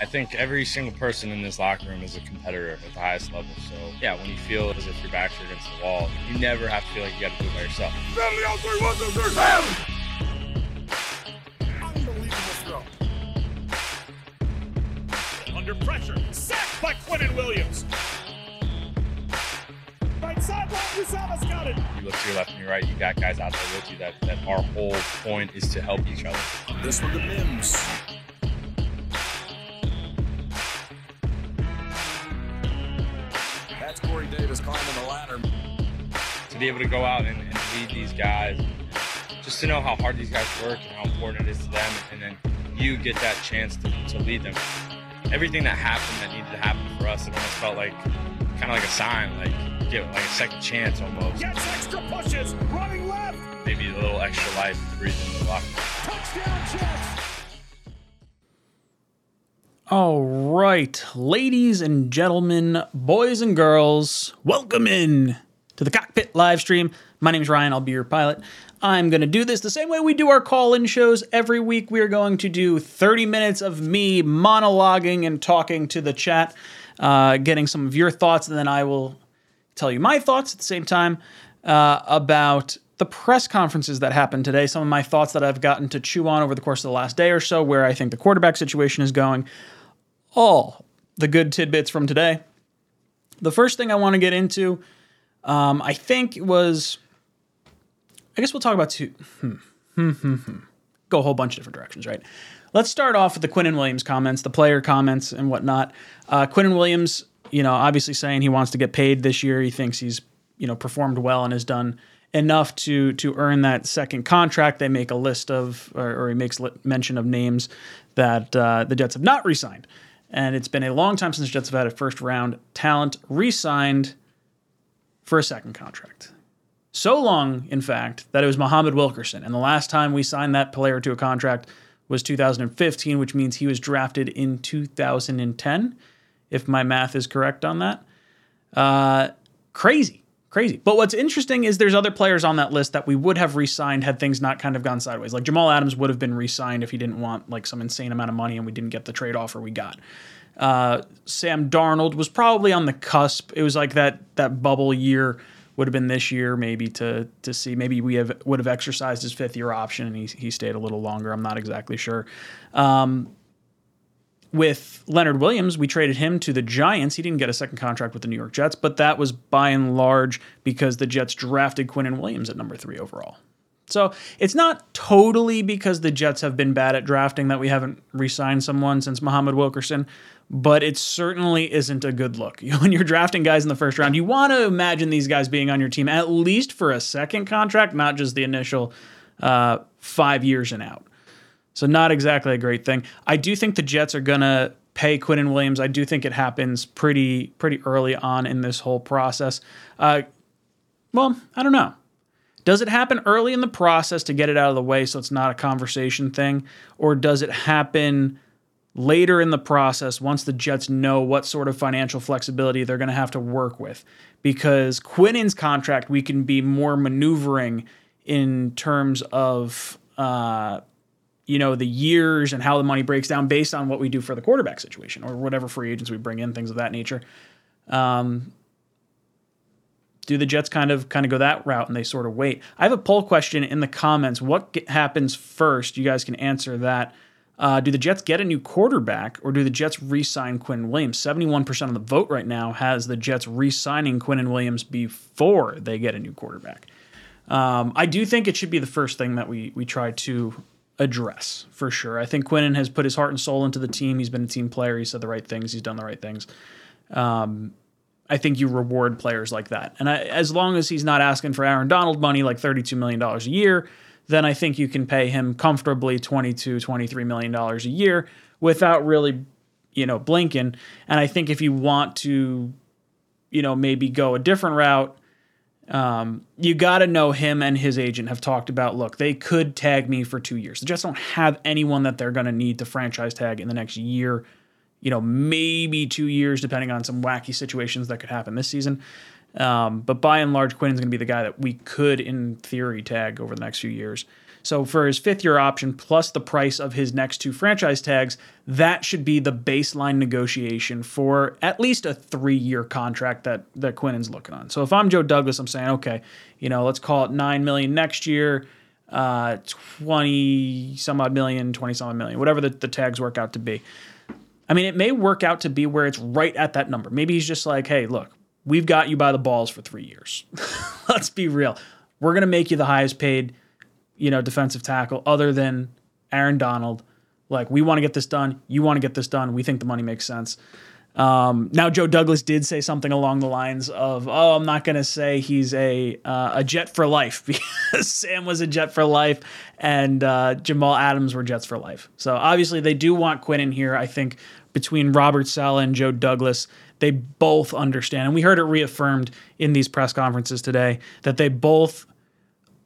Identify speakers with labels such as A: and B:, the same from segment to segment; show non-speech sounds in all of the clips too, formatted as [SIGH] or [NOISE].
A: I think every single person in this locker room is a competitor at the highest level. So, yeah, when you feel as if your backs are against the wall, you never have to feel like you got to do it by yourself.
B: Under pressure. Sacked by Quinnen Williams. Right sideline, Uzomah's got it.
A: You look to your left and your right, you got guys out there with you that, that our whole point is to help each other.
C: This one to Mims.
A: Be able to go out and, and lead these guys, just to know how hard these guys work and how important it is to them, and then you get that chance to, to lead them. Everything that happened that needed to happen for us, it almost felt like kind of like a sign, like get like a second chance almost,
B: Gets extra pushes. Running left.
A: maybe a little extra life to breathe into the locker. room.
B: Touchdown, Jets.
D: All right, ladies and gentlemen, boys and girls, welcome in to the Cockpit live stream. My name is Ryan. I'll be your pilot. I'm going to do this the same way we do our call in shows every week. We are going to do 30 minutes of me monologuing and talking to the chat, uh, getting some of your thoughts, and then I will tell you my thoughts at the same time uh, about the press conferences that happened today. Some of my thoughts that I've gotten to chew on over the course of the last day or so, where I think the quarterback situation is going. All the good tidbits from today. The first thing I want to get into, um, I think it was. I guess we'll talk about two. Hmm, hmm, hmm, hmm. Go a whole bunch of different directions, right? Let's start off with the Quinnen Williams comments, the player comments, and whatnot. Uh, Quinnen Williams, you know, obviously saying he wants to get paid this year. He thinks he's, you know, performed well and has done enough to to earn that second contract. They make a list of, or, or he makes li- mention of names that uh, the Jets have not re-signed, and it's been a long time since the Jets have had a first round talent re-signed for a second contract. So long, in fact, that it was Muhammad Wilkerson. And the last time we signed that player to a contract was 2015, which means he was drafted in 2010, if my math is correct on that. Uh, crazy, crazy. But what's interesting is there's other players on that list that we would have re-signed had things not kind of gone sideways. Like Jamal Adams would have been re-signed if he didn't want like some insane amount of money and we didn't get the trade offer we got. Uh, Sam Darnold was probably on the cusp. It was like that that bubble year would have been this year maybe to to see maybe we have would have exercised his fifth year option and he he stayed a little longer. I'm not exactly sure. Um, with Leonard Williams, we traded him to the Giants. He didn't get a second contract with the New York Jets, but that was by and large because the Jets drafted Quinnen Williams at number three overall. So it's not totally because the Jets have been bad at drafting that we haven't re-signed someone since Muhammad Wilkerson, but it certainly isn't a good look. [LAUGHS] When you're drafting guys in the first round, you want to imagine these guys being on your team at least for a second contract, not just the initial uh, five years and out. So not exactly a great thing. I do think the Jets are gonna pay Quinnen Williams. I do think it happens pretty pretty early on in this whole process. Uh, well, I don't know. Does it happen early in the process to get it out of the way so it's not a conversation thing, or does it happen later in the process once the Jets know what sort of financial flexibility they're going to have to work with? Because Quinnen's contract, we can be more maneuvering in terms of. Uh, you know the years and how the money breaks down based on what we do for the quarterback situation or whatever free agents we bring in things of that nature um, do the jets kind of kind of go that route and they sort of wait i have a poll question in the comments what happens first you guys can answer that uh, do the jets get a new quarterback or do the jets re-sign quinn williams 71% of the vote right now has the jets re-signing quinnen williams before they get a new quarterback um, i do think it should be the first thing that we we try to address for sure. I think Quinnen has put his heart and soul into the team. He's been a team player. He said the right things. He's done the right things. Um, I think you reward players like that. And I, as long as he's not asking for Aaron Donald money like $32 million a year, then I think you can pay him comfortably $22, $23 million a year without really, you know, blinking. And I think if you want to, you know, maybe go a different route, um, you got to know him and his agent have talked about look, they could tag me for two years. They just don't have anyone that they're going to need to franchise tag in the next year, you know, maybe two years, depending on some wacky situations that could happen this season. Um, but by and large, Quinnen's going to be the guy that we could, in theory, tag over the next few years. So for his fifth year option plus the price of his next two franchise tags, that should be the baseline negotiation for at least a three year contract that that Quinnen's looking on. So if I'm Joe Douglas, I'm saying, okay, you know, let's call it nine million next year, uh, twenty some odd million, twenty some odd million, whatever the, the tags work out to be. I mean, it may work out to be where it's right at that number. Maybe he's just like, hey, look, we've got you by the balls for three years. [LAUGHS] Let's be real. We're going to make you the highest paid, you know, defensive tackle other than Aaron Donald. Like, we want to get this done. You want to get this done. We think the money makes sense. Um, now, Joe Douglas did say something along the lines of, "Oh, I'm not going to say he's a uh, a Jet for life [LAUGHS] because Sam was a Jet for life and uh, Jamal Adams were Jets for life." So obviously, they do want Quinn in here. I think between Robert Saleh and Joe Douglas, they both understand, and we heard it reaffirmed in these press conferences today that they both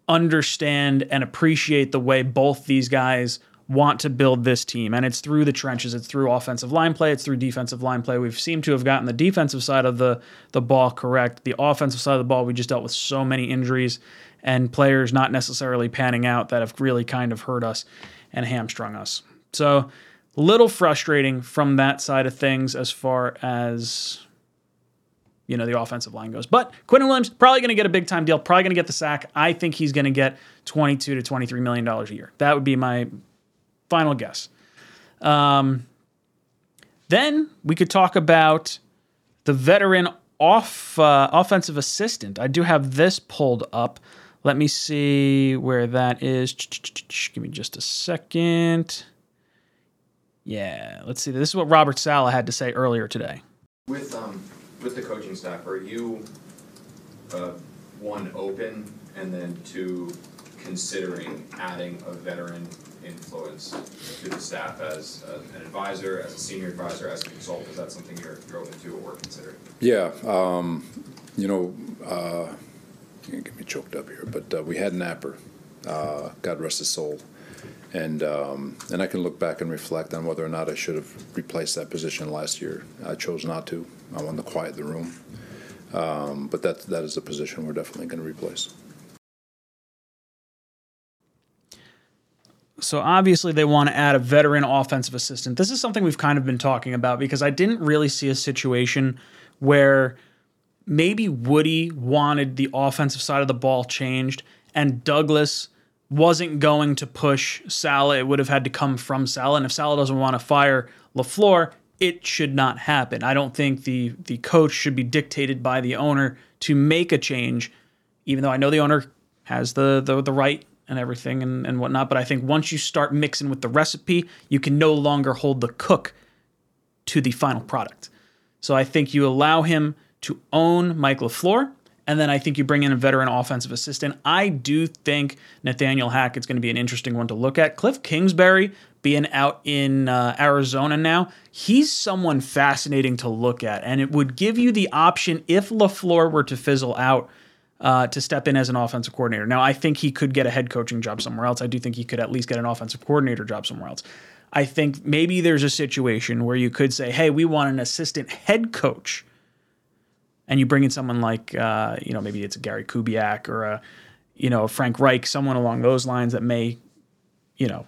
D: understand and appreciate the way both these guys want to build this team. And it's through the trenches, it's through offensive line play, it's through defensive line play. We've seemed to have gotten the defensive side of the, the ball correct. The offensive side of the ball, we just dealt with so many injuries and players not necessarily panning out that have really kind of hurt us and hamstrung us. So, little frustrating from that side of things as far as you know the offensive line goes. But Quinnen Williams probably going to get a big time deal. Probably going to get the sack. I think he's going to get 22 to 23 million dollars a year. That would be my final guess. Um, then we could talk about the veteran off uh, offensive assistant. I do have this pulled up. Let me see where that is. Give me just a second. Yeah, let's see. This is what Robert Saleh had to say earlier today.
E: With um, with the coaching staff, are you uh, one open and then two considering adding a veteran influence to the staff as uh, an advisor, as a senior advisor, as a consultant? Is that something you're, you're open to or considering?
F: Yeah, um, you know, uh, you get me choked up here, but uh, we had Napper, uh, God rest his soul, and um, and I can look back and reflect on whether or not I should have replaced that position last year. I chose not to. I wanted to quiet the room, um, but that that is a position we're definitely going to replace.
D: So obviously they want to add a veteran offensive assistant. This is something we've kind of been talking about because I didn't really see a situation where maybe Woody wanted the offensive side of the ball changed and Douglas wasn't going to push Saleh. It would have had to come from Saleh. And if Saleh doesn't want to fire LaFleur, it should not happen. I don't think the the coach should be dictated by the owner to make a change, even though I know the owner has the the, the right and everything and, and whatnot. But I think once you start mixing with the recipe, you can no longer hold the cook to the final product. So I think you allow him to own Mike LaFleur. And then I think you bring in a veteran offensive assistant. I do think Nathaniel Hackett's going to be an interesting one to look at. Cliff Kingsbury being out in uh, Arizona now, he's someone fascinating to look at. And it would give you the option if LaFleur were to fizzle out uh, to step in as an offensive coordinator. Now, I think he could get a head coaching job somewhere else. I do think he could at least get an offensive coordinator job somewhere else. I think maybe there's a situation where you could say, hey, we want an assistant head coach. And you bring in someone like, uh, you know, maybe it's a Gary Kubiak or a, you know, Frank Reich, someone along those lines that may, you know,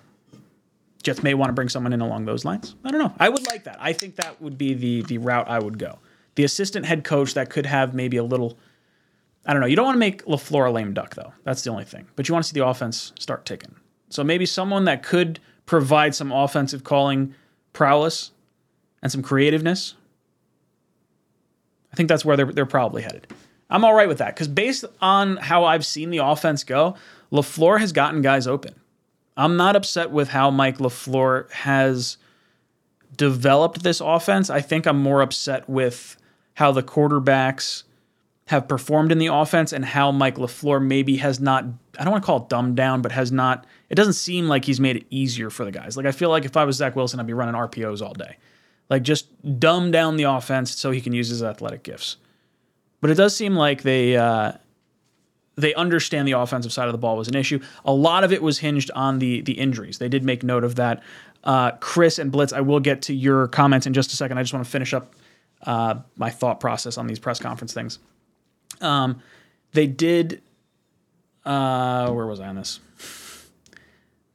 D: Jets may want to bring someone in along those lines. I don't know. I would like that. I think that would be the the route I would go. The assistant head coach that could have maybe a little I don't know. You don't want to make LaFleur a lame duck, though. That's the only thing. But you want to see the offense start ticking. So maybe someone that could provide some offensive calling prowess and some creativeness. I think that's where they're, they're probably headed. I'm all right with that because based on how I've seen the offense go, LaFleur has gotten guys open. I'm not upset with how Mike LaFleur has developed this offense. I think I'm more upset with how the quarterbacks have performed in the offense and how Mike LaFleur maybe has not, I don't want to call it dumbed down, but has not, it doesn't seem like he's made it easier for the guys. Like, I feel like if I was Zach Wilson, I'd be running RPOs all day. Like, just dumb down the offense so he can use his athletic gifts. But it does seem like they, uh, they understand the offensive side of the ball was an issue. A lot of it was hinged on the the injuries. They did make note of that. Uh, Chris and Blitz, I will get to your comments in just a second. I just want to finish up uh, my thought process on these press conference things. Um, they did. Uh, where was I on this?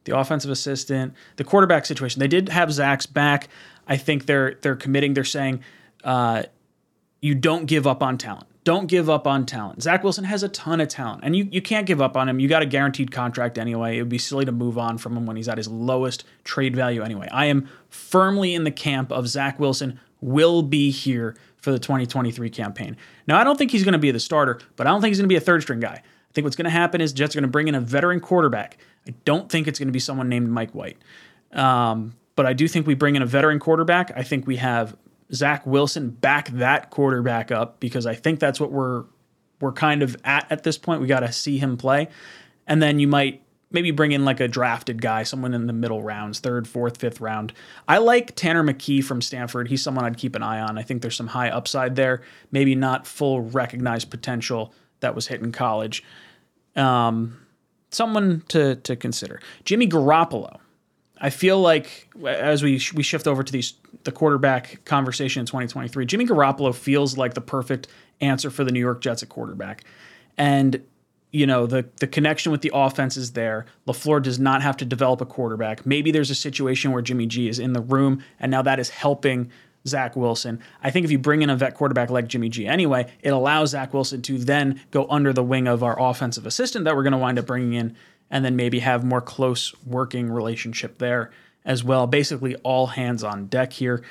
D: the offensive assistant, the quarterback situation. They did have Zach's back. I think they're they're committing. They're saying uh, you don't give up on talent. Don't give up on talent. Zach Wilson has a ton of talent, and you, you can't give up on him. You got a guaranteed contract anyway. It would be silly to move on from him when he's at his lowest trade value anyway. I am firmly in the camp of Zach Wilson will be here for the 2023 campaign. Now, I don't think he's going to be the starter, but I don't think he's going to be a third string guy. I think what's going to happen is Jets are going to bring in a veteran quarterback. I don't think it's going to be someone named Mike White. Um, but I do think we bring in a veteran quarterback. I think we have Zach Wilson back that quarterback up because I think that's what we're we're kind of at at this point. We got to see him play, and then you might maybe bring in like a drafted guy, someone in the middle rounds, third, fourth, fifth round. I like Tanner McKee from Stanford. He's someone I'd keep an eye on. I think there's some high upside there, maybe not full recognized potential that was hit in college. Um, someone to to consider. Jimmy Garoppolo. I feel like as we we shift over to these the quarterback conversation in 2023, Jimmy Garoppolo feels like the perfect answer for the New York Jets at quarterback. And you know, the the connection with the offense is there. LaFleur does not have to develop a quarterback. Maybe there's a situation where Jimmy G is in the room and now that is helping Zach Wilson. I think if you bring in a vet quarterback like Jimmy G anyway, it allows Zach Wilson to then go under the wing of our offensive assistant that we're going to wind up bringing in and then maybe have more close working relationship there as well. Basically, all hands on deck here.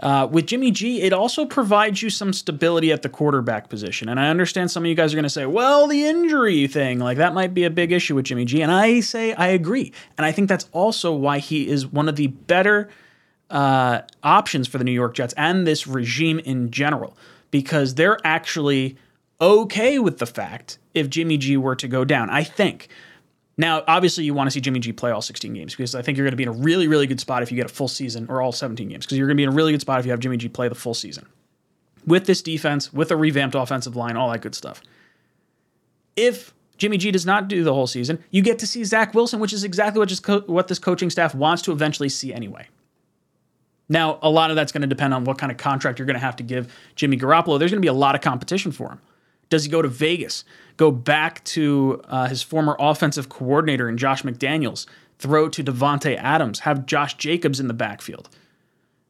D: Uh, with Jimmy G, it also provides you some stability at the quarterback position. And I understand some of you guys are going to say, well, the injury thing, like that might be a big issue with Jimmy G. And I say, I agree. And I think that's also why he is one of the better uh, options for the New York Jets and this regime in general, because they're actually okay with the fact if Jimmy G were to go down. I think. Now, obviously, you want to see Jimmy G play all 16 games because I think you're going to be in a really, really good spot if you get a full season or all 17 games because you're going to be in a really good spot if you have Jimmy G play the full season with this defense, with a revamped offensive line, all that good stuff. If Jimmy G does not do the whole season, you get to see Zach Wilson, which is exactly what, just co- what this coaching staff wants to eventually see anyway. Now, a lot of that's going to depend on what kind of contract you're going to have to give Jimmy Garoppolo. There's going to be a lot of competition for him. Does he go to Vegas? Go back to uh, his former offensive coordinator in Josh McDaniels? Throw to Davante Adams? Have Josh Jacobs in the backfield?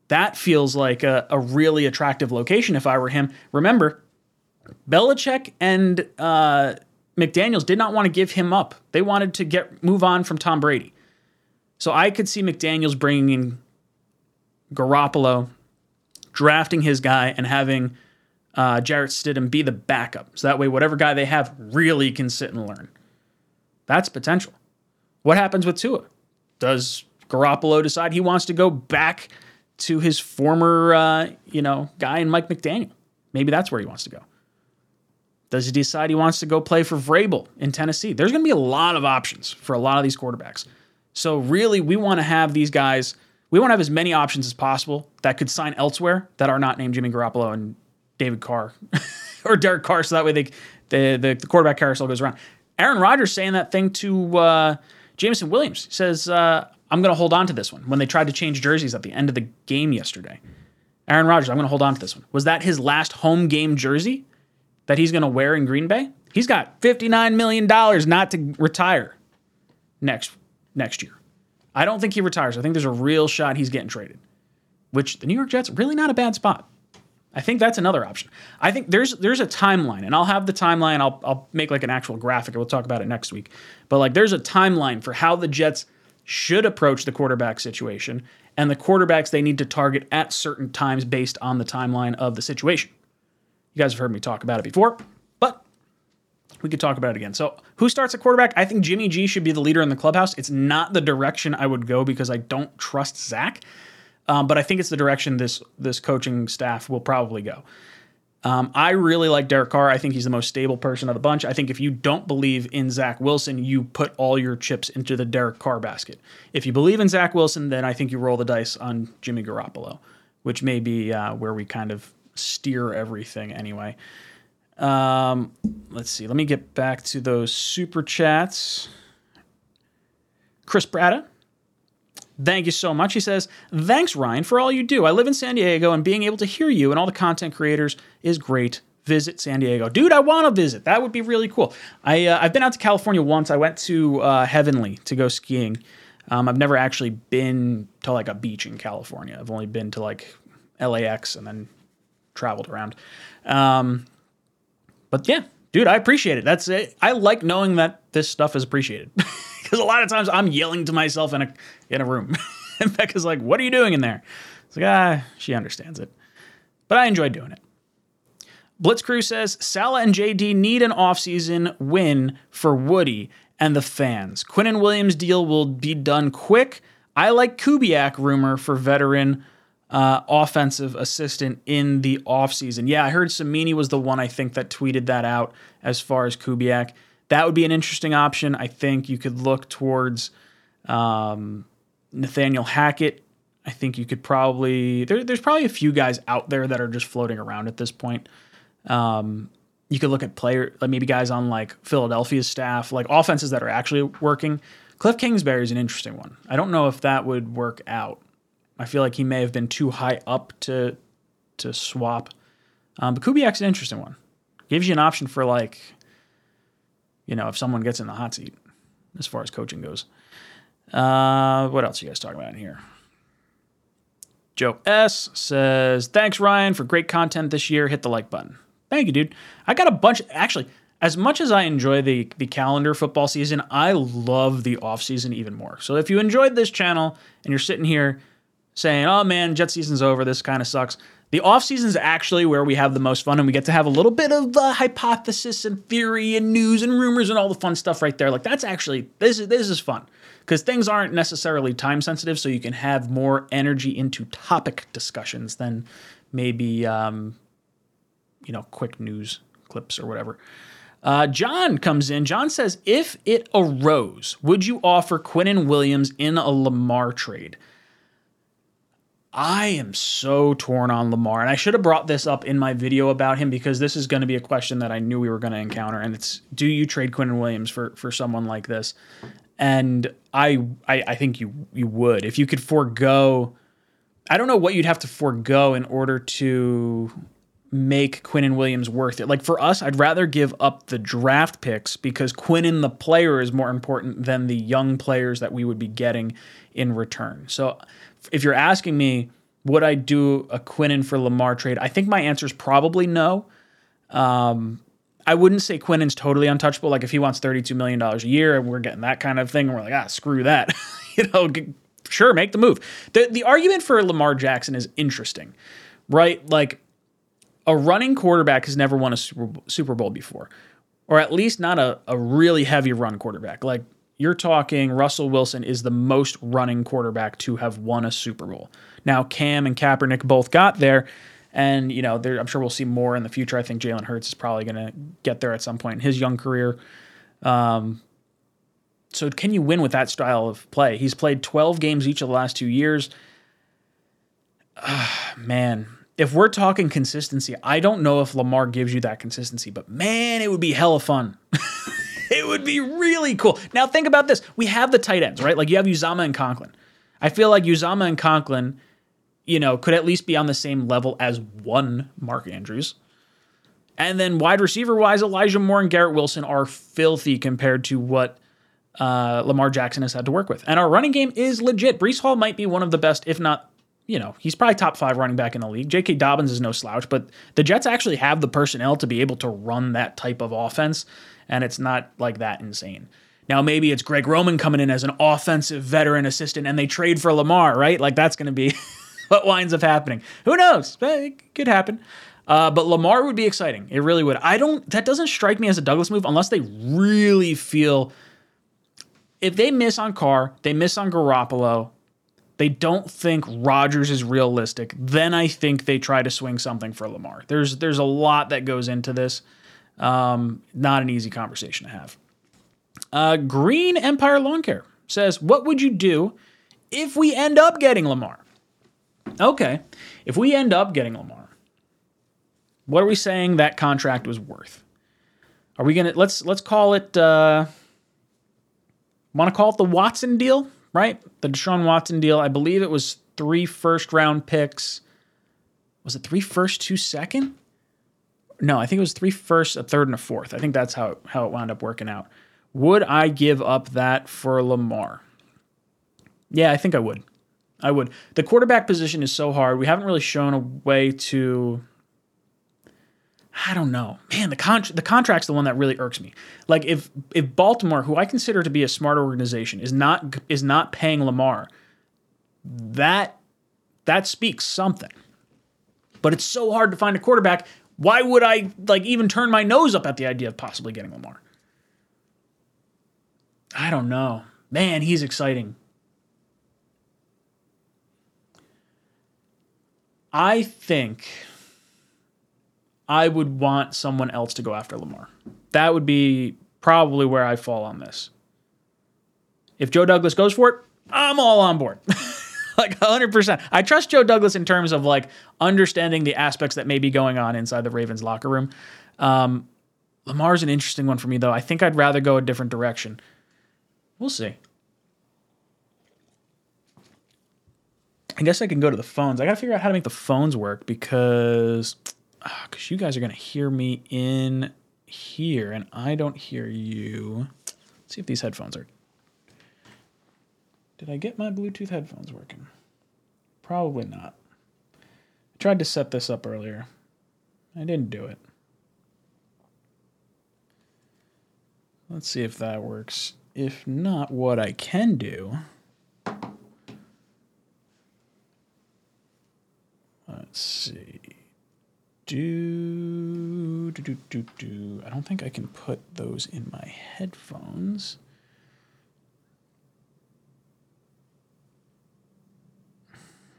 D: That feels like a, a really attractive location if I were him. Remember, Belichick and uh, McDaniels did not want to give him up. They wanted to get move on from Tom Brady. So I could see McDaniels bringing in Garoppolo, drafting his guy, and having uh, Jarrett Stidham be the backup. So that way, whatever guy they have really can sit and learn. That's potential. What happens with Tua? Does Garoppolo decide he wants to go back to his former, uh, you know, guy in Mike McDaniel? Maybe that's where he wants to go. Does he decide he wants to go play for Vrabel in Tennessee? There's going to be a lot of options for a lot of these quarterbacks. So really, we want to have these guys. We want to have as many options as possible that could sign elsewhere that are not named Jimmy Garoppolo and David Carr [LAUGHS] or Derek Carr, so that way they the, the, the quarterback carousel goes around. Aaron Rodgers saying that thing to uh, Jameson Williams he says, uh, "I'm going to hold on to this one." When they tried to change jerseys at the end of the game yesterday, Aaron Rodgers, I'm going to hold on to this one. Was that his last home game jersey that he's going to wear in Green Bay? He's got 59 million dollars not to retire next next year. I don't think he retires. I think there's a real shot he's getting traded. Which the New York Jets really not a bad spot. I think that's another option. I think there's there's a timeline, and I'll have the timeline. I'll I'll make like an actual graphic. We'll talk about it next week. But like, there's a timeline for how the Jets should approach the quarterback situation and the quarterbacks they need to target at certain times based on the timeline of the situation. You guys have heard me talk about it before, but we could talk about it again. So, who starts at quarterback? I think Jimmy G should be the leader in the clubhouse. It's not the direction I would go because I don't trust Zach. Um, but I think it's the direction this this coaching staff will probably go. Um, I really like Derek Carr. I think he's the most stable person of the bunch. I think if you don't believe in Zach Wilson, you put all your chips into the Derek Carr basket. If you believe in Zach Wilson, then I think you roll the dice on Jimmy Garoppolo, which may be uh, where we kind of steer everything anyway. Um, let's see. Let me get back to those super chats. Chris Brada Thank you so much. He says, Thanks, Ryan, for all you do. I live in San Diego, and being able to hear you and all the content creators is great. Visit San Diego. Dude, I want to visit. That would be really cool. I, uh, I've been out to California once. I went to uh, Heavenly to go skiing. Um, I've never actually been to like a beach in California. I've only been to like LAX and then traveled around. Um, but yeah, dude, I appreciate it. That's it. I like knowing that this stuff is appreciated [LAUGHS] because a lot of times I'm yelling to myself in a in a room, [LAUGHS] and Becca's like, "What are you doing in there?" It's like ah, she understands it, but I enjoy doing it. Blitzcrew says Saleh and JD need an offseason win for Woody and the fans. Quinnen Williams deal will be done quick. I like Kubiak rumor for veteran uh, offensive assistant in the offseason. Yeah, I heard Samini was the one I think that tweeted that out as far as Kubiak. That would be an interesting option. I think you could look towards um, Nathaniel Hackett. I think you could probably there, there's probably a few guys out there that are just floating around at this point. Um, you could look at player like maybe guys on like Philadelphia's staff, like offenses that are actually working. Cliff Kingsbury is an interesting one. I don't know if that would work out. I feel like he may have been too high up to to swap. Um, but Kubiak's an interesting one. Gives you an option for like, you know, if someone gets in the hot seat as far as coaching goes. Uh, what else are you guys talking about in here? Joe S says, Thanks, Ryan, for great content this year. Hit the like button. Thank you, dude. I got a bunch. Actually, as much as I enjoy the the calendar football season, I love the off season even more. So if you enjoyed this channel and you're sitting here saying, "Oh man, jet season's over. This kind of sucks," the off season is actually where we have the most fun, and we get to have a little bit of uh, hypothesis and theory and news and rumors and all the fun stuff right there. Like that's actually this is this is fun because things aren't necessarily time sensitive, so you can have more energy into topic discussions than maybe um, you know quick news clips or whatever. Uh, John comes in. John says, if it arose, would you offer Quinnen Williams in a Lamar trade? I am so torn on Lamar, and I should have brought this up in my video about him because this is going to be a question that I knew we were going to encounter, and it's: Do you trade Quinnen Williams for for someone like this? And I, I, I think you you would if you could forego. I don't know what you'd have to forego in order to make Quinnen Williams worth it. Like for us, I'd rather give up the draft picks because Quinn and the player is more important than the young players that we would be getting in return. So if you're asking me, would I do a Quinnen for Lamar trade? I think my answer is probably no. Um, I wouldn't say Quinnen's totally untouchable. Like if he wants $32 million a year and we're getting that kind of thing, and we're like, ah, screw that. [LAUGHS] you know, sure, make the move. The, the argument for Lamar Jackson is interesting, right? Like a running quarterback has never won a Super Bowl before, or at least not a, a really heavy run quarterback. Like you're talking Russell Wilson is the most running quarterback to have won a Super Bowl. Now Cam and Kaepernick both got there, and you know I'm sure we'll see more in the future. I think Jalen Hurts is probably going to get there at some point in his young career. Um, so can you win with that style of play? He's played 12 games each of the last two years. Uh, man, if we're talking consistency, I don't know if Lamar gives you that consistency, but man, it would be hella fun. [LAUGHS] [LAUGHS] it would be really cool. Now think about this: we have the tight ends, right? Like you have Uzomah and Conklin. I feel like Uzomah and Conklin, you know, could at least be on the same level as one Mark Andrews. And then wide receiver wise, Elijah Moore and Garrett Wilson are filthy compared to what uh, Lamar Jackson has had to work with. And our running game is legit. Breece Hall might be one of the best, if not, you know, he's probably top five running back in the league. J.K. Dobbins is no slouch, but the Jets actually have the personnel to be able to run that type of offense and it's not like that insane. Now maybe it's Greg Roman coming in as an offensive veteran assistant, and they trade for Lamar, right? Like that's going to be [LAUGHS] what winds up happening. Who knows? It could happen. Uh, but Lamar would be exciting. It really would. I don't. That doesn't strike me as a Douglas move unless they really feel. If they miss on Carr, they miss on Garoppolo. They don't think Rodgers is realistic. Then I think they try to swing something for Lamar. There's there's a lot that goes into this. Um, not an easy conversation to have. Uh, Green Empire Lawn Care says, What would you do if we end up getting Lamar? Okay, if we end up getting Lamar, what are we saying that contract was worth? Are we gonna let's let's call it uh want to call it the Watson deal, right? The Deshaun Watson deal. I believe it was three first round picks. Was it three first, two second? No, I think it was three firsts, a third, and a fourth. I think that's how it, how it wound up working out. Would I give up that for Lamar? Yeah, I think I would. I would. The quarterback position is so hard. We haven't really shown a way to. I don't know, man. The con- the contract's the one that really irks me. Like if if Baltimore, who I consider to be a smart organization, is not is not paying Lamar, that that speaks something. But it's so hard to find a quarterback. Why would I like even turn my nose up at the idea of possibly getting Lamar? I don't know. Man, he's exciting. I think I would want someone else to go after Lamar. That would be probably where I fall on this. If Joe Douglas goes for it, I'm all on board. [LAUGHS] like 100%. I trust Joe Douglas in terms of like understanding the aspects that may be going on inside the Ravens locker room. Um, Lamar's an interesting one for me, though. I think I'd rather go a different direction. We'll see. I guess I can go to the phones. I got to figure out how to make the phones work because because you guys are going to hear me in here and I don't hear you. Let's see if these headphones are. Did I get my Bluetooth headphones working? Probably not. I tried to set this up earlier. I didn't do it. Let's see if that works. If not, what I can do. Let's see. Do, do, do, do, do. I don't think I can put those in my headphones.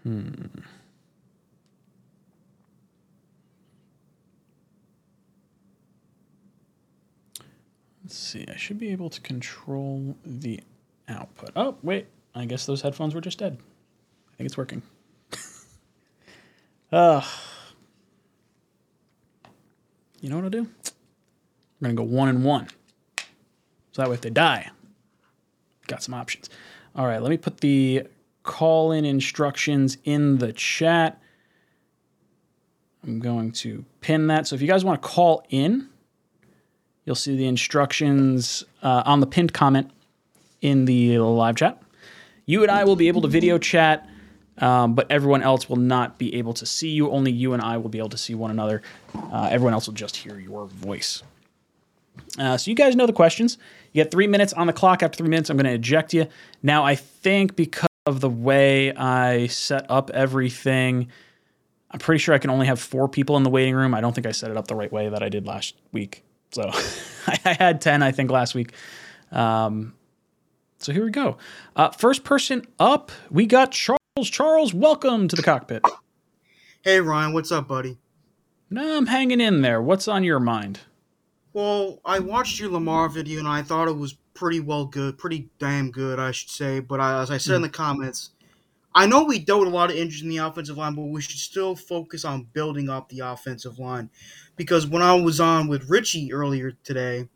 D: Hmm. Let's see. I should be able to control the output. Oh, wait. I guess those headphones were just dead. I think it's working. [LAUGHS] Ugh. You know what I'll do? We're gonna go one and one. So that way, if they die, got some options. All right, let me put the call-in instructions in the chat. I'm going to pin that. So if you guys want to call in, you'll see the instructions uh, on the pinned comment in the live chat. You and I will be able to video chat um, but everyone else will not be able to see you. Only you and I will be able to see one another. Uh, everyone else will just hear your voice. Uh, so you guys know the questions. You get three minutes on the clock. After three minutes, I'm going to eject you. Now, I think because of the way I set up everything, I'm pretty sure I can only have four people in the waiting room. I don't think I set it up the right way that I did last week. So [LAUGHS] I had 10, I think, last week. Um, so here we go. Uh, first person up, we got Charles. Charles, welcome to the cockpit.
G: Hey Ryan, what's up, buddy?
D: No, I'm hanging in there. What's on your mind?
G: Well, I watched your Lamar video and I thought it was pretty well good, pretty damn good, I should say. But I, as I said mm. in the comments, I know we dealt with a lot of injuries in the offensive line, but we should still focus on building up the offensive line. Because when I was on with Richie earlier today,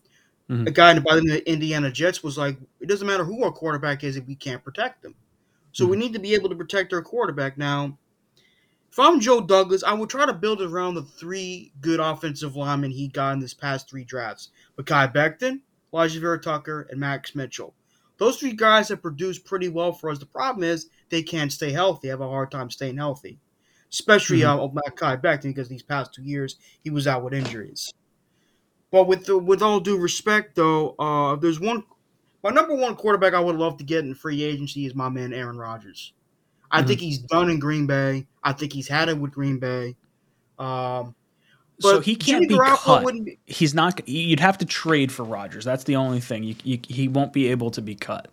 G: mm-hmm. a guy by the Indiana Jets was like, "It doesn't matter who our quarterback is if we can't protect them." So mm-hmm. we need to be able to protect our quarterback. Now, if I'm Joe Douglas, I would try to build around the three good offensive linemen he got in this past three drafts. Mekhi Becton, Alijah Vera-Tucker, and Max Mitchell. Those three guys have produced pretty well for us. The problem is they can't stay healthy. have a hard time staying healthy. Especially mm-hmm. uh, Mekhi Becton because these past two years he was out with injuries. But with the, with all due respect, though, uh, there's one my number one quarterback I would love to get in free agency is my man Aaron Rodgers. I mm-hmm. think he's done in Green Bay. I think he's had it with Green Bay. Um,
D: so he can't Jimmy be cut. Be, he's not. You'd have to trade for Rodgers. That's the only thing. You, you, he won't be able to be cut.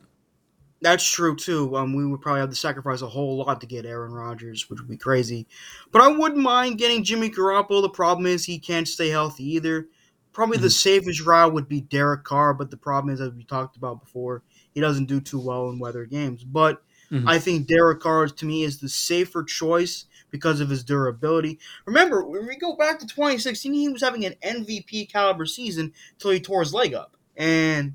G: That's true too. Um, we would probably have to sacrifice a whole lot to get Aaron Rodgers, which would be crazy. But I wouldn't mind getting Jimmy Garoppolo. The problem is he can't stay healthy either. Probably mm-hmm. the safest route would be Derek Carr, but the problem is, as we talked about before, he doesn't do too well in weather games. But mm-hmm. I think Derek Carr, to me, is the safer choice because of his durability. Remember, when we go back to 2016, he was having an MVP caliber season until he tore his leg up. And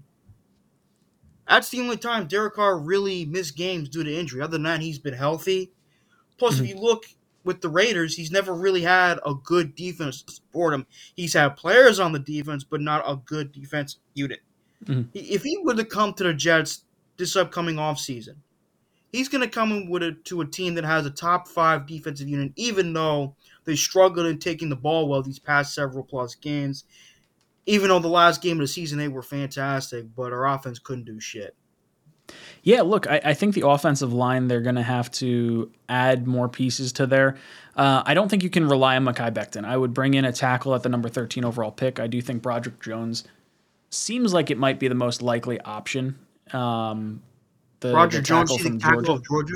G: that's the only time Derek Carr really missed games due to injury. Other than that, he's been healthy. Plus, mm-hmm. if you look with the Raiders, he's never really had a good defense to support him. He's had players on the defense, but not a good defense unit. Mm-hmm. If he were to come to the Jets this upcoming offseason, he's going to come in with a, to a team that has a top five defensive unit, even though they struggled in taking the ball well these past several plus games. Even though the last game of the season they were fantastic, but our offense couldn't do shit.
D: Yeah, look, I, I think the offensive line they're going to have to add more pieces to there. Uh, I don't think you can rely on Mekhi Becton. I would bring in a tackle at the number 13 overall pick. I do think Broderick Jones seems like it might be the most likely option. Um, the, Broderick
G: Jones,
D: tackle from
G: tackle
D: Georgia.
G: of Georgia.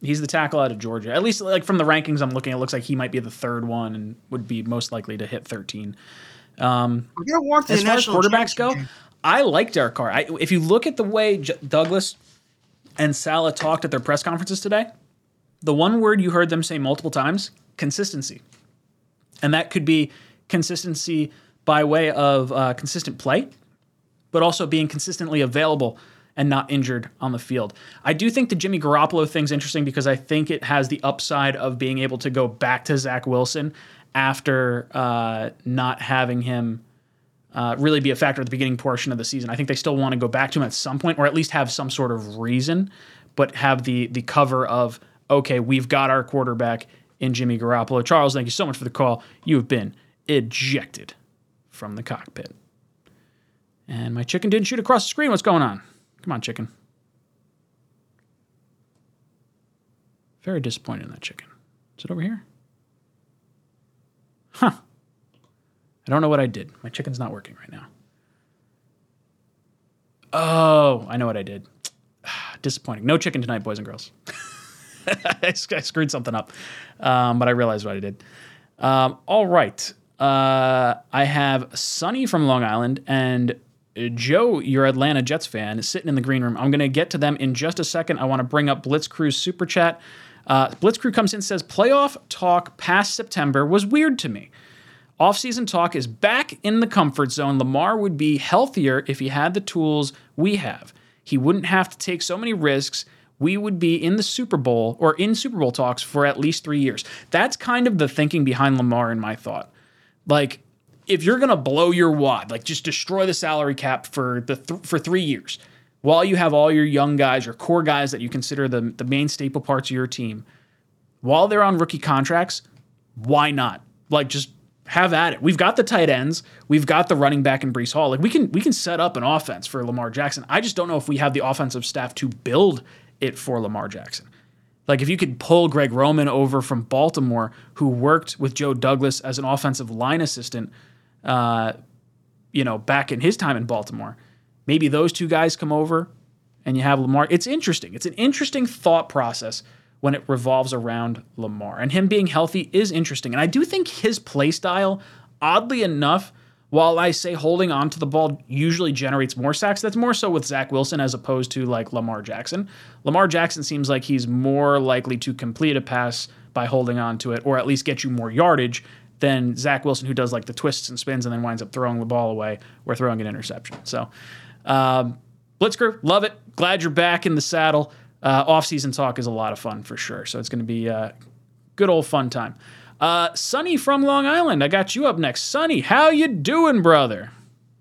D: He's the tackle out of Georgia. At least, like from the rankings I'm looking, it looks like he might be the third one and would be most likely to hit 13. Um, as far as quarterbacks go,
G: game.
D: I like Derek Carr. I, if you look at the way J- Douglas and Saleh talked at their press conferences today, the one word you heard them say multiple times consistency. And that could be consistency by way of uh, consistent play, but also being consistently available and not injured on the field. I do think the Jimmy Garoppolo thing's interesting because I think it has the upside of being able to go back to Zach Wilson after uh, not having him uh, really be a factor at the beginning portion of the season. I think they still want to go back to him at some point, or at least have some sort of reason, but have the the cover of okay, we've got our quarterback in Jimmy Garoppolo. Charles, thank you so much for the call. You have been ejected from the cockpit. And my chicken didn't shoot across the screen. What's going on? Come on, chicken. Very disappointed in that chicken. Is it over here? Huh. I don't know what I did. My chicken's not working right now. Oh, I know what I did. [SIGHS] Disappointing. No chicken tonight, boys and girls. [LAUGHS] I screwed something up, um, but I realized what I did. Um, all right. Uh, I have Sunny from Long Island and Joe, your Atlanta Jets fan, is sitting in the green room. I'm going to get to them in just a second. I want to bring up Blitzcrew's super chat. Uh, Blitzcrew comes in and says, Playoff talk past September was weird to me. Offseason talk is back in the comfort zone. Lamar would be healthier if he had the tools we have. He wouldn't have to take so many risks. We would be in the Super Bowl or in Super Bowl talks for at least three years. That's kind of the thinking behind Lamar in my thought. Like, if you're gonna blow your wad, like just destroy the salary cap for the th- for three years, while you have all your young guys, your core guys that you consider the the main staple parts of your team, while they're on rookie contracts, why not? Like just have at it. We've got the tight ends, we've got the running back in Breece Hall. Like we can we can set up an offense for Lamar Jackson. I just don't know if we have the offensive staff to build it for Lamar Jackson. Like if you could pull Greg Roman over from Baltimore, who worked with Joe Douglas as an offensive line assistant, uh, you know, back in his time in Baltimore, maybe those two guys come over and you have Lamar. It's interesting. It's an interesting thought process when it revolves around Lamar. And him being healthy is interesting. And I do think his play style, oddly enough, while I say holding on to the ball usually generates more sacks, that's more so with Zach Wilson as opposed to like Lamar Jackson. Lamar Jackson seems like he's more likely to complete a pass by holding on to it, or at least get you more yardage than Zach Wilson, who does like the twists and spins and then winds up throwing the ball away or throwing an interception. So, um, Blitzker, love it. Glad you're back in the saddle. Uh, off-season talk is a lot of fun for sure. So it's going to be a good old fun time. Uh, Sonny from Long Island, I got you up next. Sonny, how you doing, brother?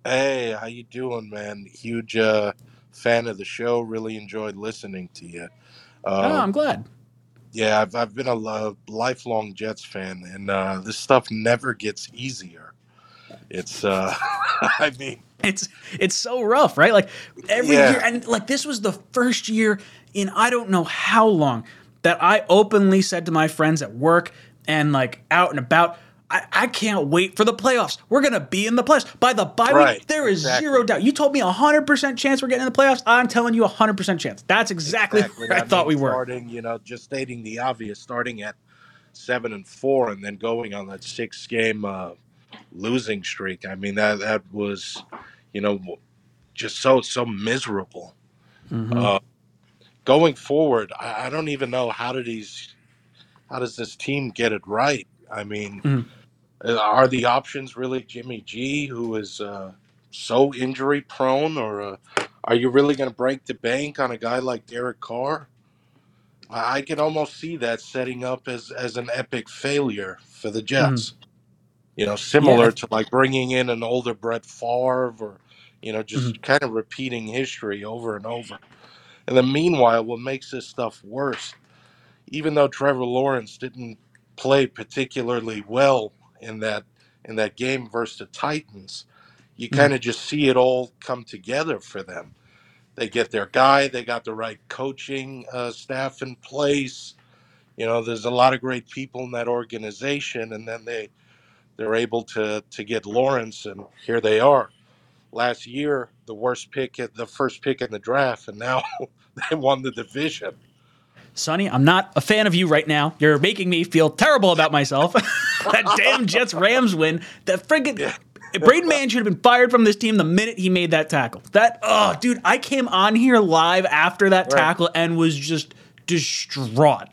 H: Hey, how you doing, man? Huge uh, fan of the show. Really enjoyed listening to you.
D: oh,
H: Uh,
D: I'm glad.
H: Yeah, I've, I've been a lo- lifelong Jets fan, and uh, this stuff never gets easier. It's, uh, [LAUGHS] I mean,
D: It's it's so rough, right? Like every
H: Yeah.
D: year, and like this was the first year in I don't know how long that I openly said to my friends at work and like out and about, I, I can't wait for the playoffs. We're gonna be in the playoffs by the bye week. There is
H: exactly.
D: zero doubt. You told me a hundred percent chance we're getting in the playoffs. I'm telling you a hundred percent chance. That's exactly,
H: exactly.
D: where I, thought we were.
H: Starting, you know, just stating the obvious, starting at seven and four, and then going on that six-game uh, losing streak. I mean, that that was, you know, just so so miserable.
D: Mhm.
H: Uh, going forward, I, I don't even know how do these, how does this team get it right? I mean,
D: Mhm.
H: Uh, are the options really Jimmy G, who is uh, so injury prone, or uh, are you really going to break the bank on a guy like Derek Carr? I I can almost see that setting up as as an epic failure for the Jets. You know, similar to like bringing in an older Brett Favre, or you know, just kind of repeating history over and over. And then meanwhile, what makes this stuff worse, even though Trevor Lawrence didn't play particularly well in that in that game versus the Titans, you
D: Mhm.
H: kind of just see it all come together for them. They get their guy, they got the right coaching uh, staff in place. You know, there's a lot of great people in that organization, and then they they're able to to get Lawrence, and here they are. Last year, the worst pick at the first pick in the draft, and now [LAUGHS] they won the division.
D: Sonny, I'm not a fan of you right now. You're making me feel terrible about myself. [LAUGHS] that damn Jets Rams win. That friggin'
H: Yeah.
D: Braden Mann should have been fired from this team the minute he made that tackle. That oh, dude, I came on here live after that
H: Right.
D: tackle and was just distraught.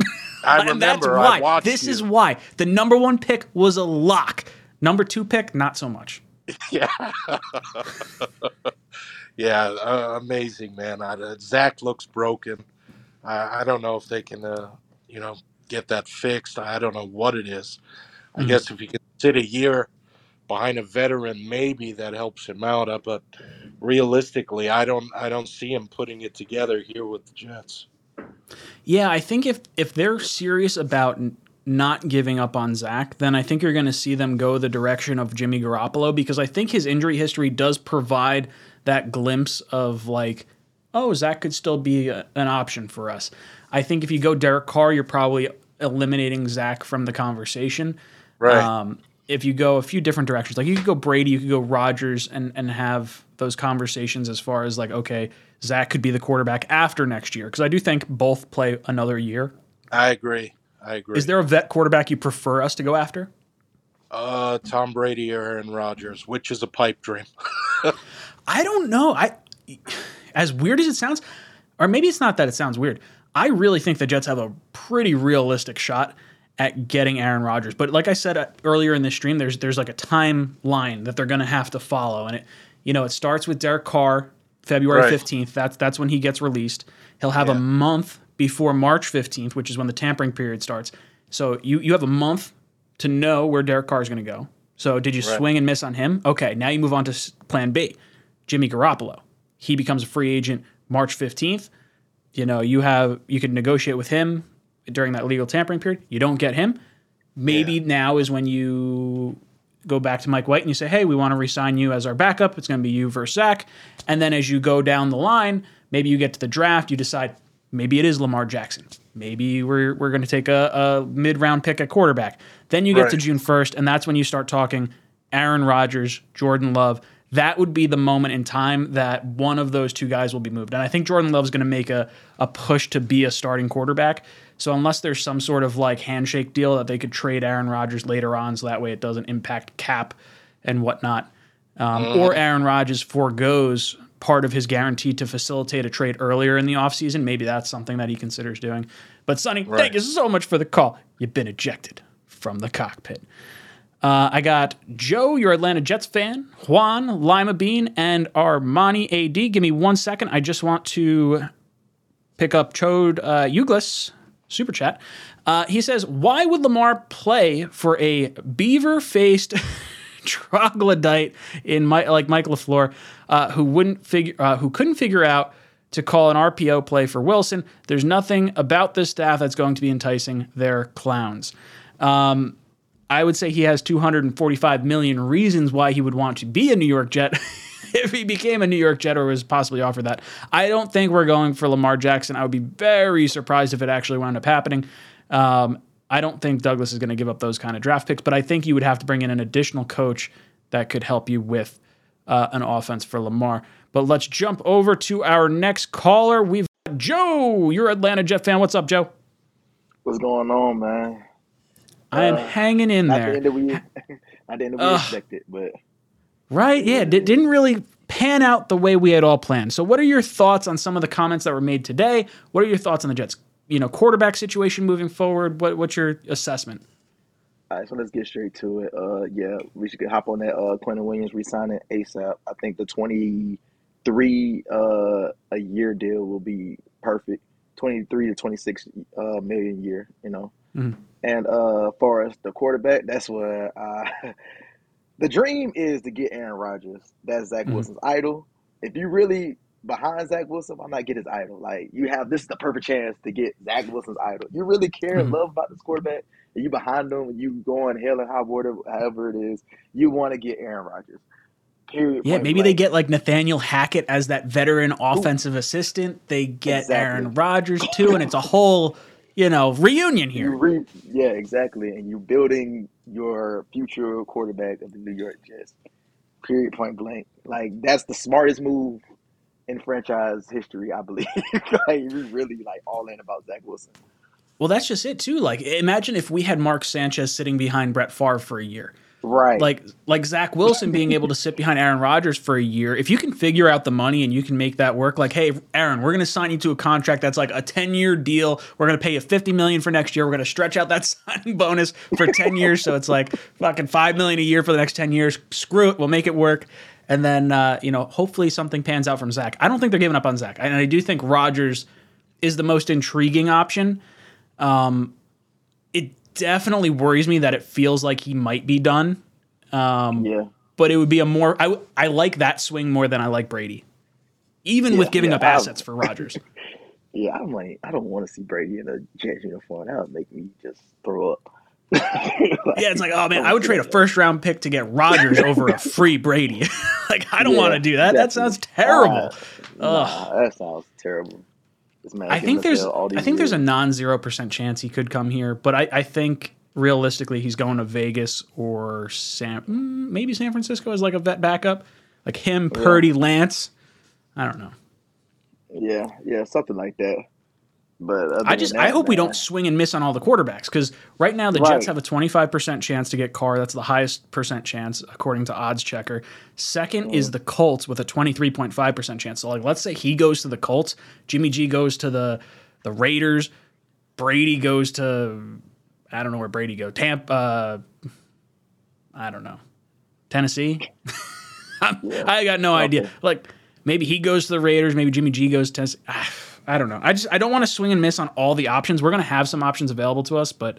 H: I [LAUGHS]
D: and that's
H: remember.
D: why.
H: I watched
D: this
H: you.
D: is why the number one pick was a lock. Number two pick, not so much. [LAUGHS]
H: Yeah. yeah, uh, amazing, man. I, uh, Zach looks broken. I, I don't know if they can, uh, you know, get that fixed. I don't know what it is. I
D: Mhm.
H: guess if you could sit a year behind a veteran, maybe that helps him out. Uh, but realistically, I don't, I don't see him putting it together here with the Jets.
D: Yeah, I think if if they're serious about n- not giving up on Zach, then I think you're going to see them go the direction of Jimmy Garoppolo because I think his injury history does provide that glimpse of like, oh, Zach could still be a, an option for us. I think if you go Derek Carr, you're probably eliminating Zach from the conversation.
H: Right.
D: Um, if you go a few different directions, like you could go Brady, you could go Rodgers, and and have those conversations as far as like, okay, Zach could be the quarterback after next year because I do think both play another year.
H: I agree. I agree.
D: Is there a vet quarterback you prefer us to go after?
H: uh, Tom Brady or Aaron Rodgers, which is a pipe dream? [LAUGHS]
D: I don't know. I as weird as it sounds, or maybe it's not that it sounds weird. I really think the Jets have a pretty realistic shot at getting Aaron Rodgers. But like I said uh, earlier in this stream, there's there's like a timeline that they're going to have to follow, and it you know it starts with Derek Carr, February
H: Right.
D: fifteenth. That's that's when he gets released. He'll have a month before March fifteenth, which is when the tampering period starts. So you you have a month to know where Derek Carr is going to go. So did you
H: Right.
D: swing and miss on him? Okay, now you move on to Plan B. Jimmy Garoppolo. He becomes a free agent March 15th. You know, you have you could negotiate with him during that legal tampering period. You don't get him. Maybe now is when you go back to Mike White and you say, "Hey, we want to resign you as our backup. It's going to be you versus Zach." And then as you go down the line, maybe you get to the draft, you decide maybe it is Lamar Jackson. Maybe we're we're going to take a, a mid round pick at quarterback. Then you get to June 1st, and that's when you start talking Aaron Rodgers, Jordan Love. That would be the moment in time that one of those two guys will be moved. And I think Jordan Love is going to make a, a push to be a starting quarterback. So unless there's some sort of like handshake deal that they could trade Aaron Rodgers later on, so that way it doesn't impact cap and whatnot, um, or Aaron Rodgers foregoes part of his guarantee to facilitate a trade earlier in the offseason, maybe that's something that he considers doing. But Sonny, thank you so much for the call. You've been ejected from the cockpit. Uh, I got Joe, your Atlanta Jets fan, Juan, Lima Bean, and Armani AD. Give me one second. I just want to pick up Chode uh, Uglis, super chat. Uh, he says, Why would Lamar play for a beaver faced [LAUGHS] troglodyte in my, like Mike LaFleur, uh, who wouldn't figure, uh, who couldn't figure out to call an RPO play for Wilson? There's nothing about this staff that's going to be enticing. They're clowns. Um, I would say he has 245 million reasons why he would want to be a New York Jet [LAUGHS] if he became a New York Jet or was possibly offered that. I don't think we're going for Lamar Jackson. I would be very surprised if it actually wound up happening. Um, I don't think Douglas is going to give up those kind of draft picks, but I think you would have to bring in an additional coach that could help you with uh, an offense for Lamar. But let's jump over to our next caller. We've got Joe. You're an Atlanta Jet fan. What's up, Joe?
I: What's going on, man?
D: I am
I: Uh,
D: hanging in there.
I: the end that we, [LAUGHS] not the end that we expected, but
D: Right? Yeah, it didn't really pan out the way we had all planned. So, what are your thoughts on some of the comments that were made today? What are your thoughts on the Jets, you know, quarterback situation moving forward? What, what's your assessment?
I: all right. So let's get straight to it. Uh, yeah, we should hop on that. Uh, Quinnen Williams resigning ASAP. I think the twenty-three uh a year deal will be perfect. Twenty-three to twenty-six uh million year. You know.
D: Mhm.
I: And uh, for us, the quarterback, that's where uh, [LAUGHS] the dream is to get Aaron Rodgers. That's Zach
D: Mhm.
I: Wilson's idol. If you really behind Zach Wilson, why not get his idol? Like you have this is the perfect chance to get Zach Wilson's idol. You really care and
D: Mhm.
I: love about this quarterback, and you behind him, and you going hell and high water, however it is. You want to get Aaron Rodgers. Period.
D: Yeah, maybe they get like Nathaniel Hackett as that veteran offensive assistant. They get
I: Exactly.
D: Aaron Rodgers too, and it's a whole, you know, reunion here.
I: re- yeah, exactly. And you're building your future quarterback of the New York Jets. Period. Point blank. Like that's the smartest move in franchise history, I believe. [LAUGHS] like we really like all in about Zach Wilson.
D: Well, that's just it too. Like, imagine if we had Mark Sanchez sitting behind Brett Favre for a year.
I: Right.
D: Like, like Zach Wilson being able to sit behind Aaron Rodgers for a year. If you can figure out the money and you can make that work, like, hey, Aaron, we're to sign you to a contract that's like a ten year deal. We're to pay you fifty million for next year. We're to stretch out that [LAUGHS] signing bonus for ten years, so it's like fucking five million a year for the next ten years. Screw it, we'll make it work. And then, uh, you know, hopefully something pans out from Zach. I don't think they're giving up on Zach, and I do think Rodgers is the most intriguing option. Um, definitely worries me that it feels like he might be done. Um,
I: yeah.
D: but it would be a more I I like that swing more than I like Brady, even with giving
I: yeah,
D: up assets for Rodgers. [LAUGHS]
I: Yeah, I'm like, I don't want to see Brady in a Jets uniform. That would make me just throw up. Like, [LAUGHS]
D: yeah, it's like oh man, I would trade a first round pick to get Rodgers [LAUGHS] over a free Brady. like I don't want to do that. That sounds terrible.
I: Uh, nah, that sounds terrible.
D: I think there's I think there's a non zero percent chance he could come here, but I, I think realistically he's going to Vegas or San mm, maybe San Francisco as like a vet backup, like him,
I: Yeah.
D: Purdy, Lance. I don't know.
I: yeah, yeah, something like that. But
D: I just
I: that,
D: I hope we don't swing and miss on all the quarterbacks because right now the Jets have a 25% chance to get Carr. That's the highest percent chance according to Odds Checker. Second
I: Mm.
D: is the Colts with a 23.5% chance. So like let's say he goes to the Colts, Jimmy G goes to the the Raiders, Brady goes to I don't know where Brady go. Tampa uh, I don't know. Tennessee? [LAUGHS] [LAUGHS]
I: Yeah.
D: I got no idea. Like maybe he goes to the Raiders, maybe Jimmy G goes to Tennessee. I don't know. I just I don't want to swing and miss on all the options. We're gonna have some options available to us, but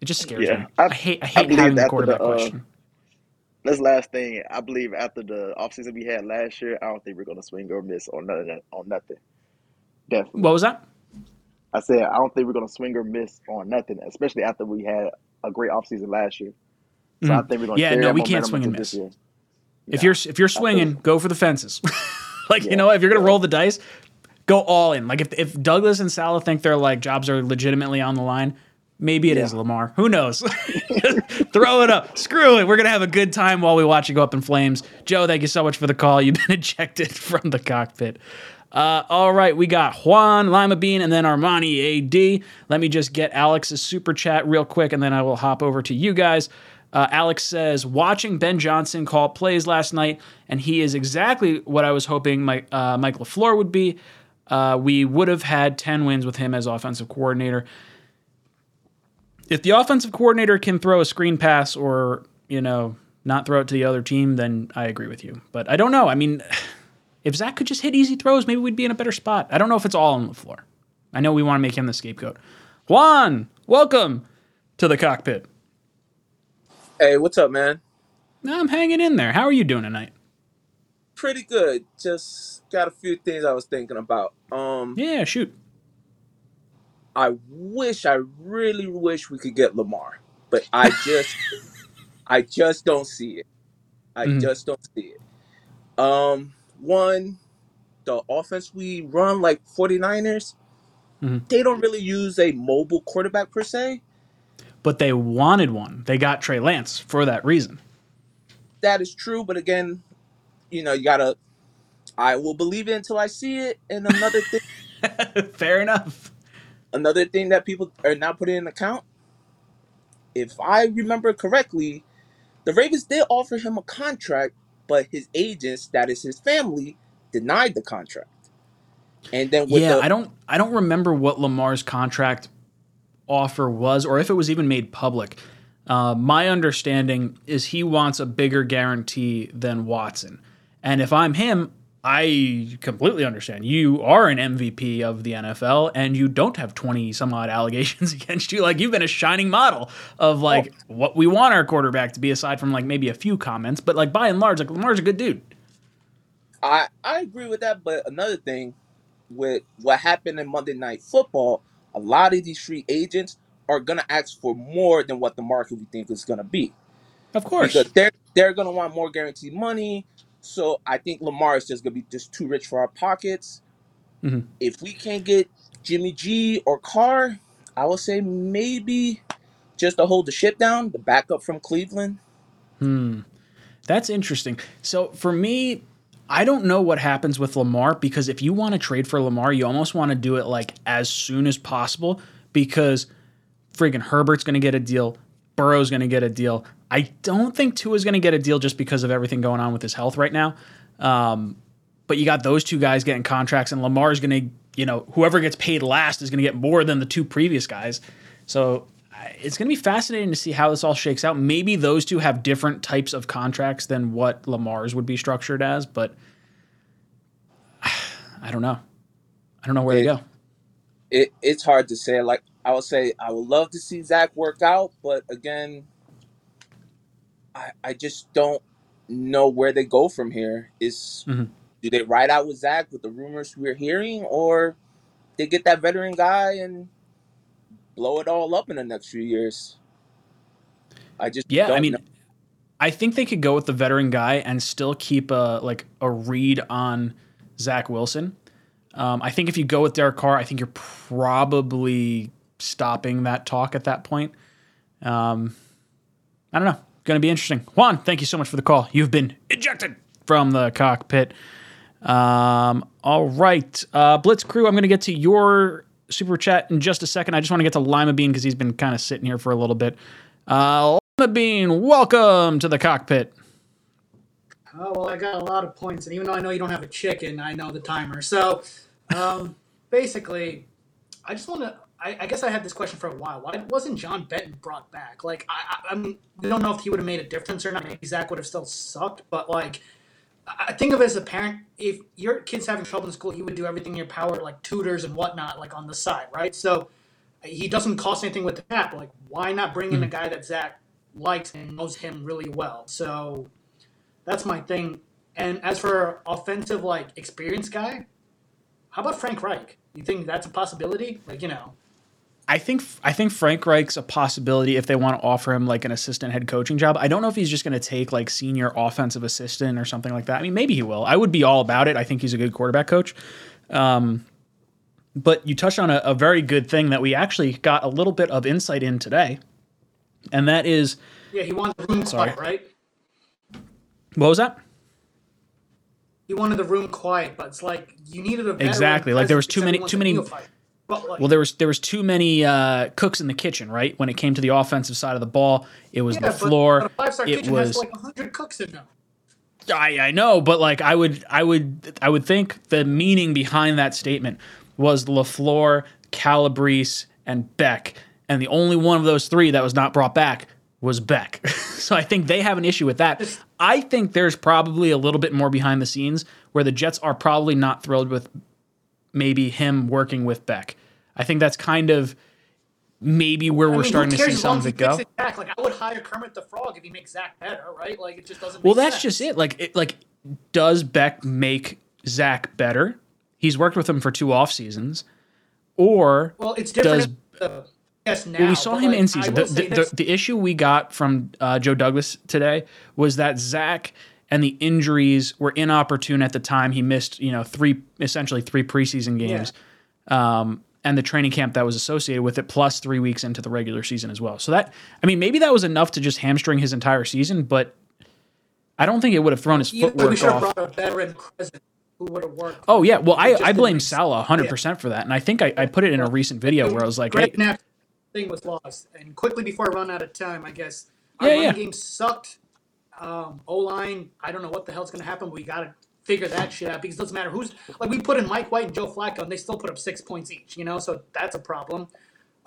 D: it just scares
I: Yeah.
D: me.
I: I-
D: I, hate I
I: I
D: hate
I: believe
D: having the quarterback
I: the, uh,
D: question.
I: This last thing, I believe after the offseason we had last year, I don't think we're gonna swing or miss on nothing. On nothing, definitely.
D: What was that?
I: I said I don't think we're gonna swing or miss on nothing, especially after we had a great offseason last year. So I
D: Mhm.
I: think we're gonna
D: Yeah,
I: carry
D: no, we can't swing and miss.
I: year.
D: If
I: Yeah.
D: you're if you're swinging, go for the fences. [LAUGHS] like you know, if you're gonna roll the dice, go all in. Like if if Douglas and Saleh think their like jobs are legitimately on the line, maybe it is
I: Yeah.
D: Lamar. Who knows? [LAUGHS] Throw it up. Screw it. We're gonna have a good time while we watch it go up in flames. Joe, thank you so much for the call. You've [LAUGHS] been ejected from the cockpit. Uh, all right, we got Juan Lima Bean and then Armani AD. Let me just get Alex's super chat real quick, and then I will hop over to you guys. Uh, Alex says, watching Ben Johnson call plays last night, and he is exactly what I was hoping Mike, uh, Mike LaFleur would be. Uh, we would have had 10 wins with him as offensive coordinator. If the offensive coordinator can throw a screen pass or, you know, not throw it to the other team, then I agree with you. But I don't know. I mean, [SIGHS] if Zach could just hit easy throws, maybe we'd be in a better spot. I don't know if it's all on LaFleur. I know we want to make him the scapegoat. Juan, welcome to the cockpit.
J: Hey, what's up, man?
D: I'm hanging in there. How are you doing tonight?
J: Pretty good. Just got a few things I was thinking about. Um,
D: Yeah, shoot.
J: I wish, I really wish we could get Lamar, but I just, [LAUGHS] I just don't see it. I
D: Mhm.
J: just don't see it. Um, one, the offense we run like 49ers,
D: Mhm.
J: they don't really use a mobile quarterback per se.
D: But they wanted one. They got Trey Lance for that reason.
J: That is true, but again, you know, you gotta. I will believe it until I see it. And another thing. [LAUGHS]
D: Fair enough.
J: another thing that people are not putting in account, if I remember correctly, the Ravens did offer him a contract, but his agents, that is his family, denied the contract. And then with
D: yeah,
J: the
D: I don't I don't remember what Lamar's contract offer was or if it was even made public. Uh, my understanding is he wants a bigger guarantee than Watson. And if I'm him, I completely understand. You are an MVP of the NFL and you don't have 20 some odd allegations [LAUGHS] against you. Like you've been a shining model of like oh. what we want our quarterback to be aside from like maybe a few comments, but like by and large like Lamar's a good dude.
J: I I agree with that, but another thing with what happened in Monday Night Football, a lot of these free agents are gonna ask for more than what the market we think is gonna be
D: Of course.
J: because they're they're gonna want more guaranteed money. So I think Lamar is just gonna be just too rich for our pockets.
D: Mhm.
J: If we can't get Jimmy G or Carr, I would say maybe just to hold the ship down, the backup from Cleveland.
D: Hmm. That's interesting. So for me, I don't know what happens with Lamar because if you want to trade for Lamar, you almost want to do it like as soon as possible because friggin' Herbert's going to get a deal, Burrow's going to get a deal. I don't think Tua's going to get a deal just because of everything going on with his health right now. Um, but you got those two guys getting contracts, and Lamar's going to, you know, whoever gets paid last is going to get more than the two previous guys. So it's going to be fascinating to see how this all shakes out. Maybe those two have different types of contracts than what Lamar's would be structured as, but [SIGHS] I don't know. I don't know where
J: It-
D: to go.
J: It it's hard to say. Like I would say, I would love to see Zach work out, but again, I I just don't know where they go from here. Is
D: Mhm.
J: do they ride out with Zach with the rumors we're hearing, or they get that veteran guy and blow it all up in the next few years? I just
D: Yeah, I
J: don't
D: mean. I think they could go with the veteran guy and still keep a like a read on Zach Wilson. Um, I think if you go with Derek Carr, I think you're probably stopping that talk at that point. Um, I don't know. Going to be interesting. Juan, thank you so much for the call. You've been ejected from the cockpit. Um, all right, uh, Blitz Crew. I'm going to get to your super chat in just a second. I just want to get to Lima Bean because he's been kind of sitting here for a little bit. Uh, Lima Bean, welcome to the cockpit.
K: Oh well, I got a lot of points, and even though I know you don't have a chicken, I know the timer. So, um, [LAUGHS] basically, I just want to. I, I guess I had this question for a while. Why wasn't John Benton brought back? Like, I, I, I'm, we don't know if he would have made a difference or not. Maybe Zach would have still sucked, but like, I I think of it as a parent. If your kid's having trouble in school, you would do everything in your power, like tutors and whatnot, like on the side, right? So, he doesn't cost anything with the cap. Like, why not bring in a hmm. guy that Zach likes and knows him really well? So, that's my thing. And as for offensive like experienced guy, how about Frank Reich? You think that's a possibility? Like you know,
D: I think I think Frank Reich's a possibility if they want to offer him like an assistant head coaching job. I don't know if he's just going to take like senior offensive assistant or something like that. I mean, maybe he will. I would be all about it. I think he's a good quarterback coach. Um, but you touched on a, a very good thing that we actually got a little bit of insight in today, and that is
K: yeah, he wanted the room
D: Sorry.
K: quiet, right?
D: what was that?
K: He wanted the room quiet, but it's like you needed a
D: Exactly. Like there was too many too many.
K: neophyte. Like,
D: Well, there was there was too many uh, cooks in the kitchen, right? When it came to the offensive side of the ball, it was
K: yeah,
D: LaFleur.
K: But a five star
D: it was
K: like hundred cooks in them.
D: I, I know, but like I would I would I would think the meaning behind that statement was Lafleur, Calabrese, and Beck, and the only one of those three that was not brought back was Beck. [LAUGHS] so I think they have an issue with that. I think there's probably a little bit more behind the scenes where the Jets are probably not thrilled with maybe him working with Beck. I think that's kind of maybe where
K: I
D: we're
K: mean,
D: starting to see some of it go.
K: fixes Zach? Like I would hire Kermit the Frog if he makes Zach better, right? Like it just doesn't.
D: Well, that's
K: sense.
D: just it. Like, it, like, does Beck make Zach better? He's worked with him for two off seasons, or
K: Well, it's different.
D: does
K: uh, yes, now.
D: well, we saw him
K: like,
D: in season. The, the, the, the issue we got from uh, Joe Douglas today was that Zach and the injuries were inopportune at the time. He missed, you know, three essentially three preseason games, um, and the training camp that was associated with it, plus three weeks into the regular season as well. So that, I mean, maybe that was enough to just hamstring his entire season, but I don't think it would have thrown his
K: You we
D: footwork
K: should have
D: off.
K: brought a veteran president who would have worked.
D: Oh yeah, well I, I blame Saleh 100 percent for that, and I think I, I put it in a recent video where I was like, hey,
K: thing was lost. And quickly before I run out of time, I guess our
D: Yeah, yeah.
K: game sucked. Um, o line, I don't know what the hell's gonna happen. But we gotta figure that shit out because it doesn't matter who's like we put in Mike White and Joe Flacco, and they still put up six points each. You know, so that's a problem.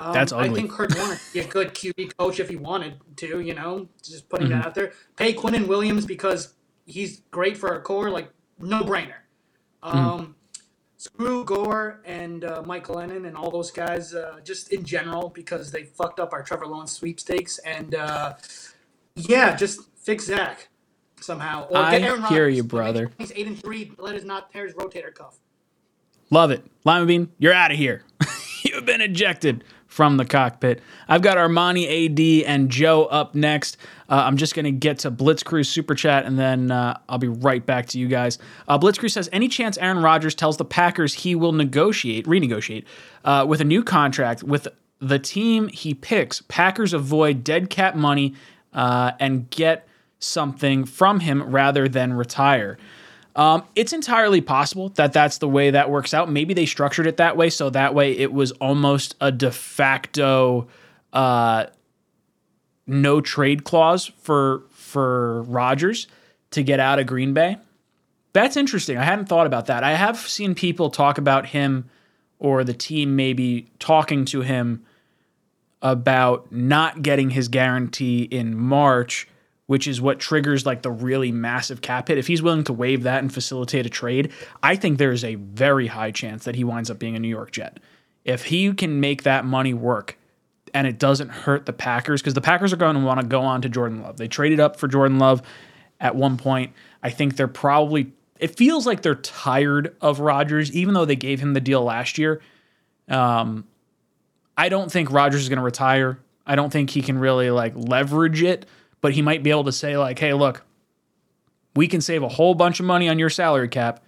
K: Um,
D: That's
K: I think Kurt Warner could be a good QB coach if he wanted to. You know, just putting
D: Mm-hmm.
K: that out there. Pay Quinnen Williams because he's great for our core. Like no brainer.
D: Mm-hmm.
K: Um, screw Gore and uh, Mike Lennon and all those guys, uh, just in general, because they fucked up our Trevor Lawrence sweepstakes. And uh, yeah, just fix Zach. somehow. Or
D: I
K: get Aaron
D: hear
K: Rodgers.
D: you, brother.
K: He's eight and three. Let us not tear his rotator cuff.
D: Love it. Lima Bean, you're out of here. [LAUGHS] You've been ejected from the cockpit. I've got Armani AD and Joe up next. Uh, I'm just going to get to Blitzcrew Super Chat and then uh, I'll be right back to you guys. Uh, Blitzcrew says Any chance Aaron Rodgers tells the Packers he will negotiate, renegotiate uh, with a new contract with the team he picks? Packers avoid dead cap money uh, and get something from him rather than retire. Um, it's entirely possible that that's the way that works out. Maybe they structured it that way, so that way it was almost a de facto uh, no trade clause for for Rodgers to get out of Green Bay. That's interesting. I hadn't thought about that. I have seen people talk about him or the team maybe talking to him about not getting his guarantee in March, which is what triggers like the really massive cap hit. If he's willing to waive that and facilitate a trade, I think there's a very high chance that he winds up being a New York Jet. If he can make that money work and it doesn't hurt the Packers, because the Packers are going to want to go on to Jordan Love. They traded up for Jordan Love at one point. I think they're probably, it feels like they're tired of Rodgers, even though they gave him the deal last year. Um, I don't think Rodgers is going to retire. I don't think he can really like leverage it, but he might be able to say like, "Hey, look, we can save a whole bunch of money on your salary cap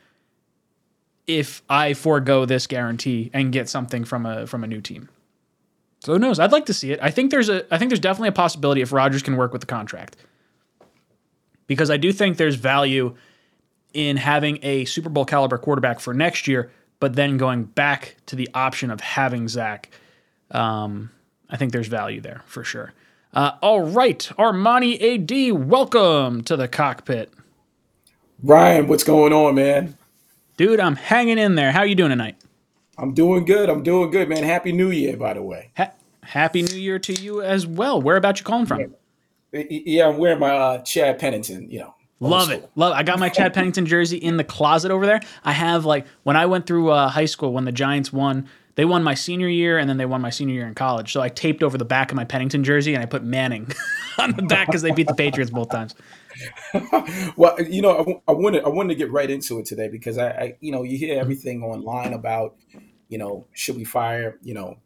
D: if I forego this guarantee and get something from a from a new team." So who knows? I'd like to see it. I think there's a I think there's definitely a possibility if Rodgers can work with the contract. Because I do think there's value in having a Super Bowl caliber quarterback for next year, but then going back to the option of having Zach. Um, I think there's value there for sure. Uh, all right, Armani AD, welcome to the cockpit,
L: Ryan, what's going on, man?
D: dude. I'm hanging in there. How are you doing tonight?
L: I'm doing good. I'm doing good, man. Happy New Year, by the way.
D: Ha- Happy New Year to you as well. Where about you calling from?
L: Y- y- Yeah, I'm wearing my uh, Chad Pennington. You know,
D: Love
L: school.
D: it. Love. I got my Chad [LAUGHS] Pennington jersey in the closet over there. I have like when I went through uh, high school when the Giants won. They won my senior year and then they won my senior year in college. So I taped over the back of my Pennington jersey and I put Manning [LAUGHS] on the back because they beat the Patriots both times. [LAUGHS]
L: well, you know, I, w- I wanted I wanted to get right into it today because I, I, you know, you hear everything online about, you know, should we fire, you know,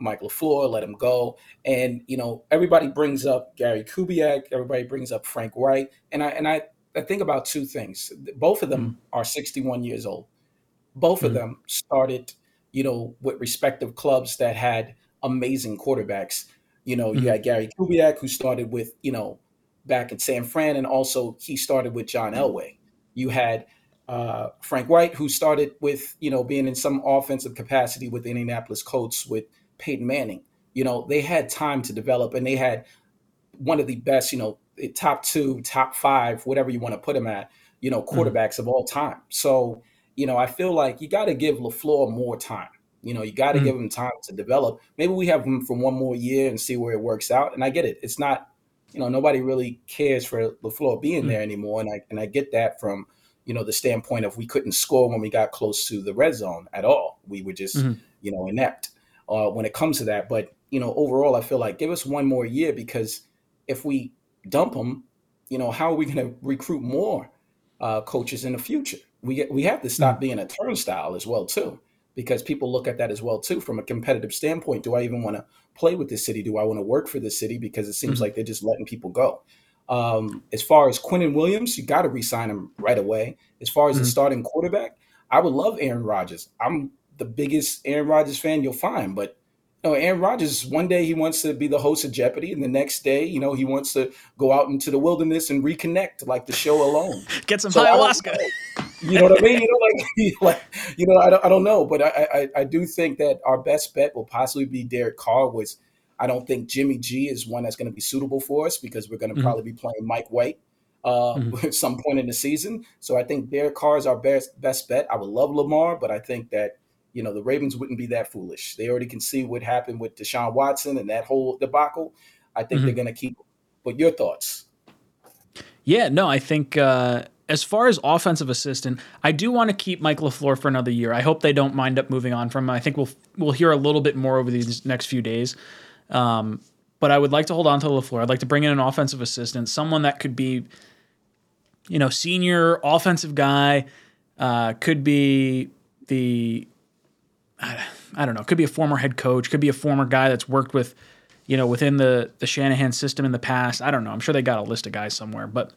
L: Mike Lafleur, let him go, and you know, everybody brings up Gary Kubiak, everybody brings up Frank Reich, and I and I, I think about two things. Both of them are 61 years old. Both of
D: Mhm.
L: them started, you know, with respective clubs that had amazing quarterbacks. You know, you
D: Mhm.
L: had Gary Kubiak who started with, you know, back in San Fran, and also he started with John Elway. You had uh, Frank White, who started with you know being in some offensive capacity with the Indianapolis Colts with Peyton Manning. You know, they had time to develop, and they had one of the best, you know, top two, top five, whatever you want to put them at, you know, quarterbacks of all time. So, you know, I feel like you got to give Lafleur more time. You know, you got to
D: Mhm.
L: give him time to develop. Maybe we have him for one more year and see where it works out. And I get it. It's not, you know, nobody really cares for Lafleur being
D: Mhm.
L: there anymore. And I and I get that from, you know, the standpoint of we couldn't score when we got close to the red zone at all. We were just,
D: Mhm.
L: you know, inept uh, when it comes to that. But you know, overall, I feel like give us one more year because if we dump him, you know, how are we going to recruit more uh, coaches in the future? We we have to stop being a turnstile as well too, because people look at that as well too from a competitive standpoint. Do I even want to play with this city? Do I want to work for this city? Because it seems
D: Mhm.
L: like they're just letting people go. Um, as far as Quinnen Williams, you got to re-sign him right away. As far as the
D: Mhm.
L: starting quarterback, I would love Aaron Rodgers. I'm the biggest Aaron Rodgers fan you'll find, but you know, Aaron Rodgers, one day he wants to be the host of Jeopardy, and the next day, you know, he wants to go out into the wilderness and reconnect, like the show alone. [LAUGHS]
D: Get some
L: So
D: ayahuasca.
L: You know what I mean? You know, like, [LAUGHS] like you know, I don't, I don't know, but I, I, I do think that our best bet will possibly be Derek Carr. Was I don't think Jimmy G is one that's going to be suitable for us because we're going to
D: Mhm.
L: probably be playing Mike White uh,
D: Mhm. [LAUGHS]
L: at some point in the season. So I think Derek Carr is our best best bet. I would love Lamar, but I think that you know the Ravens wouldn't be that foolish. They already can see what happened with Deshaun Watson and that whole debacle. I think
D: Mhm.
L: they're going to keep. But your thoughts?
D: Yeah, no, I think uh, as far as offensive assistant, I do want to keep Mike LaFleur for another year. I hope they don't mind up moving on from him. I think we'll we'll hear a little bit more over these next few days. Um, but I would like to hold on to LaFleur. I'd like to bring in an offensive assistant, someone that could be you know, senior offensive guy, uh, could be the, I, don't know, could be a former head coach, could be a former guy that's worked with, you know, within the the Shanahan system in the past. I don't know. I'm sure they got a list of guys somewhere, but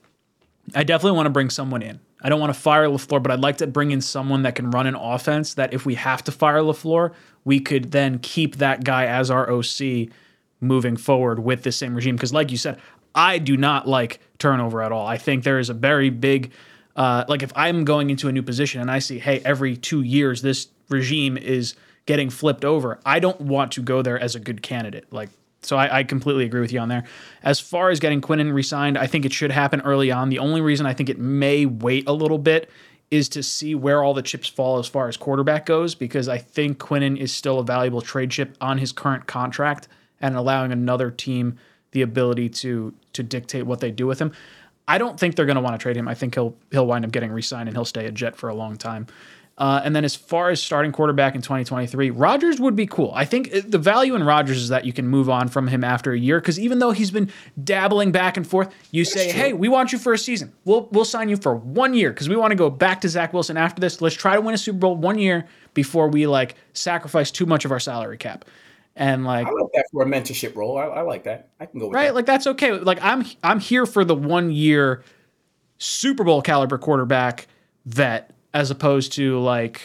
D: I definitely want to bring someone in. I don't want to fire LaFleur, but I'd like to bring in someone that can run an offense that if we have to fire LaFleur, we could then keep that guy as our OC moving forward with the same regime. Because, like you said, I do not like turnover at all. I think there is a very big, uh, like if I'm going into a new position and I see, hey, every two years this regime is getting flipped over, I don't want to go there as a good candidate. Like, so I, I completely agree with you on there. As far as getting Quinnen re-signed, I think it should happen early on. The only reason I think it may wait a little bit is to see where all the chips fall as far as quarterback goes, because I think Quinnen is still a valuable trade chip on his current contract and allowing another team the ability to to dictate what they do with him. I don't think they're going to want to trade him. I think he'll he'll wind up getting re-signed and he'll stay a Jet for a long time. Uh, and then as far as starting quarterback in 2023, Rodgers would be cool. I think the value in Rodgers is that you can move on from him after a year because even though he's been dabbling back and forth, you say, "Hey, we want you for a season. We'll we'll sign you for one year because we want to go back to Zach Wilson after this. Let's try to win a Super Bowl one year before we like sacrifice too much of our salary cap." And like,
L: I like that for a mentorship role. I, I like that. I can go with
D: right,
L: that.
D: like that's okay. Like I'm I'm here for the one year Super Bowl caliber quarterback vet as opposed to like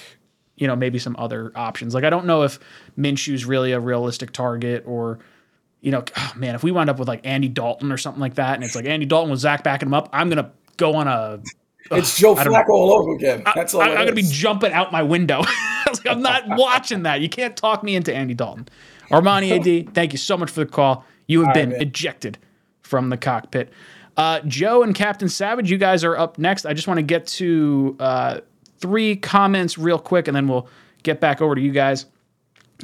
D: you know maybe some other options. Like I don't know if Minshew's really a realistic target or you know oh man if we wind up with like Andy Dalton or something like that and it's like Andy Dalton with Zach backing him up, I'm gonna go on a
L: It's Joe
D: I
L: Flacco all over again. That's all.
D: I, am gonna be jumping out my window. [LAUGHS] I like, I'm not watching that. You can't talk me into Andy Dalton. Armani AD, [LAUGHS] thank you so much for the call. You have
L: All right,
D: been
L: man.
D: ejected from the cockpit. Uh, Joe and Captain Savage, you guys are up next. I just want to get to uh, three comments real quick, and then we'll get back over to you guys.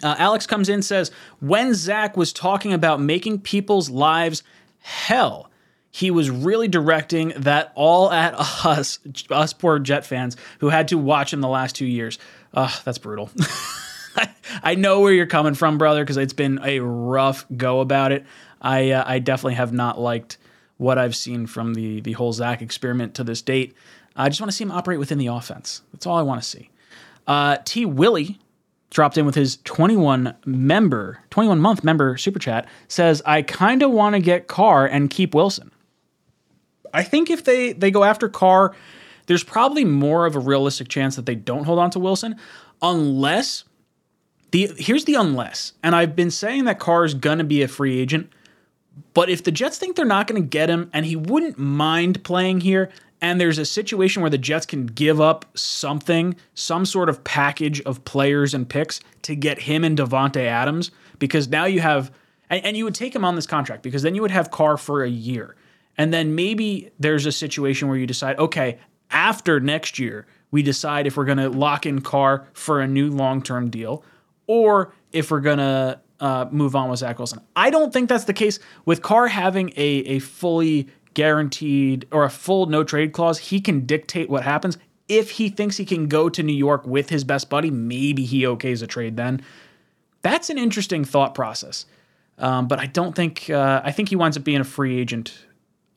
D: Uh, Alex comes in says when Zach was talking about making people's lives hell, he was really directing that all at us, us poor Jet fans who had to watch him the last two years. Ugh, that's brutal. [LAUGHS] I know where you're coming from, brother, because it's been a rough go about it. I uh, I definitely have not liked what I've seen from the the whole Zach experiment to this date. I just want to see him operate within the offense. That's all I want to see. Uh, T Willie dropped in with his 21 member, 21 month member super chat. Says I kind of want to get Carr and keep Wilson. I think if they they go after Carr, there's probably more of a realistic chance that they don't hold on to Wilson, unless the here's the unless, and I've been saying that Carr is gonna be a free agent, but if the Jets think they're not gonna get him, and he wouldn't mind playing here, and there's a situation where the Jets can give up something, some sort of package of players and picks to get him and Davante Adams, because now you have, and, and you would take him on this contract because then you would have Carr for a year. And then maybe there's a situation where you decide, okay, after next year, we decide if we're going to lock in Carr for a new long term deal or if we're going to uh, move on with Zach Wilson. I don't think that's the case. With Carr having a, a fully guaranteed or a full no trade clause, he can dictate what happens. If he thinks he can go to New York with his best buddy, maybe he okays a trade then. That's an interesting thought process. Um, but I don't think, uh, I think he winds up being a free agent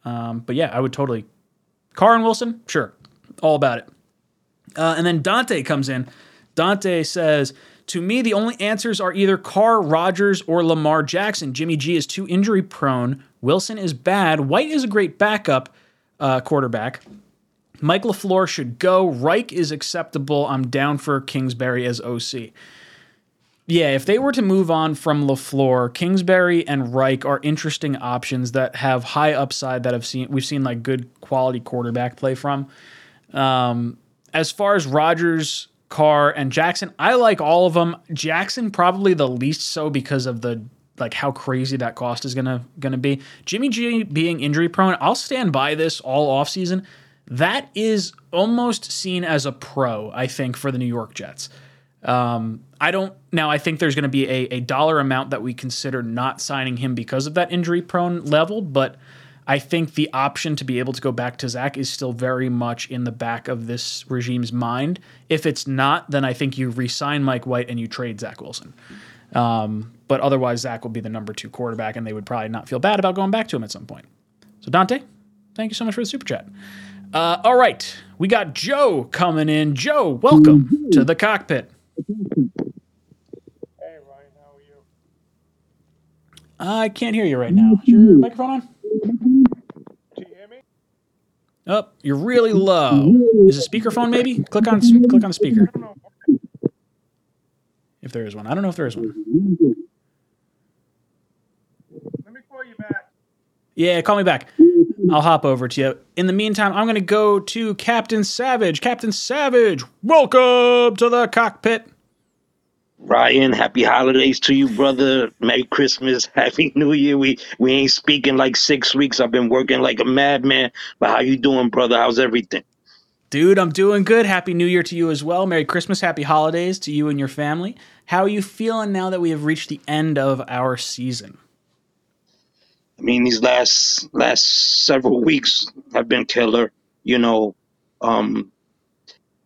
D: um, but yeah, I would totally. Carr and Wilson, sure, all about it. Uh, and then Dante comes in. Dante says, "To me, the only answers are either Carr, Rodgers, or Lamar Jackson. Jimmy G is too injury prone. Wilson is bad. White is a great backup uh, quarterback. Mike LaFleur should go. Reich is acceptable. I'm down for Kingsbury as OC." Yeah, if they were to move on from LaFleur, Kingsbury and Reich are interesting options that have high upside that have seen we've seen like good quality quarterback play from. Um, as far as Rodgers, Carr, and Jackson, I like all of them. Jackson probably the least so because of the like how crazy that cost is gonna gonna be. Jimmy G being injury prone, I'll stand by this all offseason. That is almost seen as a pro, I think, for the New York Jets. Um, I don't now. I think there's going to be a, a dollar amount that we consider not signing him because of that injury prone level, but I think the option to be able to go back to Zach is still very much in the back of this regime's mind. If it's not, then I think you re-sign Mike White and you trade Zach Wilson. Um, but otherwise, Zach will be the number two quarterback, and they would probably not feel bad about going back to him at some point. So Dante, thank you so much for the super chat. Uh, all right, we got Joe coming in. Joe, welcome to the cockpit. Hey, Ryan, how are you? I can't hear you right now. Is your microphone on? Oh, you're really low. Is it speakerphone maybe? Click on click on the speaker. If there is one. I don't know if there is one. Let me call you back. Yeah, call me back. I'll hop over to you. In the meantime, I'm going to go to Captain Savage. Captain Savage, welcome to the cockpit.
M: Ryan, happy holidays to you, brother. Merry Christmas, [LAUGHS] Happy New Year. We we ain't speaking like six weeks. I've been working like a madman. But how you doing, brother? How's everything?
D: Dude, I'm doing good. Happy New Year to you as well. Merry Christmas, happy holidays to you and your family. How are you feeling now that we have reached the end of our season?
M: I mean, these last last several weeks have been killer. You know, um,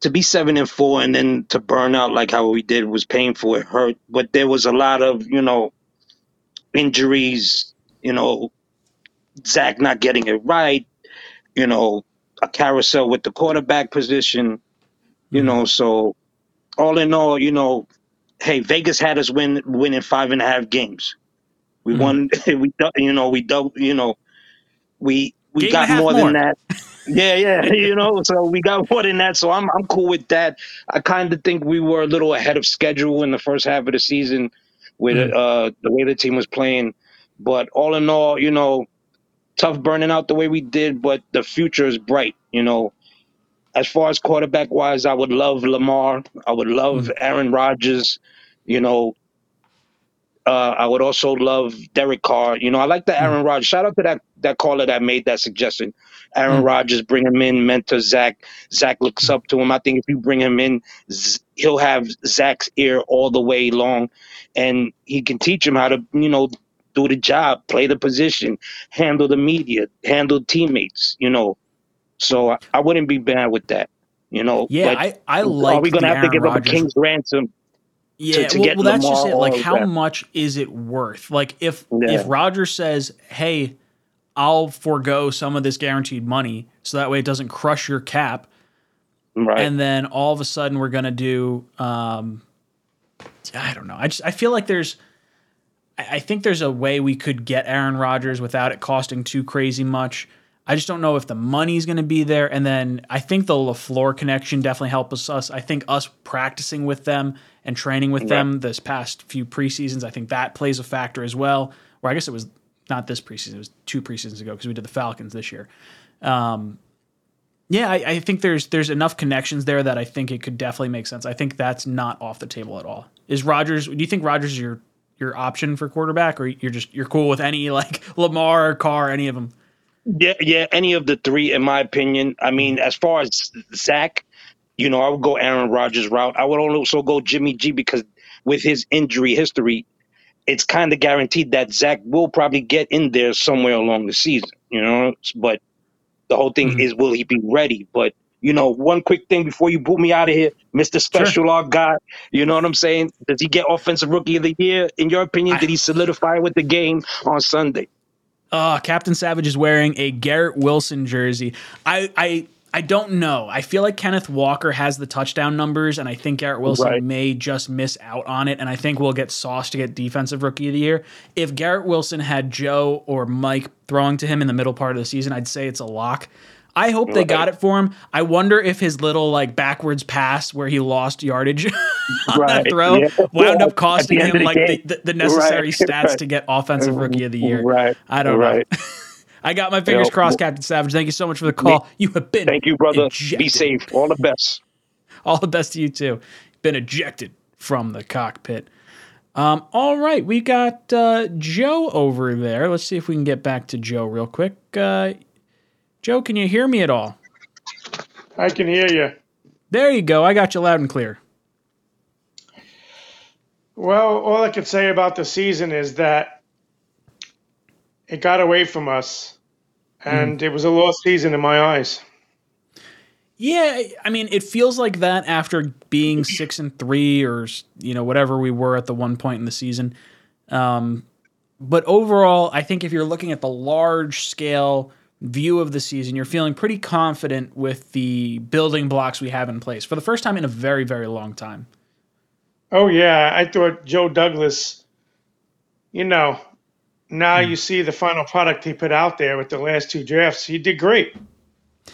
M: to be seven and four and then to burn out like how we did was painful. It hurt, but there was a lot of you know injuries. You know, Zach not getting it right. You know, a carousel with the quarterback position. You know, so all in all, you know, hey, Vegas had us win winning five and a half games. We won. [LAUGHS] We you know we double. You know we we
D: Game
M: got more
D: more.
M: than that. Yeah, yeah. [LAUGHS] You know, so we got more than that. So I'm I'm cool with that. I kind of think we were a little ahead of schedule in the first half of the season with
D: Mhm.
M: uh the way the team was playing. But all in all, you know, tough burning out the way we did, but the future is bright. You know, as far as quarterback wise, I would love Lamar. I would love mm. Aaron Rodgers. You know, uh, I would also love Derek Carr. You know, I like the mm. Aaron Rodgers. Shout out to that that caller that made that suggestion. Aaron mm. Rodgers, bring him in, mentor Zach. Zach looks up to him. I think if you bring him in, Z- he'll have Zach's ear all the way long, and he can teach him how to, you know, do the job, play the position, handle the media, handle teammates. You know, so I, I wouldn't be bad with that. You know,
D: Yeah, I- I
M: Are we gonna have to give up a king's ransom?
D: Yeah,
M: to
D: well,
M: get
D: well, that's just it. Like, how
M: that.
D: much is it worth? Like, if
M: Yeah.
D: if Rodgers says, "Hey, I'll forego some of this guaranteed money, so that way it doesn't crush your cap,"
M: right?
D: And then all of a sudden we're gonna do, um, I don't know. I just I feel like there's, I, think there's a way we could get Aaron Rodgers without it costing too crazy much. I just don't know if the money's going to be there. And then I think the LaFleur connection definitely helps us. I think us practicing with them and training with
M: Right.
D: them this past few preseasons, I think that plays a factor as well. Or I guess it was not this preseason, it was two preseasons ago because we did the Falcons this year. Um, yeah, I, I think there's there's enough connections there that I think it could definitely make sense. I think that's not off the table at all. Is Rodgers? Do you think Rodgers is your your option for quarterback, or you're just you're cool with any like Lamar, Carr, any of them?
M: Yeah, yeah, any of the three, in my opinion. I mean, as far as Zach, you know, I would go Aaron Rodgers route. I would also go Jimmy G because with his injury history, it's kind of guaranteed that Zach will probably get in there somewhere along the season, you know. But the whole thing mm-hmm. is, will he be ready? But you know, one quick thing before you boot me out of here, Mister Special Our guy. You know what I'm saying? Does he get Offensive Rookie of the Year? In your opinion, did he solidify with the game on Sunday?
D: Uh, Captain Savage is wearing a Garrett Wilson jersey. I, I I don't know. I feel like Kenneth Walker has the touchdown numbers, and I think Garrett Wilson
M: Right.
D: may just miss out on it. And I think we'll get sauce to get Defensive Rookie of the Year. If Garrett Wilson had Joe or Mike throwing to him in the middle part of the season, I'd say it's a lock. I hope they got it for him. I wonder if his little like backwards pass where he lost yardage [LAUGHS] on that throw
M: yeah.
D: wound up [LAUGHS] costing him
M: the
D: like the, the, the necessary
M: Right, [LAUGHS]
D: stats
M: right.
D: to get Offensive Rookie of the Year.
M: Right.
D: I don't
M: right.
D: know. I got my fingers crossed, Captain Savage. Thank you so much for the call. You have been
M: Thank you, brother. Be safe. All the best.
D: All the best to you too. Been ejected from the cockpit. Um, all right, we got uh, Joe over there. Let's see if we can get back to Joe real quick. Uh, Joe, can you hear me at all?
N: I can hear you.
D: There you go. I got you loud and clear.
N: Well, all I could say about the season is that it got away from us, and it was a lost season in my eyes.
D: Yeah, I mean, it feels like that after being six and three, or you know whatever we were at the one point in the season. Um, but overall, I think if you're looking at the large scale view of the season, you're feeling pretty confident with the building blocks we have in place for the first time in a very, very long time.
N: Oh yeah, I thought Joe Douglas. You know, now
D: Hmm.
N: you see the final product he put out there with the last two drafts. He did great.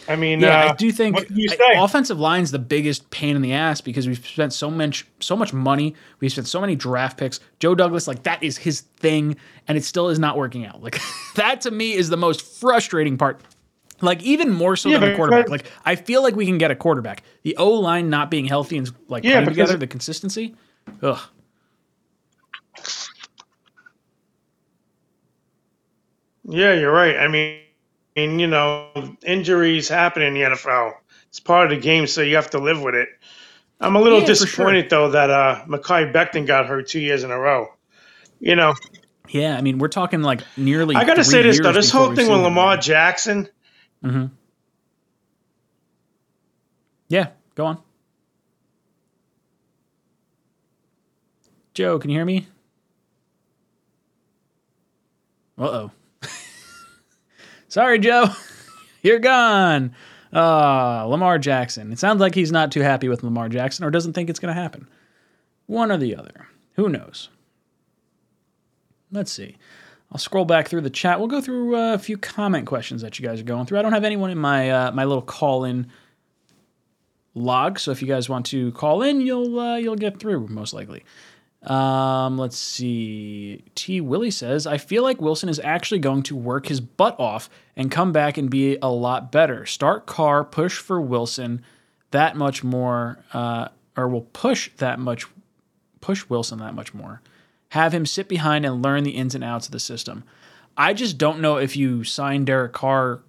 N: I mean,
D: Yeah,
N: uh,
D: I do think
N: What can you
D: I-
N: say?
D: offensive line's the biggest pain in the ass because we've spent so much so much money. We've spent so many draft picks. Joe Douglas, like that is his thing, and it still is not working out. Like [LAUGHS] that to me is the most frustrating part. Like even more so
N: Yeah,
D: than the quarterback. Like I feel like we can get a quarterback. The O line not being healthy and like
N: Yeah,
D: together the consistency. Ugh.
N: Yeah, you're right. I mean, mean, you know, injuries happen in the NFL. It's part of the game, so you have to live with it. I'm a little
D: Yeah, for sure.
N: disappointed though that uh Mekhi Becton got hurt two years in a row. You know,
D: Yeah, I mean we're talking like nearly.
N: I got to
D: three
N: say this though. This whole thing with. Lamar Jackson.
D: Mhm. Yeah, go on. Joe, can you hear me? Uh oh. Sorry, Joe. [LAUGHS] You're gone. Uh, Lamar Jackson. It sounds like he's not too happy with Lamar Jackson or doesn't think it's going to happen. One or the other. Who knows? Let's see. I'll scroll back through the chat. We'll go through uh, a few comment questions that you guys are going through. I don't have anyone in my uh, my little call in log, so if you guys want to call in, you'll uh, you'll get through most likely. Um, let's see. T. Willie says, I feel like Wilson is actually going to work his butt off and come back and be a lot better. Start Carr, push for Wilson that much more, uh, or will push that much, push Wilson that much more. Have him sit behind and learn the ins and outs of the system. I just don't know if you sign Derek Carr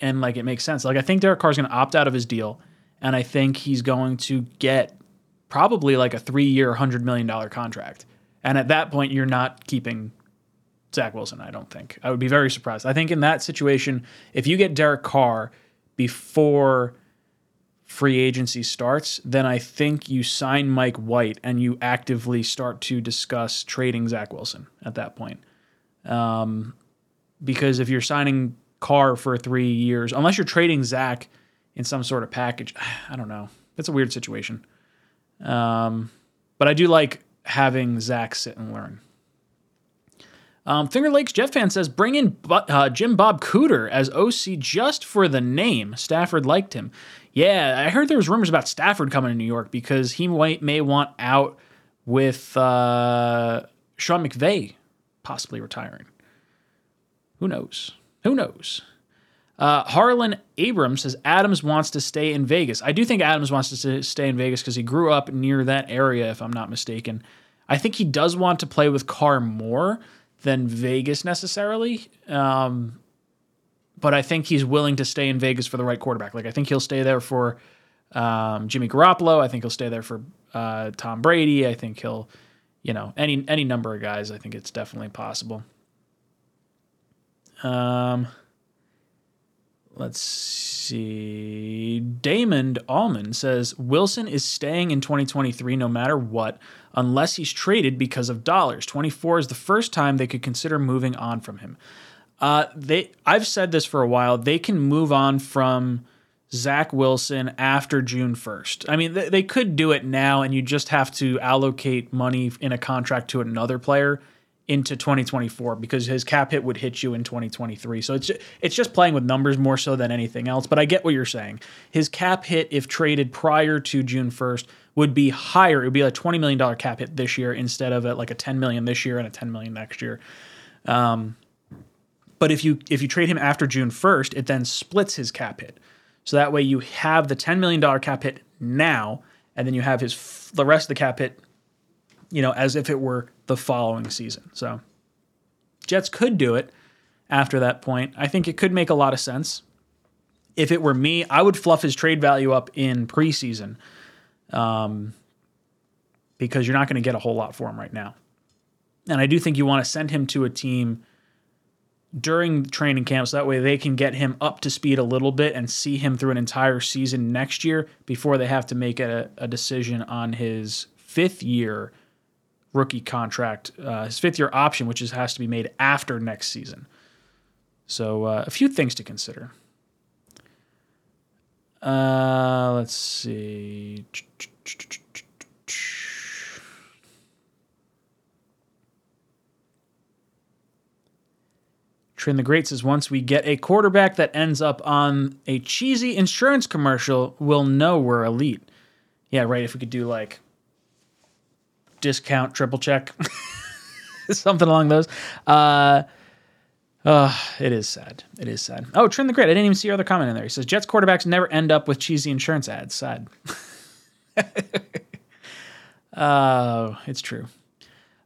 D: and like it makes sense. Like I think Derek Carr's going to opt out of his deal, and I think he's going to get probably like a three-year, hundred million dollar contract. And at that point, you're not keeping Zach Wilson. I don't think. I would be very surprised. I think in that situation, if you get Derek Carr before free agency starts, then I think you sign Mike White and you actively start to discuss trading Zach Wilson at that point. Um, because if you're signing Carr for three years, unless you're trading Zach in some sort of package, [SIGHS] I don't know. It's a weird situation. Um, but I do like having Zach sit and learn. Um, Finger Lakes Jet fan says bring in uh, Jim Bob Cooter as OC just for the name. Stafford liked him. Yeah, I heard there was rumors about Stafford coming to New York because he might, may want out with uh, Sean McVay possibly retiring. Who knows? Who knows? Uh, Harlan Abrams says Adams wants to stay in Vegas. I do think Adams wants to stay in Vegas because he grew up near that area, if I'm not mistaken. I think he does want to play with Carr more than Vegas necessarily. Um, but I think he's willing to stay in Vegas for the right quarterback. Like I think he'll stay there for um, Jimmy Garoppolo. I think he'll stay there for uh, Tom Brady. I think he'll, you know, any any number of guys. I think it's definitely possible. Um, let's see. Damon Allman says Wilson is staying in 2023 no matter what, unless he's traded because of dollars. 24 is the first time they could consider moving on from him. Uh, they, I've said this for a while. They can move on from Zach Wilson after June 1st. I mean, they, they could do it now, and you just have to allocate money in a contract to another player into 2024 because his cap hit would hit you in 2023. So it's it's just playing with numbers more so than anything else. But I get what you're saying. His cap hit, if traded prior to June 1st, would be higher. It would be like 20 million dollar cap hit this year instead of a, like a 10 million this year and a 10 million next year. Um, but if you if you trade him after June 1st, it then splits his cap hit. So that way you have the 10 million dollar cap hit now, and then you have his the rest of the cap hit, you know, as if it were the following season. So Jets could do it after that point. I think it could make a lot of sense. If it were me, I would fluff his trade value up in preseason, um, because you're not going to get a whole lot for him right now. And I do think you want to send him to a team during training camp so that way they can get him up to speed a little bit and see him through an entire season next year before they have to make a, a decision on his fifth year rookie contract, uh, his fifth year option, which is, has to be made after next season. So uh, a few things to consider. Uh, let's see. Trin the Great says once we get a quarterback that ends up on a cheesy insurance commercial, we'll know we're elite. Yeah, right. If we could do like discount triple check, [LAUGHS] something along those. Uh, uh, it is sad. It is sad. Oh, Trin the Great. I didn't even see your other comment in there. He says Jets quarterbacks never end up with cheesy insurance ads. Sad. uh, [LAUGHS] it's true.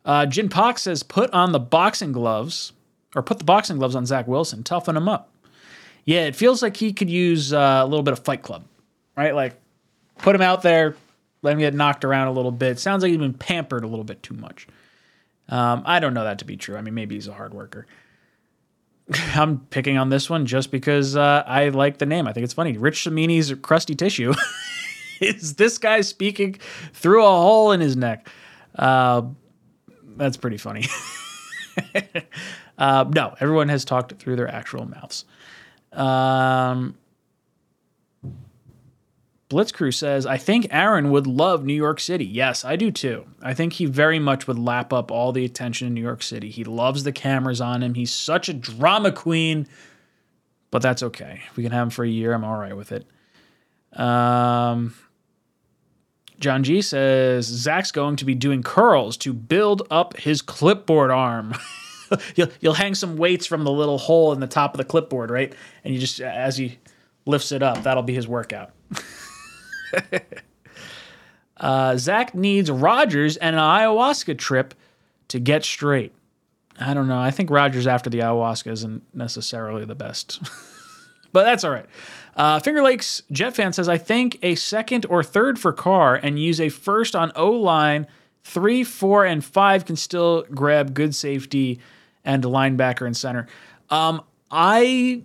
D: Uh, Jin Pak says put on the boxing gloves or put the boxing gloves on Zach Wilson, toughen him up. Yeah, it feels like he could use uh, a little bit of Fight Club, right? Like put him out there, let him get knocked around a little bit. Sounds like he's been pampered a little bit too much. Um, I don't know that to be true. I mean, maybe he's a hard worker. [LAUGHS] I'm picking on this one just because uh, I like the name. I think it's funny. Rich Cimini's crusty tissue. [LAUGHS] is this guy speaking through a hole in his neck? Uh, that's pretty funny. [LAUGHS] uh, no, everyone has talked through their actual mouths. Um, Blitzcrew says, I think Aaron would love New York City. Yes, I do too. I think he very much would lap up all the attention in New York City. He loves the cameras on him. He's such a drama queen, but that's okay. We can have him for a year, I'm all right with it. Um, John G says, Zach's going to be doing curls to build up his clipboard arm. [LAUGHS] you'll, you'll hang some weights from the little hole in the top of the clipboard, right? And you just, as he lifts it up, that'll be his workout. [LAUGHS] [LAUGHS] uh, Zach needs Rodgers and an ayahuasca trip to get straight. I don't know. I think Rodgers after the ayahuasca isn't necessarily the best, [LAUGHS] but that's all right. Uh, Finger Lakes Jet fan says, I think a second or third for Carr and use a first on O line. Three, four, and five can still grab good safety and linebacker and center. Um, I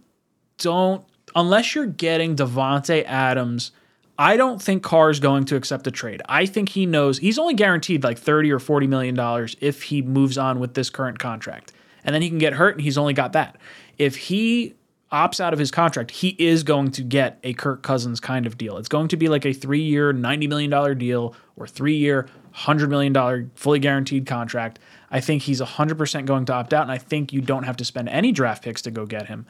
D: don't, unless you're getting Davante Adams I don't think Carr is going to accept a trade. I think he knows he's only guaranteed like 30 or 40 million dollars if he moves on with this current contract. And then he can get hurt and he's only got that. If he opts out of his contract, he is going to get a Kirk Cousins kind of deal. It's going to be like a 3-year, 90 million dollar deal or 3-year, 100 million dollar fully guaranteed contract. I think he's 100% going to opt out and I think you don't have to spend any draft picks to go get him.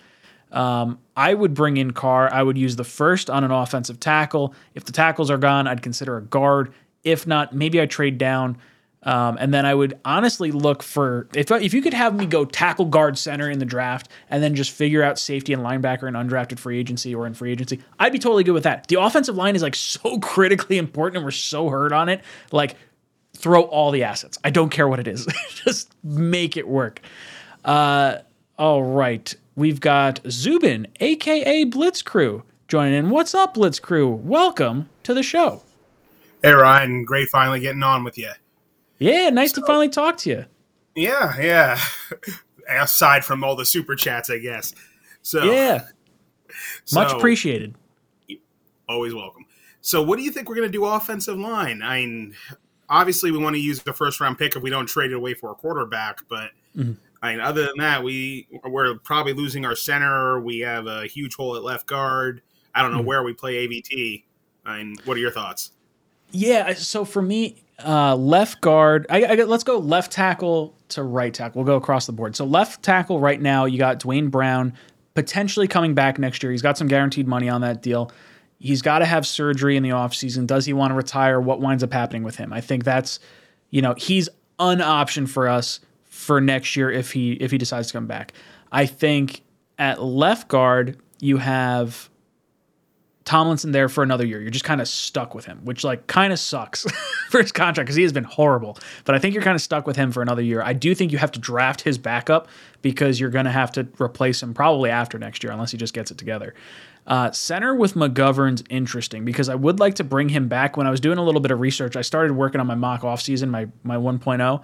D: Um, I would bring in Carr. I would use the first on an offensive tackle. If the tackles are gone, I'd consider a guard. If not, maybe I trade down. Um, and then I would honestly look for if if you could have me go tackle guard center in the draft and then just figure out safety and linebacker in undrafted free agency or in free agency, I'd be totally good with that. The offensive line is like [LAUGHS] so critically important and we're so hurt on it. Like throw all the assets. I don't care what it is. [LAUGHS] just make it work. Uh, all right. We've got Zubin, aka Blitz Crew, joining in. What's up, Blitz Crew? Welcome to the show.
O: Hey Ryan, great finally getting on with you.
D: Yeah, nice so, to finally talk to you.
O: Yeah, yeah. [LAUGHS] Aside from all the super chats, I guess. So
D: yeah, [LAUGHS] so, much appreciated.
O: Always welcome. So, what do you think we're going to do offensive line? I mean, obviously, we want to use the first round pick if we don't trade it away for a quarterback, but. Mm-hmm I mean, other than that, we we're probably losing our center. We have a huge hole at left guard. I don't know mm where we play AVT. I mean, what are your thoughts?
D: Yeah, so for me, uh, left guard. I, I, let's go left tackle to right tackle. We'll go across the board. So left tackle right now, you got Duane Brown potentially coming back next year. He's got some guaranteed money on that deal. He's got to have surgery in the offseason. Does he want to retire? What winds up happening with him? I think that's, you know, he's an option for us for next year if he if he decides to come back. I think at left guard you have Tomlinson there for another year. You're just kind of stuck with him, which like kind of sucks [LAUGHS] for his contract because he has been horrible. But I think you're kind of stuck with him for another year. I do think you have to draft his backup because you're going to have to replace him probably after next year unless he just gets it together. Uh, center with McGovern's interesting because I would like to bring him back. When I was doing a little bit of research, I started working on my mock offseason, my my 1.0,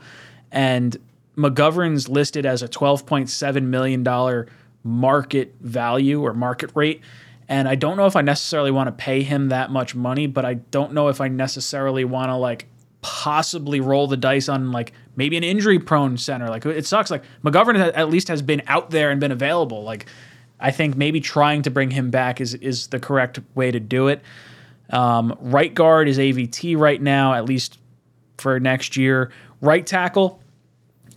D: and McGovern's listed as a $12.7 million market value or market rate. And I don't know if I necessarily want to pay him that much money, but I don't know if I necessarily want to like possibly roll the dice on like maybe an injury prone center. Like it sucks. Like McGovern at least has been out there and been available. Like I think maybe trying to bring him back is is the correct way to do it. Um, right guard is AVT right now, at least for next year. Right tackle,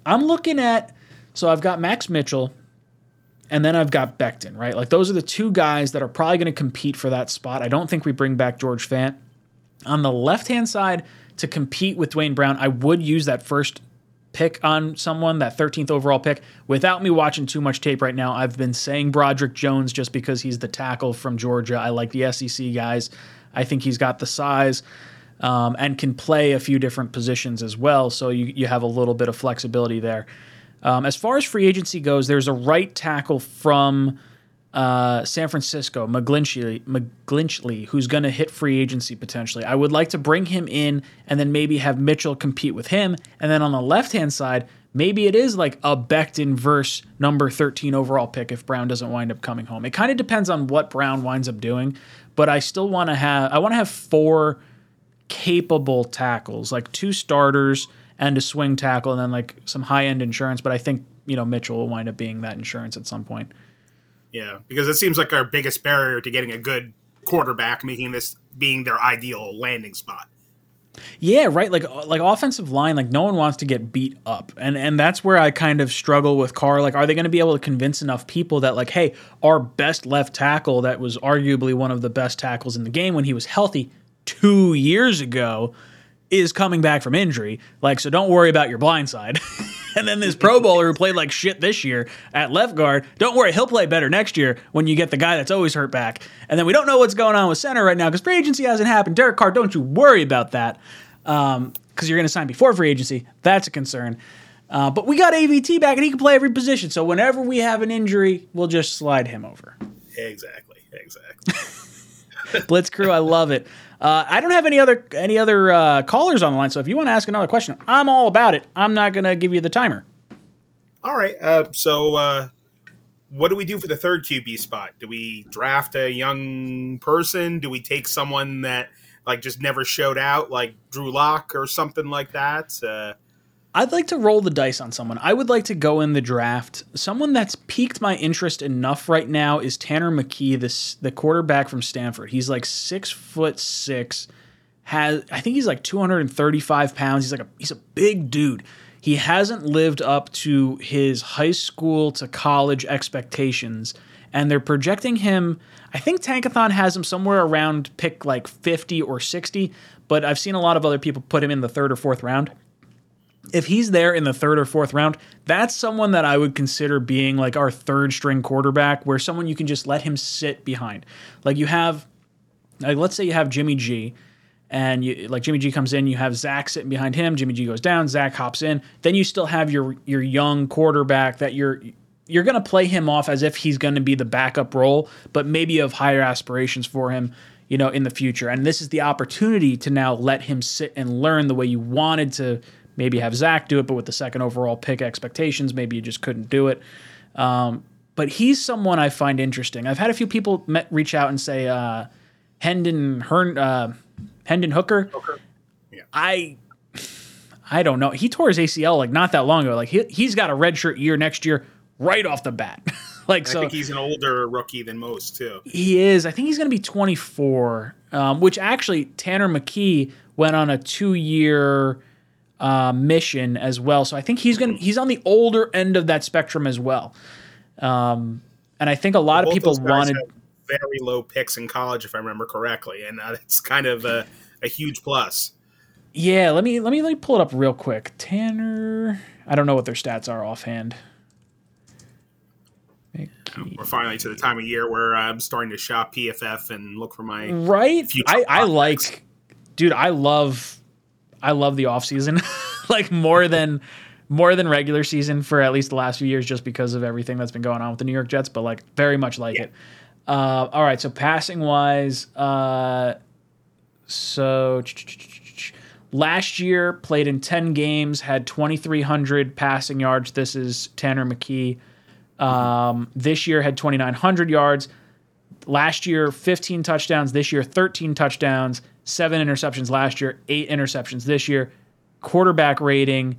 D: I'm looking at. So I've got Max Mitchell, and then I've got Becton. Right, like those are the two guys that are probably going to compete for that spot. I don't think we bring back George Fant. On the left hand side, to compete with Duane Brown, I would use that first pick on someone, that 13th overall pick. Without me watching too much tape right now, I've been saying Broderick Jones just because he's the tackle from Georgia. I like the SEC guys. I think he's got the size um, and can play a few different positions as well. So you, you have a little bit of flexibility there. Um, as far as free agency goes, there's a right tackle from uh, San Francisco, McGlinchey, McGlinchey who's going to hit free agency potentially. I would like to bring him in and then maybe have Mitchell compete with him. And then on the left hand side, maybe it is like a Becton verse number 13 overall pick if Brown doesn't wind up coming home. It kind of depends on what Brown winds up doing, but I still want to have I want to have four capable tackles, like two starters and a swing tackle and then like some high-end insurance, but I think, you know, Mitchell will wind up being that insurance at some point.
O: Yeah, because it seems like our biggest barrier to getting a good quarterback, making this being their ideal landing spot.
D: Yeah, right. Like like offensive line, like no one wants to get beat up, and and that's where I kind of struggle with Carr. Like, are they going to be able to convince enough people that like, hey, our best left tackle that was arguably one of the best tackles in the game when he was healthy two years ago is coming back from injury. Like, so don't worry about your blind side. [LAUGHS] and then this Pro Bowler who played like shit this year at left guard, don't worry, he'll play better next year when you get the guy that's always hurt back. And then we don't know what's going on with center right now because free agency hasn't happened. Derek Carr, don't you worry about that because um, you're going to sign before free agency. That's a concern. Uh, but we got AVT back and he can play every position. So whenever we have an injury, we'll just slide him over.
O: Exactly. Exactly. [LAUGHS]
D: Blitz crew, I love it. Uh, I don't have any other any other uh, callers on the line, so if you want to ask another question, I'm all about it. I'm not going to give you the timer.
O: All right. Uh, so, uh, what do we do for the third QB spot? Do we draft a young person? Do we take someone that like just never showed out, like Drew Lock or something like that?
D: I'd like to roll the dice on someone. I would like to go in the draft. Someone that's piqued my interest enough right now is Tanner McKee, this the quarterback from Stanford. He's like six foot six, has I think he's like 235 pounds. He's like a he's a big dude. He hasn't lived up to his high school to college expectations, and they're projecting him. I think Tankathon has him somewhere around pick like 50 or 60, but I've seen a lot of other people put him in the third or fourth round if he's there in the third or fourth round, that's someone that I would consider being like our third string quarterback, where someone you can just let him sit behind. Like you have, like let's say you have Jimmy G, and you like Jimmy G comes in, you have Zach sitting behind him, Jimmy G goes down, Zach hops in, then you still have your your young quarterback that you're you're going to play him off as if he's going to be the backup role, but maybe of higher aspirations for him, you know, in the future. And this is the opportunity to now let him sit and learn the way you wanted to maybe have Zach do it, but with the second overall pick expectations, maybe you just couldn't do it. Um, but he's someone I find interesting. I've had a few people met, reach out and say uh, Hendon Hern, uh, Hendon Hooker. Hooker. Yeah. I I don't know. He tore his ACL like not that long ago. Like he he's got a redshirt year next year right off the bat. [LAUGHS] like
O: I
D: so,
O: think he's an older rookie than most too.
D: He is. I think he's going to be 24. Um, which actually Tanner McKee went on a two year uh, mission as well. So I think he's gonna he's on the older end of that spectrum as well. Um, and I think a lot
O: Both
D: of people wanted
O: very low picks in college, if I remember correctly, and uh, it's kind of a, a huge plus.
D: Yeah, let me let me let me pull it up real quick. Tanner, I don't know what their stats are offhand.
O: We're finally to the time of year where I'm starting to shop PFF and look for my
D: right. I, I like, dude. I love I love the off season, [LAUGHS] like more than more than regular season for at least the last few years, just because of everything that's been going on with the New York Jets. But like very much like yeah. it. Uh, all right, so passing wise, uh, so last year played in ten games, had twenty three hundred passing yards. This is Tanner McKee. Um, this year had twenty nine hundred yards. Last year, 15 touchdowns. This year, 13 touchdowns seven interceptions last year, eight interceptions this year. Quarterback rating,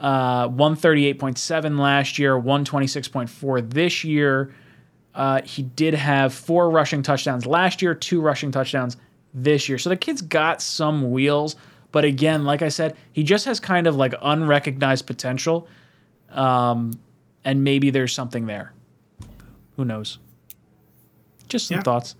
D: uh, Uh, 138.7 last year, 126.4 this year. Uh, he did have four rushing touchdowns last year, two rushing touchdowns this year. So the kid's got some wheels, but again, like I said, he just has kind of like unrecognized potential. Um, and maybe there's something there. Who knows? Just some
O: Yeah.
D: thoughts.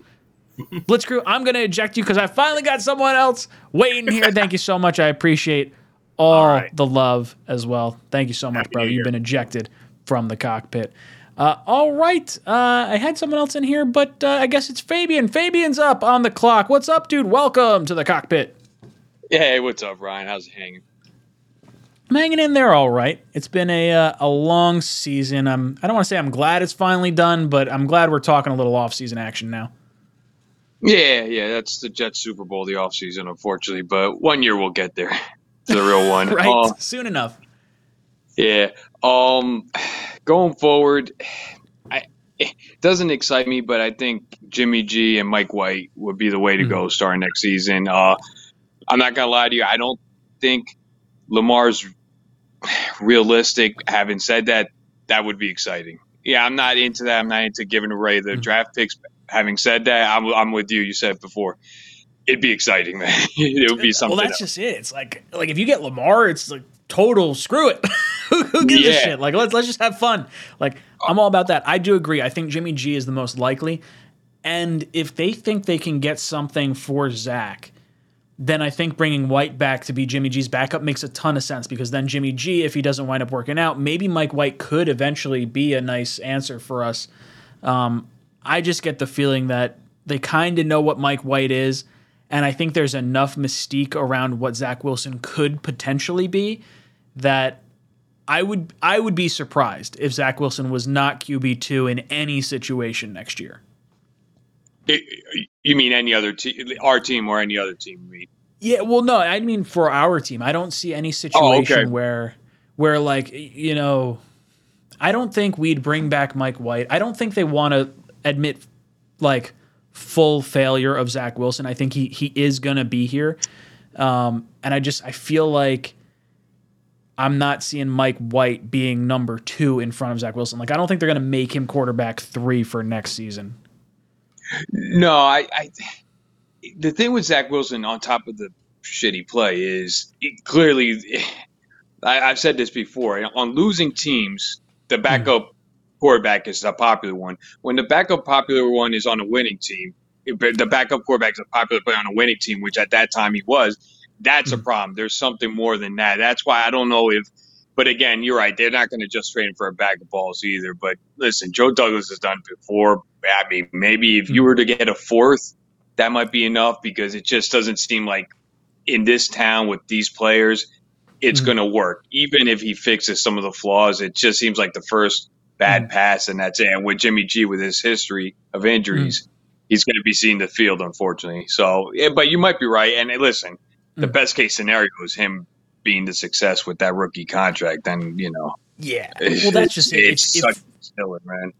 D: Blitzcrew, I'm going to eject you because I finally got someone else waiting here. Thank you so much. I appreciate all the love as well. Thank you so much, bro. You've been ejected from the cockpit. Uh, all right. Uh, I had someone else in here, but uh, I guess it's Fabian. Fabian's up on the clock. What's up, dude? Welcome to the cockpit.
P: Hey, what's up, Ryan? How's it hanging?
D: I'm hanging in there all right. It's been a uh, a long season. I'm I don't want to say I'm glad it's finally done, but I'm glad we're talking a little off season action now.
P: Yeah, yeah, that's the Jets Super Bowl, the offseason, unfortunately. But one year we'll get there to [LAUGHS] the real one. [LAUGHS]
D: right?
P: Uh,
D: Soon enough.
P: yeah. Um, going forward, I, it doesn't excite me, but I think Jimmy G and Mike White would be the way to go starting next season. Uh, I'm not gonna lie to you. I don't think Lamar's realistic. Having said that, that would be exciting. Yeah, I'm not into that. I'm not into giving away the draft picks. Having said that, I'm, I'm with you. You said it before. It'd be exciting, man. [LAUGHS] it would be something.
D: Well, that's
P: else.
D: just it. It's like like if you get Lamar, it's like total screw it. [LAUGHS] who, gives a shit? Like let's let's just have fun. Like I'm all about that. I do agree. I think Jimmy G is the most likely. And if they think they can get something for Zach, then I think bringing White back to be Jimmy G's backup makes a ton of sense because then Jimmy G, if he doesn't wind up working out, maybe Mike White could eventually be a nice answer for us. Um, I just get the feeling that they kind of know what Mike White is, and I think there's enough mystique around what Zach Wilson could potentially be that I would I would be surprised if Zach Wilson was not QB two in any situation next year.
P: It- you mean any other team, our team or any other team? mean?
D: Yeah, well, no, I mean for our team, I don't see any
P: Oh,
D: situation
P: okay.
D: where where like you know, I don't think we'd bring back Mike White. I don't think they want to admit like full failure of Zach Wilson. I think he he is gonna be here, um, and I just I feel like I'm not seeing Mike White being number two in front of Zach Wilson. Like I don't think they're gonna make him quarterback three for next season.
P: No, I, I. The thing with Zach Wilson, on top of the shitty play, is clearly. I, I've said this before. On losing teams, the backup quarterback is a popular one. When the backup popular one is on a winning team, if the backup quarterback is a popular player on a winning team, which at that time he was. That's a problem. There's something more than that. That's why I don't know if. But again, you're right. They're not going to just trade him for a bag of balls either. But listen, Joe Douglas has done before. I mean, maybe if you were to get a fourth, that might be enough because it just doesn't seem like in this town with these players, it's
D: Mhm.
P: going to work. Even if he fixes some of the flaws, it just seems like the first bad mm. pass, and that's it. And with Jimmy G, with his history of injuries, mm. he's going to be seeing the field, unfortunately. So, yeah, but you might be right. And listen, the mm. best case scenario is him being the success with that rookie contract. Then you know,
D: Yeah. [LAUGHS] Well, that's just it.
P: It's
D: If-
P: such a killer, man.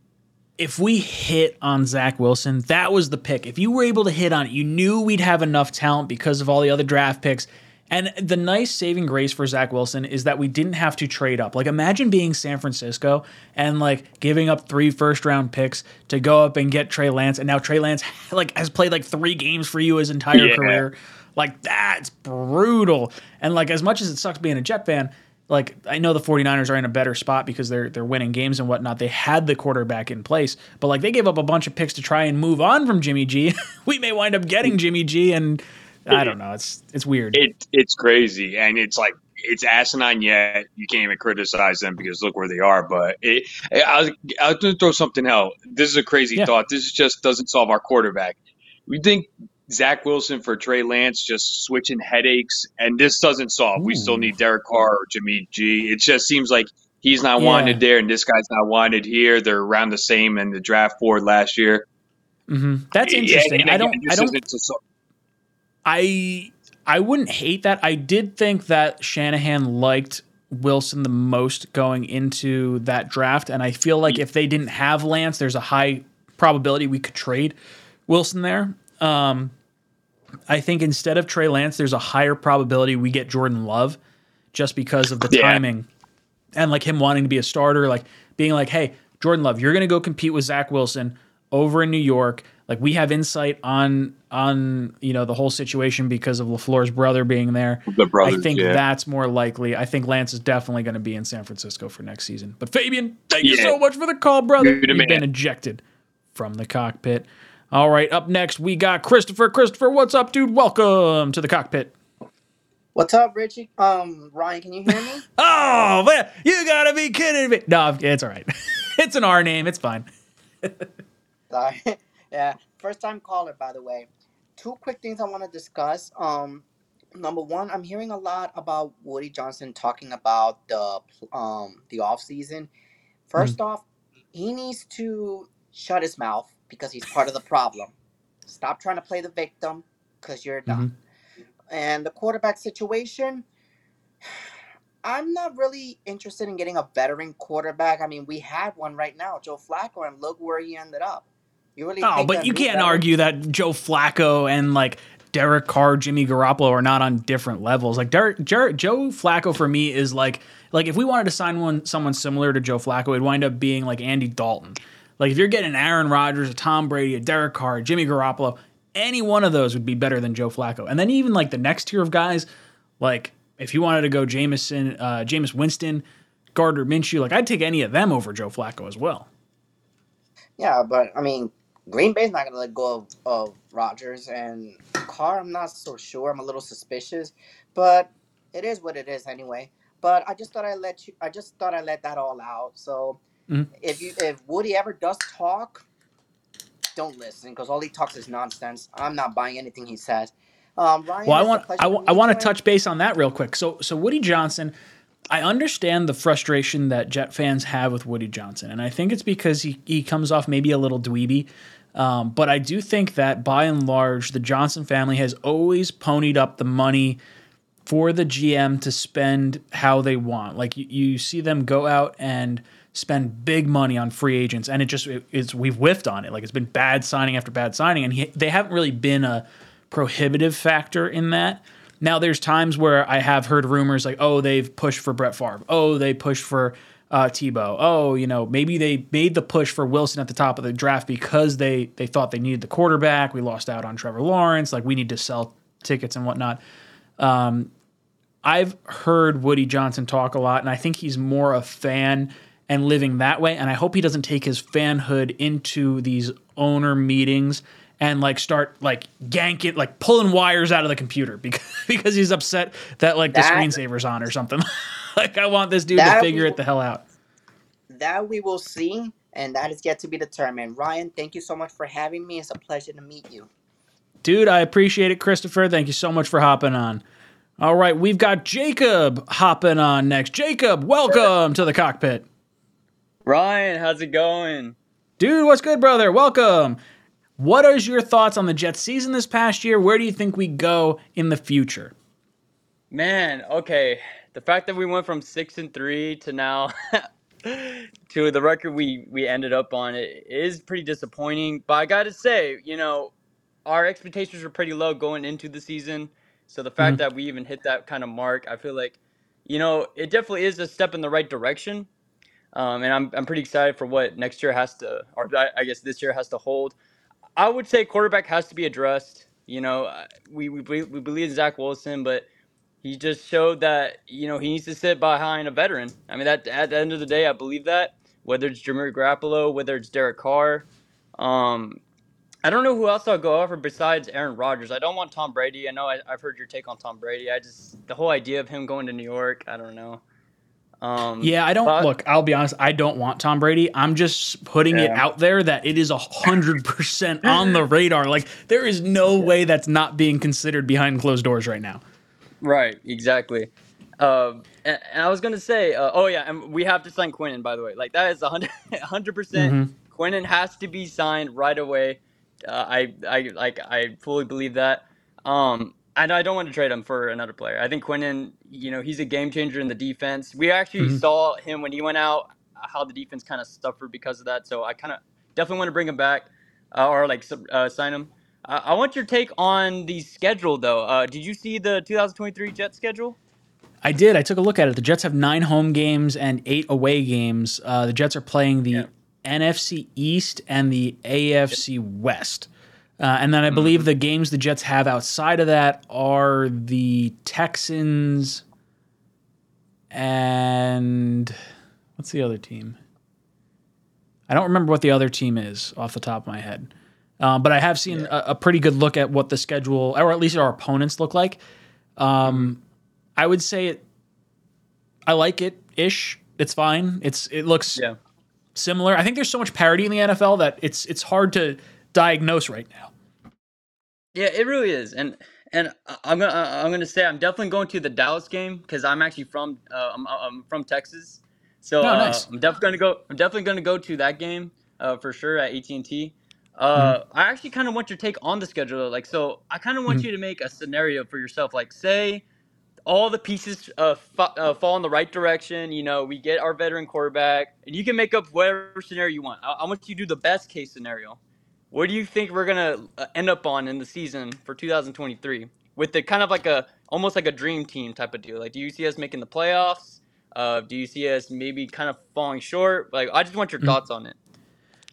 D: if we hit on Zach Wilson, that was the pick. If you were able to hit on it, you knew we'd have enough talent because of all the other draft picks. And the nice saving grace for Zach Wilson is that we didn't have to trade up. Like, imagine being San Francisco and like giving up three first round picks to go up and get Trey Lance, and now Trey Lance [LAUGHS] like has played like three games for you his entire
P: Yeah.
D: career. Like that's brutal. And like as much as it sucks being a Jet fan, like I know the 49ers are in a better spot because they're they're winning games and whatnot. They had the quarterback in place, but like they gave up a bunch of picks to try and move on from Jimmy G. [LAUGHS] we may wind up getting Jimmy G and I don't know. It's it's weird.
P: It it's crazy, and it's like it's asinine. Yet you can't even criticize them because look where they are. But it, I'll I'll just throw something out. This is a crazy
D: Yeah.
P: thought. This just doesn't solve our quarterback. We think Zach Wilson for Trey Lance just switching headaches, and this doesn't solve. We still need Derek Carr or Jimmy G. It just seems like he's not
D: Yeah.
P: wanted there, and this guy's not wanted here. They're around the same in the draft board last year.
D: hmm That's
P: Yeah,
D: interesting.
P: and
D: I don't I don't
P: to
D: I I wouldn't hate that. I did think that Shanahan liked Wilson the most going into that draft, and I feel like if they didn't have Lance, there's a high probability we could trade Wilson there. Um, I think instead of Trey Lance, there's a higher probability we get Jordan Love, just because of the
P: Yeah.
D: timing and like him wanting to be a starter, like being like, hey, Jordan Love, you're going to go compete with Zach Wilson over in New York. Like we have insight on on you know the whole situation because of LaFleur's brother being there.
P: The brothers,
D: I think
P: yeah.
D: that's more likely. I think Lance is definitely going to be in San Francisco for next season. But Fabian, thank you so much for the call, brother.
P: You're the
D: You've been ejected from the cockpit. All right, up next we got Christopher. Christopher, what's up, dude? Welcome to the cockpit.
Q: What's up, Richie? Um, Ryan, can you hear me? [LAUGHS]
D: Oh man, you gotta be kidding me! No, it's all right. [LAUGHS] it's an R name. It's fine. [LAUGHS]
Q: Sorry. Yeah, first time caller, by the way. Two quick things I want to discuss. Um, number one, I'm hearing a lot about Woody Johnson talking about the um the off season. First off, he needs to shut his mouth because he's part of the problem. Stop trying to play the victim because you're not. And the quarterback situation, I'm not really interested in getting a veteran quarterback. I mean, we have one right now, Joe Flacco, and look where he ended up. You really
D: Oh, but you can't
Q: veteran-
D: argue that Joe Flacco and like Derek Carr, Jimmy Garoppolo are not on different levels. Like Derek, Jer- Joe Flacco for me is like like if we wanted to sign one someone similar to Joe Flacco, it'd wind up being like Andy Dalton. Like if you're getting Aaron Rodgers, a Tom Brady, a Derek Carr, Jimmy Garoppolo, any one of those would be better than Joe Flacco. And then even like the next tier of guys, like if you wanted to go Jameson, uh, Jameis Winston, Gardner Minshew, like I'd take any of them over Joe Flacco as well.
Q: Yeah, but I mean, Green Bay's not gonna let go of, of Rodgers and Carr. I'm not so sure. I'm a little suspicious, but it is what it is anyway. But I just thought I let you. I just thought I let that all out. So
D: Mhm.
Q: if you if Woody ever does talk, don't listen because all he talks is nonsense. I'm not buying anything he says. Um, Ryan,
D: Well, I want I,
Q: to
D: I want to touch base on that real quick. So so Woody Johnson, I understand the frustration that Jet fans have with Woody Johnson, and I think it's because he he comes off maybe a little dweeby. Um, but I do think that by and large, the Johnson family has always ponied up the money for the GM to spend how they want. Like you, you see them go out and spend big money on free agents, and it just it, it's we've whiffed on it. Like it's been bad signing after bad signing, and he, they haven't really been a prohibitive factor in that. Now there's times where I have heard rumors like, oh, they've pushed for Brett Favre, oh, they pushed for uh, Tebow, oh, you know, maybe they made the push for Wilson at the top of the draft because they they thought they needed the quarterback. We lost out on Trevor Lawrence, like we need to sell tickets and whatnot. Um, I've heard Woody Johnson talk a lot, and I think he's more a fan and living that way. And I hope he doesn't take his fanhood into these owner meetings and like start like ganking, like pulling wires out of the computer [LAUGHS] because because he's upset that like the
Q: That-
D: screensaver's on or something. [LAUGHS] like I want this dude to figure
Q: will-
D: it the hell out.
Q: That we will see, and that is yet to be determined. Ryan, thank you so much for having me. It's a pleasure to meet you.
D: Dude, I appreciate it, Christopher. Thank you so much for hopping on. All right, we've got Jacob hopping on next. Jacob, welcome to the cockpit.
R: Ryan, how's it going?
D: Dude, what's good, brother? Welcome. What is your thoughts on the Jets season this past year? Where do you think we go in the future?
R: Man, okay. The fact that we went from six and three to now [LAUGHS] to the record we we ended up on it is pretty disappointing. But I gotta say, you know, our expectations were pretty low going into the season. So the fact
D: Mhm.
R: that we even hit that kind of mark, I feel like, you know, it definitely is a step in the right direction. Um, and I'm I'm pretty excited for what next year has to, or I I guess this year has to hold. I would say quarterback has to be addressed. You know, uh, we we, be- we believe in Zach Wilson, but he just showed that you know he needs to sit behind a veteran. I mean, that at the end of the day, I believe that. Whether it's Jimmy Garoppolo, whether it's Derek Carr, um, I don't know who else I'll go over besides Aaron Rodgers. I don't want Tom Brady. I know I, I've heard your take on Tom Brady. I just the whole idea of him going to New York. I don't know. Um,
D: Yeah, I don't
R: but-
D: look. I'll be honest. I don't want Tom Brady. I'm just putting it out there that it is a hundred percent on the radar. Like there is no way that's not being considered behind closed doors right now.
R: Right, exactly. Um, and, and I was gonna say, uh, oh yeah, and we have to sign Quinnen. By the way, like that is a hundred [LAUGHS] percent.
D: Mhm.
R: Quinnen has to be signed right away. Uh, I, I, like, I fully believe that. Um, and I don't want to trade him for another player. I think Quinnen, you know, he's a game changer in the defense. We actually
D: Mhm.
R: saw him when he went out, how the defense kind of suffered because of that. So I kind of definitely want to bring him back, uh, or like uh, sign him. Uh, I want your take on the schedule, though. Uh, did you see the 2023 Jet schedule?
D: I did. I took a look at it. The Jets have nine home games and eight away games. Uh, the Jets are playing the NFC East and the AFC West. Uh, and then I believe the games the Jets have outside of that are the Texans and what's the other team? I don't remember what the other team is off the top of my head. Um, but I have seen a, a pretty good look at what the schedule, or at least our opponents, look like. Um, I would say it. I like it ish. It's fine. It's it looks similar. I think there's so much parity in the NFL that it's it's hard to diagnose right now.
R: Yeah, it really is, and and I'm gonna I'm gonna say I'm definitely going to the Dallas game because I'm actually from uh, I'm, I'm from Texas, so
D: Oh,
R: uh. I'm definitely gonna go. I'm definitely gonna go to that game uh, for sure at AT and T. Uh, I actually kind of want your take on the schedule. Like, so I kind of want
D: Mhm.
R: you to make a scenario for yourself. Like, say all the pieces uh, fa- uh, fall in the right direction. You know, we get our veteran quarterback, and you can make up whatever scenario you want. I, I want you to do the best case scenario. What do you think we're gonna uh, end up on in the season for 2023 with the kind of like a almost like a dream team type of deal? Like, do you see us making the playoffs? Uh, do you see us maybe kind of falling short? Like, I just want your
D: Mhm.
R: thoughts on it.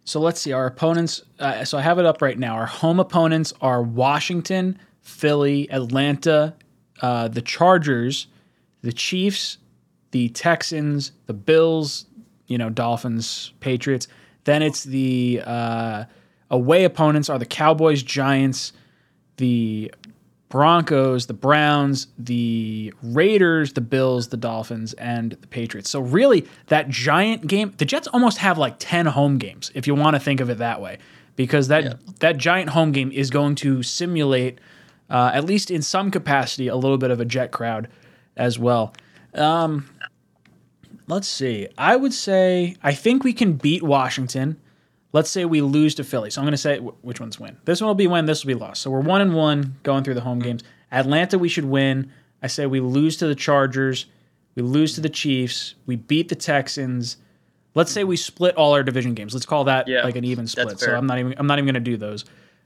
D: So let's see. Our opponents. Uh, so I have it up right now. Our home opponents are Washington, Philly, Atlanta, uh, the Chargers, the Chiefs, the Texans, the Bills. You know, Dolphins, Patriots. Then it's the uh, away opponents are the Cowboys, Giants, the Broncos, the Browns, the Raiders, the Bills, the Dolphins, and the Patriots. So really, that giant game, the Jets almost have like ten home games, if you want to think of it that way, because that that giant home game is going to simulate, uh, at least in some capacity, a little bit of a Jet crowd as well. Um, let's see. I would say I think we can beat Washington. Let's say we lose to Philly. So I'm going to say which ones win. This one will be win. This will be loss. So we're one and one going through the home games. Atlanta, we should win. I say we lose to the Chargers. We lose to the Chiefs. We beat the Texans. Let's say we split all our division games. Let's call that like an even split. So. I'm not even I'm not even going to do those.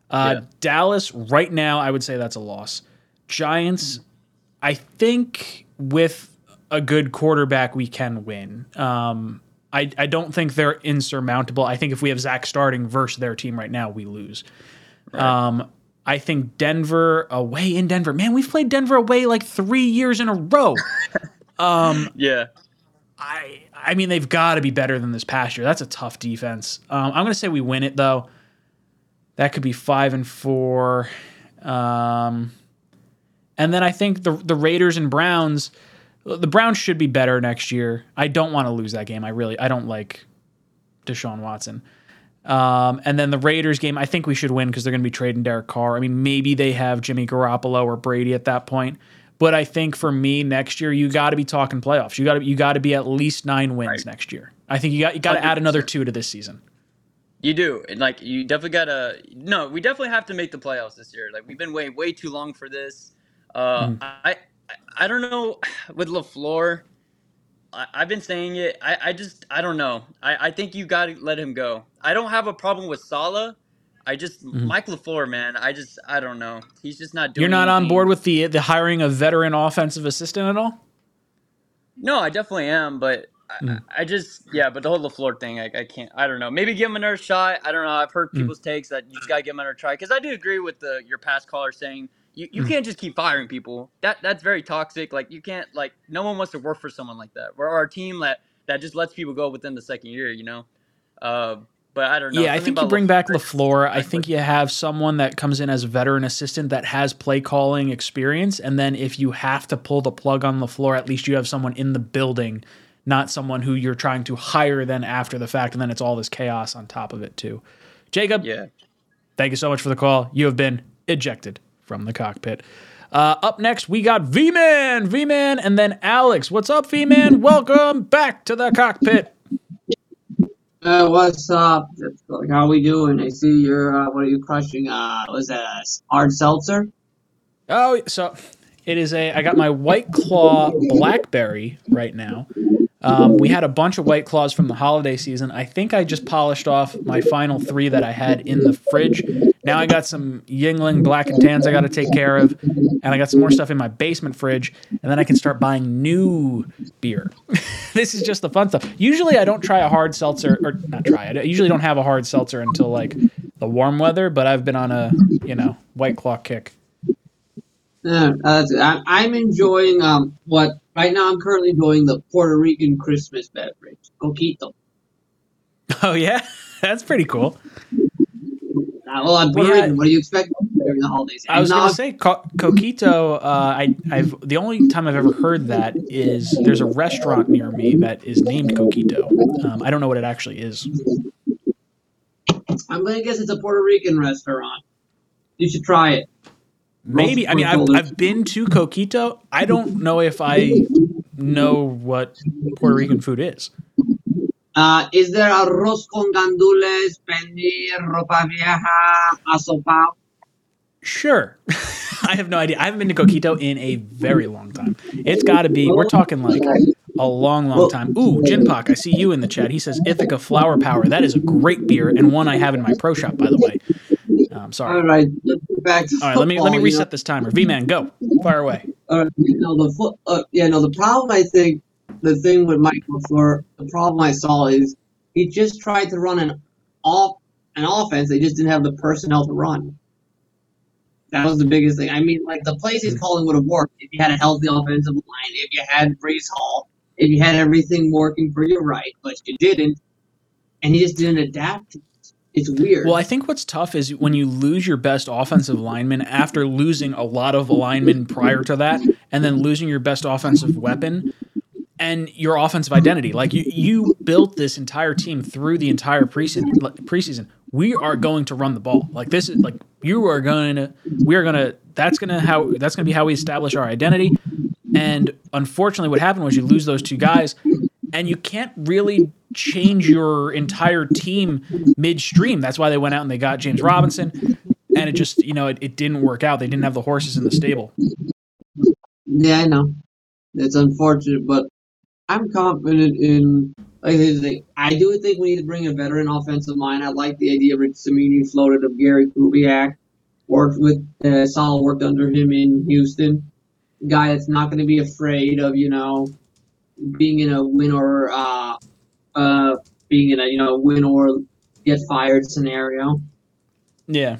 D: Uh, Dallas right now, I would say that's a loss. Giants, I think with a good quarterback, we can win. Um, I, I don't think they're insurmountable. I think if we have Zach starting versus their team right now, we lose. Um, I think Denver away in Denver. Man, we've played Denver away like three years in a row. [LAUGHS] um,
R: yeah.
D: I I mean they've got to be better than this past year. That's a tough defense. Um, I'm going to say we win it though. That could be five and four. Um, and then I think the the Raiders and Browns. The Browns should be better next year. I don't want to lose that game. I really I don't like Deshaun Watson. Um, and then the Raiders game, I think we should win because they're going to be trading Derek Carr. I mean, maybe they have Jimmy Garoppolo or Brady at that point. But I think for me next year, you got to be talking playoffs. You got to you got to be at least nine wins next year. I think you got you got to add another two to this season.
R: You do, and like you definitely gotta. No, we definitely have to make the playoffs this year. Like we've been waiting way too long for this. Uh,
D: Mhm.
R: I, I don't know [SIGHS] with LaFleur. I, I've been saying it. I, I just I don't know. I, I think you got to let him go. I don't have a problem with Saleh. I just
D: Mhm.
R: Mike LaFleur, man. I just I don't know. He's just not doing.
D: You're not on board with the the hiring a veteran offensive assistant at all.
R: No, I definitely am, but I,
D: Mm.
R: I just yeah, but the whole LaFleur thing, I, I can't. I don't know. Maybe give him another shot. I don't know. I've heard
D: Mm.
R: people's takes that you just gotta give him another try because I do agree with the your past caller saying you, you
D: Mm.
R: can't just keep firing people. That that's very toxic. Like you can't like no one wants to work for someone like that. We're our team that that just lets people go within the second year. You know. Uh, but I don't know.
D: Yeah, I think you bring back
R: LaFleur-
D: LaFleur. I think you have someone that comes in as a veteran assistant that has play calling experience. And then if you have to pull the plug on LaFleur, at least you have someone in the building, not someone who you're trying to hire then after the fact. And then it's all this chaos on top of it, too. Jacob,
R: yeah.
D: thank you so much for the call. You have been ejected from the cockpit. Uh, up next, we got V Man, V Man, and then Alex. What's up, V Man? Welcome back to the cockpit.
S: Uh, what's up? How are we doing? I see you're, uh, what are you crushing? Uh, was that a hard seltzer?
D: Oh, so it is a. I got my White Claw Blackberry right now. Um, we had a bunch of White Claws from the holiday season. I think I just polished off my final three that I had in the fridge. Now I got some Yuengling Black and Tans I got to take care of, and I got some more stuff in my basement fridge, and then I can start buying new beer. [LAUGHS] this is just the fun stuff. Usually I don't try a hard seltzer, or not try it. I usually don't have a hard seltzer until like the warm weather, but I've been on a you know White Claw kick.
S: Yeah, uh, I- I'm enjoying um what right now. I'm currently enjoying the Puerto Rican Christmas beverage, coquito.
D: Oh yeah, [LAUGHS] that's pretty cool.
S: Uh, well, I'm Puerto
D: had-
S: Rican. What do you expect during the holidays?
D: I was gonna say co- coquito. Uh, I, I've the only time I've ever heard that is there's a restaurant near me that is named coquito. Um, I don't know what it actually is.
S: I'm gonna guess it's a Puerto Rican restaurant. You should try it.
D: Maybe I mean I've, I've been to coquito. I don't know if I know what Puerto Rican food is.
S: Uh, is there arroz con gandules, pernil, ropa vieja, asopao?
D: Sure. [LAUGHS] I have no idea. I haven't been to Coquito in a very long time. It's got to be. We're talking like a long, long time. Ooh, Jinpak, I see you in the chat. He says Ithaca Flower Power. That is a great beer and one I have in my pro shop, by the way. I'm sorry.
S: All right, let's get back to
D: All right, let me let me reset this timer. V man, go fire away.
S: Uh, you know the foot. Uh, yeah, no. The problem I think the thing with Mike LaFleur, the problem I saw is he just tried to run an off an offense. They just didn't have the personnel to run. That was the biggest thing. I mean, like the plays he's calling would have worked if you had a healthy offensive line, if you had Breece Hall, if you had everything working for you right, but you didn't, and he just didn't adapt. It's weird.
D: Well, I think what's tough is when you lose your best offensive lineman after losing a lot of linemen prior to that, and then losing your best offensive weapon and your offensive identity. Like you, you built this entire team through the entire preseason. Preseason, we are going to run the ball. Like this is like you are going to. We are going to. That's going to how. That's going to be how we establish our identity. And unfortunately, what happened was you lose those two guys, and you can't really change your entire team midstream. That's why they went out and they got James Robinson, and it just you know it, it didn't work out. They didn't have the horses in the stable.
S: Yeah, I know. It's unfortunate, but I'm confident in. Like I do think we need to bring a veteran offensive line. I like the idea of Rich Cimini floated of Gary Kubiak. Worked with uh, Saul worked under him in Houston. Guy that's not going to be afraid of you know being in a win or uh, uh, being in a you know win or get fired scenario.
D: Yeah.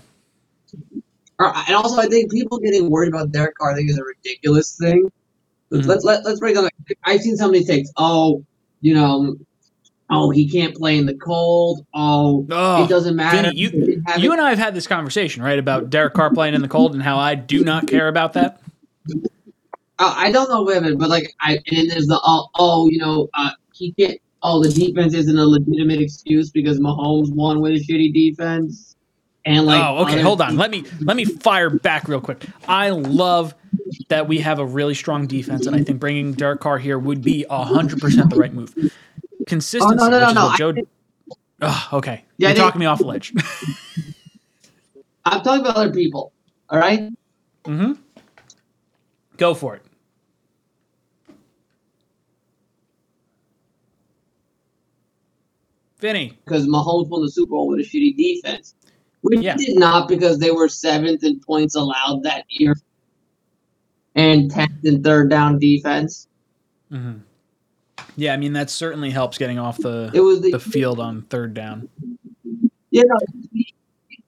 S: And also, I think people getting worried about Derek Carr, I think, is a ridiculous thing. Let's let, let, let's break down. I've seen some of these takes. Oh, you know, oh, he can't play in the cold. Oh, it doesn't matter.
D: Vinny, you, you and I have had this conversation, right, about Derek Carr playing in the cold and how I do not care about that.
S: Uh, I don't know women, but like, I and then there's the oh, oh you know, uh, he can't. Oh, the defense isn't a legitimate excuse because Mahomes won with a shitty defense. And like,
D: oh, okay. Hold on. Let me [LAUGHS] let me fire back real quick. I love that we have a really strong defense, and I think bringing Derek Carr here would be hundred percent the right move. Consistency,
S: Oh, no, no,
D: is
S: no,
D: Joe. Ugh, okay,
S: Yeah,
D: you're talking me off the ledge. [LAUGHS]
S: I'm talking about other people. All right.
D: mm-hmm. Go for it. Vinny.
S: because Mahomes won the Super Bowl with a shitty defense. Which did not because they were seventh in points allowed that year and tenth in third down defense.
D: hmm Yeah, I mean that certainly helps getting off the
S: It was the-
D: the field on third down.
S: You know, he,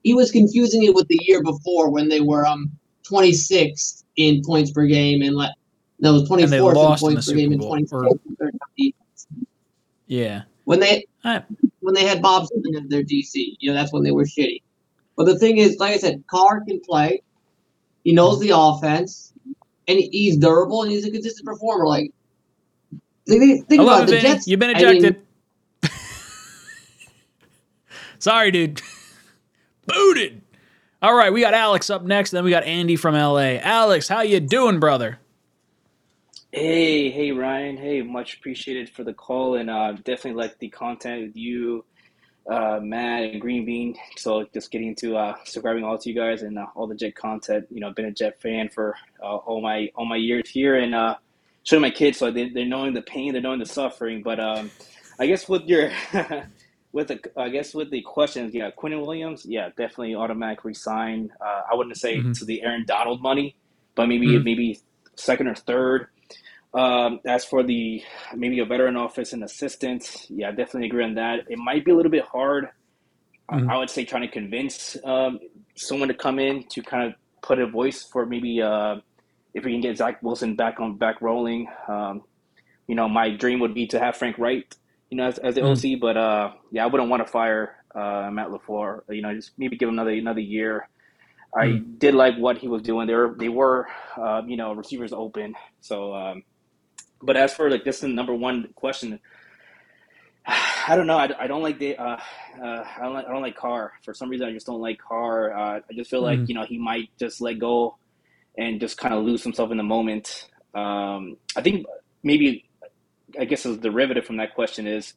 S: he was confusing it with the year before when they were um 26th in points per game and let no, it was 24th in
D: lost in
S: points per game
D: Super
S: and
D: Bowl,
S: 24th
D: or-
S: in third down defense.
D: Yeah.
S: When they when they had Bob Smith as their DC, you know, that's when they were shitty. But the thing is, like I said, Carr can play. He knows the offense, and he's durable, and he's a consistent performer. Like, think, think about the
D: Vinny.
S: Jets.
D: You've been
S: I mean,
D: ejected. [LAUGHS] Sorry, dude. [LAUGHS] Booted. All right, we got Alex up next. Then we got Andy from LA. Alex, how you doing, brother?
T: Hey, hey Ryan. Hey, much appreciated for the call and uh, definitely like the content with you, uh, Matt, and Green Bean. So just getting to uh, subscribing all to you guys and uh, all the Jet content. You know, been a Jet fan for uh, all my all my years here, and uh, showing my kids so they, they're knowing the pain, they're knowing the suffering. But um, I guess with your [LAUGHS] with the I guess with the questions, yeah, Quinnen Williams, yeah, definitely automatic resign. Uh, I wouldn't say
D: Mhm.
T: to the Aaron Donald money, but maybe
D: Mhm.
T: maybe second or third. Um, as for the maybe a veteran office and assistant, yeah, I definitely agree on that. It might be a little bit hard. I-
D: Mhm.
T: I would say trying to convince um, someone to come in to kind of put a voice for maybe uh, if we can get Zach Wilson back on back rolling. Um, you know, my dream would be to have Frank Reich, you know, as, as the
D: Mhm.
T: OC, but uh, yeah, I wouldn't want to fire uh, Matt Lafleur. You know, just maybe give him another another year. I
D: Mhm.
T: did like what he was doing. They were they were uh, you know receivers open. So, um, but as for like this is the number one question, [SIGHS] I don't know. I, I don't like the uh, uh, I don't like I don't like Carr for some reason. I just don't like Carr. Uh, I just feel like
D: Mhm.
T: you know he might just let go and just kind of lose himself in the moment. Um, I think maybe I guess a derivative from that question is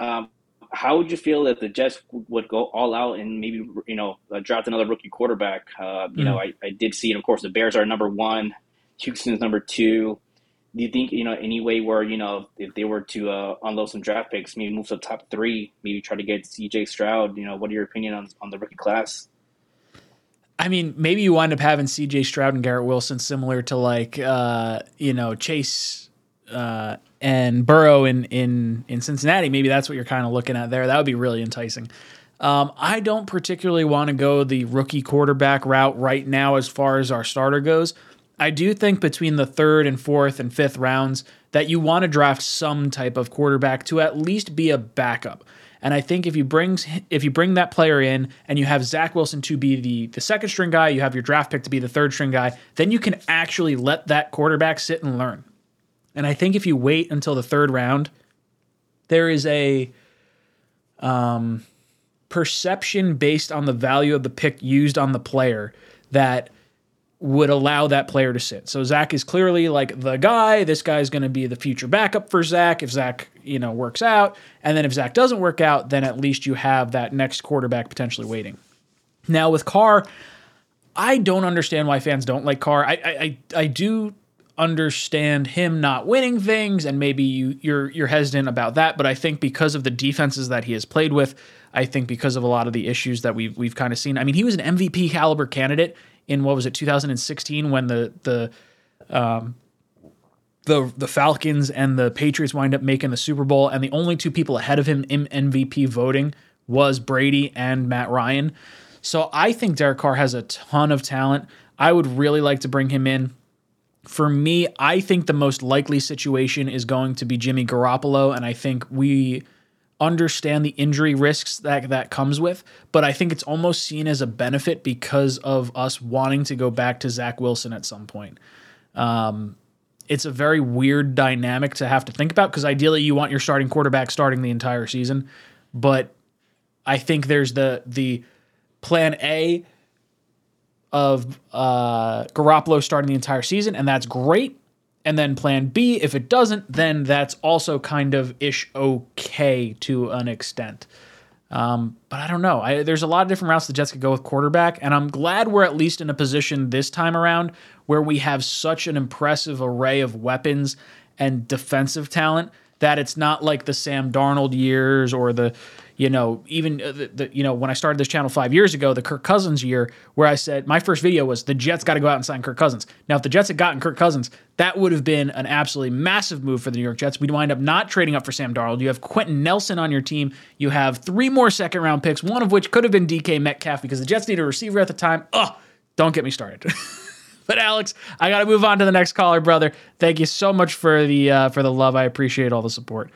T: um, how would you feel if the Jets would go all out and maybe you know uh, draft another rookie quarterback? Uh, you know,
D: Mhm.
T: I, I did see it. Of course, the Bears are number one, Houston's number two. Do you think you know any way where you know if they were to uh, unload some draft picks, maybe move to the top three, maybe try to get C.J. Stroud? You know, what are your opinion on on the rookie class?
D: I mean, maybe you wind up having C.J. Stroud and Garrett Wilson, similar to like uh, you know Chase uh, and Burrow in in in Cincinnati. Maybe that's what you're kind of looking at there. That would be really enticing. Um, I don't particularly want to go the rookie quarterback route right now as far as our starter goes. I do think between the third and fourth and fifth rounds that you want to draft some type of quarterback to at least be a backup. And I think if you bring if you bring that player in and you have Zach Wilson to be the the second string guy, you have your draft pick to be the third string guy, then you can actually let that quarterback sit and learn. And I think if you wait until the third round, there is a um, perception based on the value of the pick used on the player that would allow that player to sit. So Zach is clearly like the guy. This guy's going to be the future backup for Zach if Zach, you know, works out. And then if Zach doesn't work out, then at least you have that next quarterback potentially waiting. Now with Carr, I don't understand why fans don't like Carr. I I I, I do understand him not winning things and maybe you you're you're hesitant about that, but I think because of the defenses that he has played with, I think because of a lot of the issues that we've we've kind of seen. I mean, he was an MVP caliber candidate in what was it 2016 when the the um the the Falcons and the Patriots wind up making the Super Bowl and the only two people ahead of him in MVP voting was Brady and Matt Ryan. So I think Derek Carr has a ton of talent. I would really like to bring him in. For me, I think the most likely situation is going to be Jimmy Garoppolo, and I think we understand the injury risks that that comes with, but I think it's almost seen as a benefit because of us wanting to go back to Zach Wilson at some point. Um, it's a very weird dynamic to have to think about because ideally you want your starting quarterback starting the entire season, but I think there's the the plan A of uh, Garoppolo starting the entire season, and that's great. And then plan B, if it doesn't, then that's also kind of ish okay to an extent. Um, but I don't know. I, there's a lot of different routes the Jets could go with quarterback, and I'm glad we're at least in a position this time around where we have such an impressive array of weapons and defensive talent that it's not like the Sam Darnold years or the, you know, even uh, the, the you know when I started this channel five years ago, the Kirk Cousins year, where I said my first video was the Jets got to go out and sign Kirk Cousins. Now, if the Jets had gotten Kirk Cousins, that would have been an absolutely massive move for the New York Jets. We'd wind up not trading up for Sam Darnold. You have Quenton Nelson on your team. You have three more second round picks, one of which could have been DK Metcalf because the Jets needed a receiver at the time. Oh, don't get me started. [LAUGHS] But Alex, I got to move on to the next caller, brother. Thank you so much for the uh, for the love. I appreciate all the support.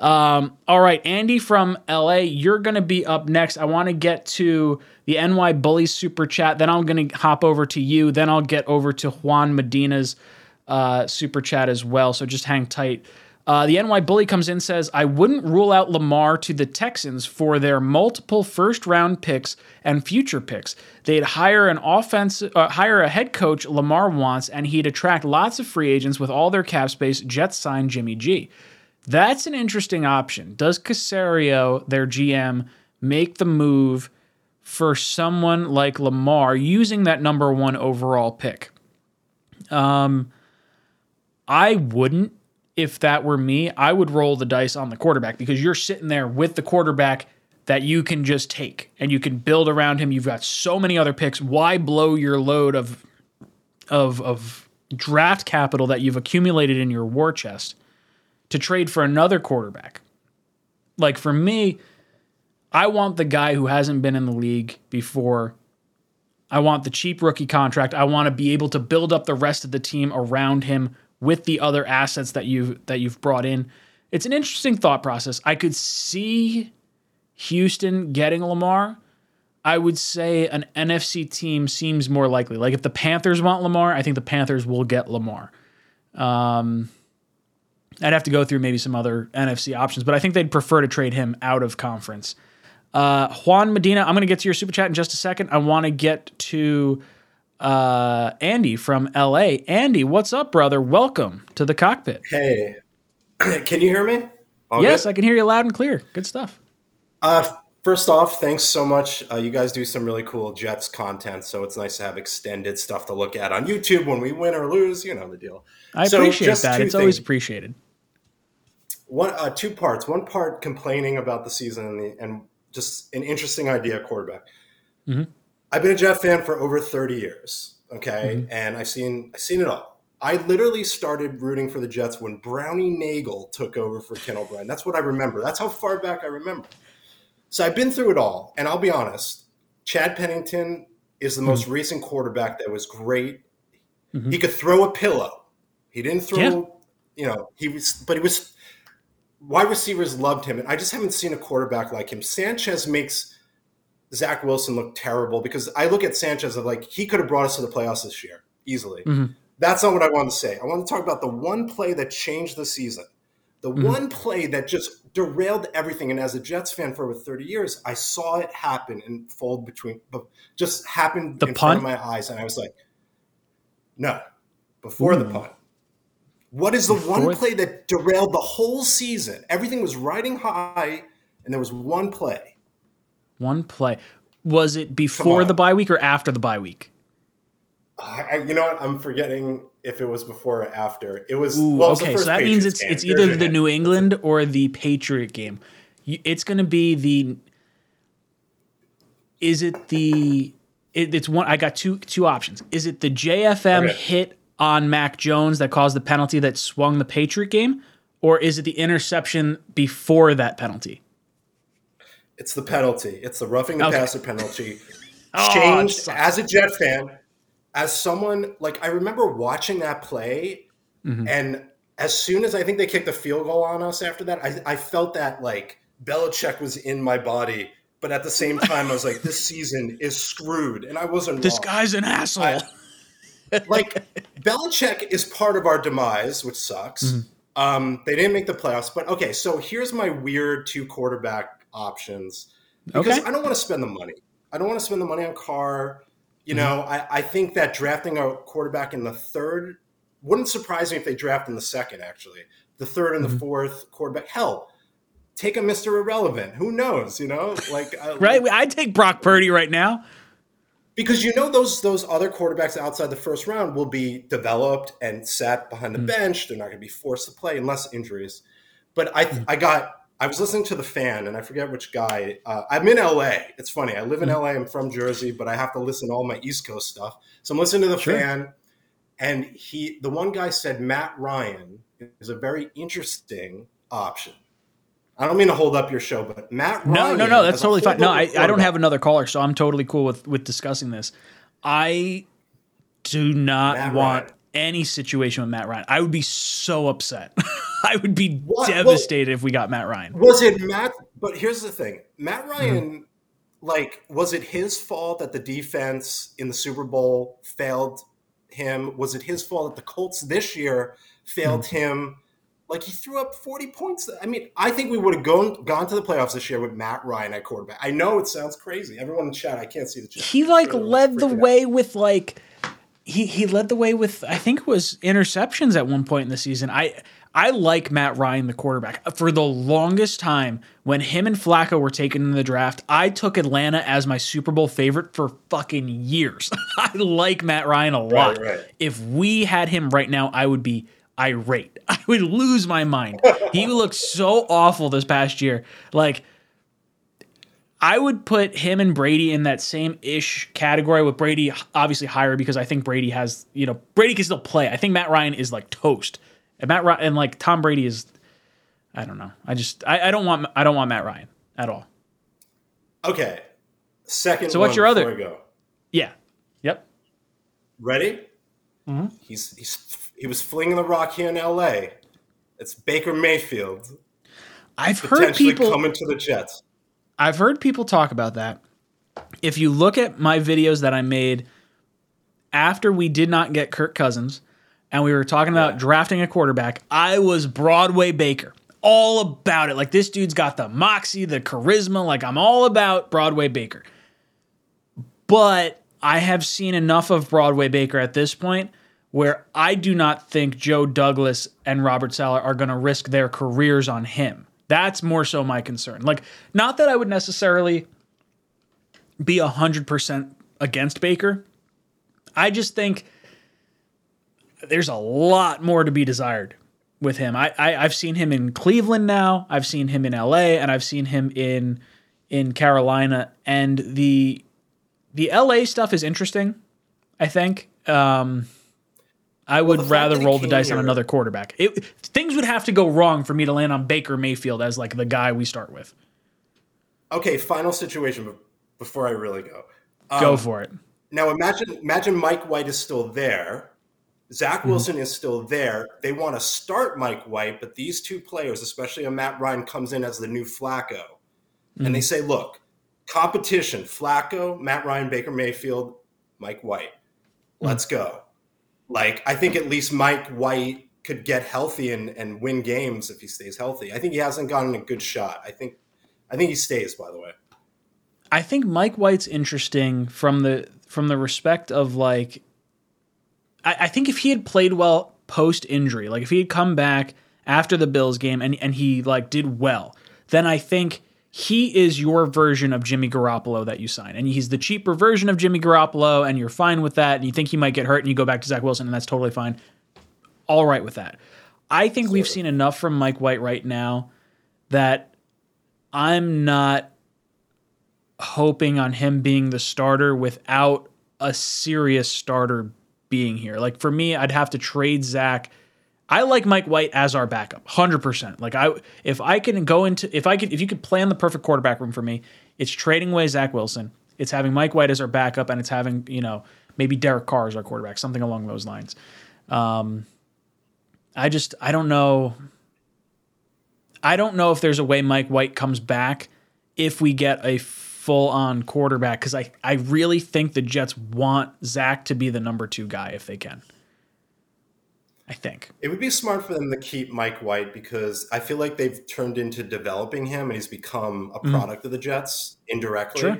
D: Um, all right, Andy from LA, you're going to be up next. I want to get to the NY Bully super chat. Then I'm going to hop over to you. Then I'll get over to Juan Medina's uh, super chat as well. So just hang tight. Uh, the NY Bully comes in says, I wouldn't rule out Lamar to the Texans for their multiple first round picks and future picks. They'd hire an offense, uh, hire a head coach Lamar wants, and he'd attract lots of free agents with all their cap space. Jets sign Jimmy G. That's an interesting option. Does Caserio, their GM, make the move for someone like Lamar using that number one overall pick? Um, I wouldn't if that were me. I would roll the dice on the quarterback because you're sitting there with the quarterback that you can just take and you can build around him. You've got so many other picks. Why blow your load of of of draft capital that you've accumulated in your war chest to trade for another quarterback? Like for me, I want the guy who hasn't been in the league before. I want the cheap rookie contract. I want to be able to build up the rest of the team around him with the other assets that you've that you've brought in. It's an interesting thought process. I could see Houston getting Lamar. I would say an NFC team seems more likely. Like if the Panthers want Lamar, I think the Panthers will get Lamar. Um, I'd have to go through maybe some other NFC options, but I think they'd prefer to trade him out of conference. Uh, Juan Medina, I'm going to get to your super chat in just a second. I want to get to uh, Andy from LA. Andy, what's up, brother? Welcome to the cockpit.
U: Hey, [CLEARS THROAT] can you hear me? All
D: yes,
U: good?
D: I can hear you loud and clear. Good stuff.
U: Uh, first off, thanks so much. Uh, you guys do some really cool Jets content, so it's nice to have extended stuff to look at on YouTube when we win or lose. You know the deal.
D: I
U: So,
D: appreciate that. It's always appreciated.
U: One, uh, two parts. One part complaining about the season and, the, and just an interesting idea at quarterback.
D: Mhm.
U: I've been a Jet fan for over 30 years. Okay,
D: Mhm.
U: and I've seen I've seen it all. I literally started rooting for the Jets when Browning Nagle took over for Ken O'Brien. That's what I remember. That's how far back I remember. So I've been through it all, and I'll be honest. Chad Pennington is the most recent quarterback that was great. He could throw a pillow. He didn't throw,
D: Yeah.
U: you know, he was, but he was. Wide receivers loved him, and I just haven't seen a quarterback like him. Sanchez makes Zach Wilson look terrible because I look at Sanchez of like he could have brought us to the playoffs this year easily.
D: Mhm.
U: That's not what I want to say. I want to talk about the one play that changed the season. The
D: Mhm.
U: one play that just derailed everything. And as a Jets fan for over 30 years, I saw it happen and fold between, but just happened
D: The
U: in front of my eyes. And I was like, no, before the punt. What is the
D: Before
U: one
D: th-
U: play that derailed the whole season? Everything was riding high, and there was one play.
D: One play. Was it before
U: on.
D: the bye week or after the bye week?
U: I, I- you know what? I'm forgetting if it was before or after. It was.
D: Ooh,
U: well, it was the
D: okay, so
U: first
D: that means it's
U: game.
D: it's either
U: your
D: the. New England or the Patriot game. It's going to be the. Is it the? It, it's one. I got two two options. Is it the JFM
U: Okay.
D: hit on Mac Jones that caused the penalty that swung the Patriot game, or is it the interception before that penalty?
U: It's the penalty. It's the roughing the
D: Okay.
U: passer penalty. [LAUGHS]
D: Oh,
U: Changed as a Jet fan, as someone like I remember watching that play,
D: Mhm.
U: and as soon as I think they kicked the field goal on us after that, I, I felt that like Belichick was in my body. But at the same time, I was like, "This season is screwed," and I wasn't.
D: This
U: wrong.
D: guy's an asshole.
U: I- like Belichick is part of our demise, which sucks.
D: Mhm.
U: Um, they didn't make the playoffs, but okay. So here's my weird two quarterback options because
D: Okay.
U: I don't want to spend the money. I don't want to spend the money on Carr. You
D: Mhm.
U: know, I, I think that drafting a quarterback in the third wouldn't surprise me if they draft in the second. Actually, the third and the
D: Mhm.
U: fourth quarterback. Hell, take a Mister Irrelevant. Who knows? You know, like [LAUGHS] I-
D: right? I'd take Brock Purdy right now.
U: Because you know those those other quarterbacks outside the first round will be developed and sat behind the
D: Mm.
U: bench. They're not going to be forced to play unless injuries. But I
D: Mm.
U: I got I was listening to the fan and I forget which guy. Uh, I'm in LA. It's funny. I live in
D: Mm.
U: LA. I'm from Jersey, but I have to listen to all my East Coast stuff. So I'm listening to the
D: Sure.
U: fan, and he the one guy said Matt Ryan is a very interesting option. I don't mean to hold up your show, but Matt
D: No,
U: Ryan.
D: no, no. That's totally fine. No, I, I don't have another caller, so I'm totally cool with with discussing this. I do not
U: Matt
D: want
U: Ryan.
D: any situation with Matt Ryan. I would be so upset. [LAUGHS] I would be
U: What?
D: devastated if we got Matt Ryan.
U: Was it Matt? But here's the thing: Matt
D: Mm-hmm.
U: Ryan, like, was it his fault that the defense in the Super Bowl failed him? Was it his fault that the Colts this year failed
D: Mm-hmm.
U: him? Like he threw up 40 points. I mean, I think we would have gone gone to the playoffs this year with Matt Ryan at quarterback. I know it sounds crazy. Everyone in chat, I can't see the chat.
D: He like led the way with like he he led the way with I think it was interceptions at one point in the season. I I like Matt Ryan the quarterback. For the longest time when him and Flacco were taken in the draft, I took Atlanta as my Super Bowl favorite for fucking years. [LAUGHS] I like Matt Ryan a lot.
U: right.
D: If we had him right now, I would be irate. [LAUGHS] I would lose my mind. he looked so awful this past year. Like I would put him and Brady in that same ish category with Brady obviously higher because I think Brady has, you know, Brady can still play. I think Matt Ryan is like toast. And Matt Ryan and like Tom Brady is I don't know. I just I, I don't want I don't want Matt Ryan at all.
U: Okay. Second.
D: So what's your other-
U: go?
D: Yeah. Yep.
U: Ready?
D: Mm-hmm.
U: He's he's he was flinging the rock here in L.A. It's Baker Mayfield.
D: I've heard people
U: coming to the Jets.
D: I've heard people talk about that. If you look at my videos that I made after we did not get Kirk Cousins and we were talking about drafting a quarterback, I was Broadway Baker. All about it. Like this dude's got the moxie, the charisma. Like I'm all about Broadway Baker. But I have seen enough of Broadway Baker at this point where I do not think Joe Douglas and Robert Saleh are going to risk their careers on him. That's more so my concern. Like, not that I would necessarily be 100% against Baker. I just think there's a lot more to be desired with him. I, I I've seen him in Cleveland now. I've seen him in LA and I've seen him in in Carolina and the the LA stuff is interesting, I think. Um I would
U: fact
D: rather roll the dice on another quarterback. It, things would have to go wrong for me to land on Baker Mayfield as like the guy we start with.
U: Okay, final situation be- before I really go.
D: Go
U: Um,
D: for it.
U: Now imagine imagine Mike White is still there. Zach
D: Mhm.
U: Wilson is still there. They want to start Mike White, but these two players, especially a Matt Ryan, comes in as the new Flacco. And they say, look, competition, Flacco, Matt Ryan, Baker Mayfield, Mike White. Let's go. Like, I think at least Mike White could get healthy and, and win games if he stays healthy. I think he hasn't gotten a good shot. I think I think he stays, by the way.
D: I think Mike White's interesting from the from the respect of like I, I think if he had played well post injury, like if he had come back after the Bills game and, and he like did well, then I think he is your version of Jimmy Garoppolo that you sign. And he's the cheaper version of Jimmy Garoppolo, and you're fine with that, and you think he might get hurt and you go back to Zach Wilson, and that's totally fine. All right with that. I think we've seen enough from Mike White right now that I'm not hoping on him being the starter without a serious starter being here. Like for me, I'd have to trade Zach. I like Mike White as our backup, hundred percent. Like I, if I can go into, if I could, if you could plan the perfect quarterback room for me, it's trading away Zach Wilson. It's having Mike White as our backup, and it's having you know maybe Derek Carr as our quarterback, something along those lines. Um, I just I don't know. I don't know if there's a way Mike White comes back if we get a full on quarterback because I, I really think the Jets want Zach to be the number two guy if they can. I think.
U: It would be smart for them to keep Mike White because I feel like they've turned into developing him and he's become a
D: Mhm.
U: product of the Jets indirectly.
D: Sure.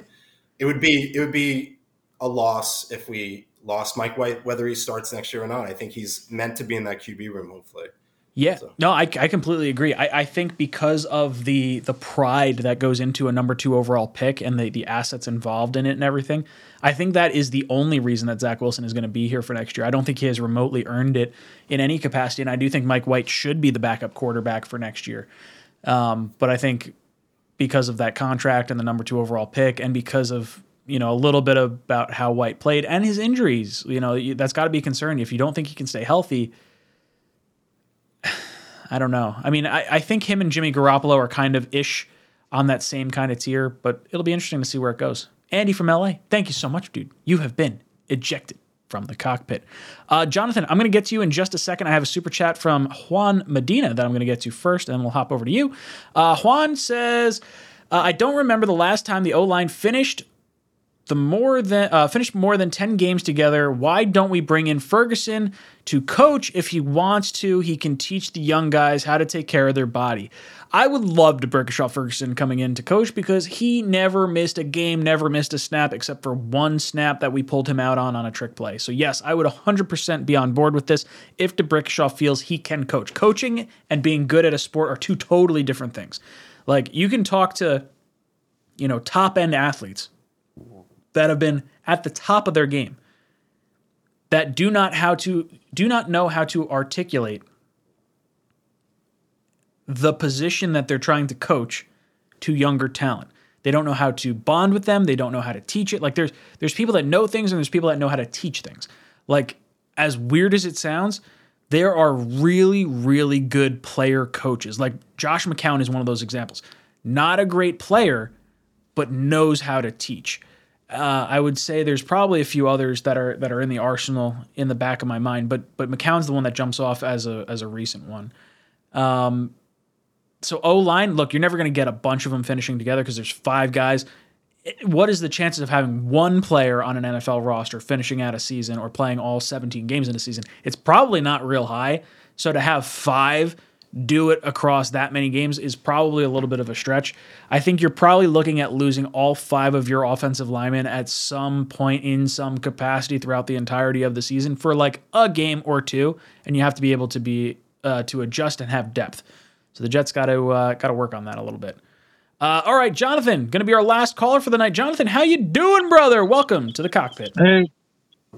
U: It would be it would be a loss if we lost Mike White, whether he starts next year or not. I think he's meant to be in that QB room, hopefully.
D: Yeah, no, I, I completely agree. I, I think because of the the pride that goes into a number two overall pick and the, the assets involved in it and everything, I think that is the only reason that Zach Wilson is going to be here for next year. I don't think he has remotely earned it in any capacity, and I do think Mike White should be the backup quarterback for next year. Um, but I think because of that contract and the number two overall pick, and because of you know a little bit about how White played and his injuries, you know that's got to be a concern. If you don't think he can stay healthy. [SIGHS] I don't know. I mean, I, I think him and Jimmy Garoppolo are kind of ish on that same kind of tier, but it'll be interesting to see where it goes. Andy from LA, thank you so much, dude. You have been ejected from the cockpit. Uh, Jonathan, I'm going to get to you in just a second. I have a super chat from Juan Medina that I'm going to get to first, and then we'll hop over to you. Uh, Juan says, uh, I don't remember the last time the O line finished the more than uh, finished more than 10 games together why don't we bring in ferguson to coach if he wants to he can teach the young guys how to take care of their body i would love to Brickashaw ferguson coming in to coach because he never missed a game never missed a snap except for one snap that we pulled him out on on a trick play. So yes i would 100% be on board with this if D'Brickashaw feels he can coach. Coaching and being good at a sport are two totally different things. Like you can talk to you know top end athletes that have been at the top of their game that do not how to do not know how to articulate the position that they're trying to coach to younger talent. They don't know how to bond with them. They don't know how to teach it. Like there's there's people that know things and there's people that know how to teach things. Like as weird as it sounds, there are really really good player coaches. Like Josh McCown is one of those examples. Not a great player, but knows how to teach. Uh, I would say there's probably a few others that are that are in the arsenal in the back of my mind, but but McCown's the one that jumps off as a as a recent one. Um, so O line, look, you're never going to get a bunch of them finishing together because there's five guys. What is the chances of having one player on an NFL roster finishing out a season or playing all 17 games in a season? It's probably not real high. So to have five do it across that many games is probably a little bit of a stretch. I think you're probably looking at losing all five of your offensive linemen at some point in some capacity throughout the entirety of the season for like a game or two, and you have to be able to be uh, to adjust and have depth. So the Jets got to uh, got to work on that a little bit. Uh, all right, Jonathan, going to be our last caller for the night. Jonathan, how you doing, brother? Welcome to the cockpit.
V: Hey,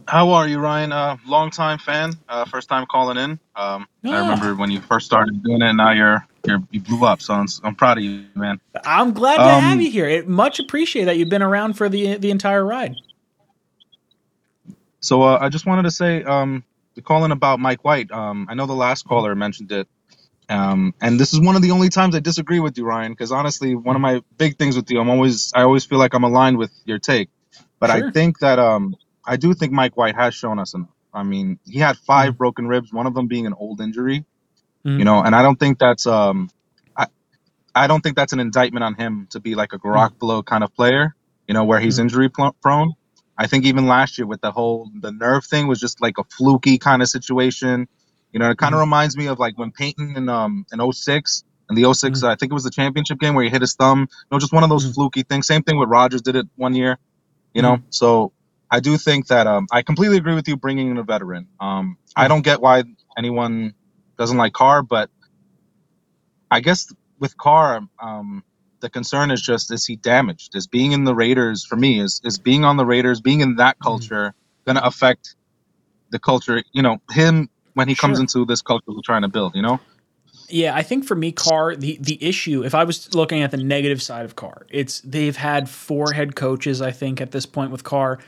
V: how are you, Ryan? Uh, long time fan, uh, first time calling in. Um, I
D: Ah.
V: remember when you first started doing it. and Now you're you're you blew up, so I'm, I'm proud of you, man.
D: I'm glad to
V: Um,
D: have you here. It, much appreciate that you've been around for the the entire ride.
V: So uh, I just wanted to say, um, the calling about Mike White. Um, I know the last caller mentioned it, um, and this is one of the only times I disagree with you, Ryan. Because honestly, one of my big things with you, I'm always I always feel like I'm aligned with your take, but
W: Sure.
V: I think that um, I do think Mike White has shown us enough. I mean, he had five broken ribs, one of them being an old injury. You know, and I don't think that's um, I I don't think that's an indictment on him to be like a Garoppolo kind of player. You know, where he's injury pl- prone. I think even last year with the whole the nerve thing was just like a fluky kind of situation. You know, it kind of reminds me of like when Peyton in um in 06 and the 6 I think it was the championship game where he hit his thumb. You know, just one of those fluky things. Same thing with Rodgers did it one year. You know, so I do think that um I completely agree with you bringing in a veteran. Um, I don't get why anyone doesn't like Carr, but I guess with Carr, um, the concern is just is he damaged? Is being in the Raiders for me is is being on the Raiders, being in that culture, going to affect the culture? You know, him when he comes
D: Sure.
V: into this culture we're trying to build. You know,
D: Yeah, I think for me, Carr, the the issue, if I was looking at the negative side of Carr, it's they've had four head coaches, I think, at this point with Carr.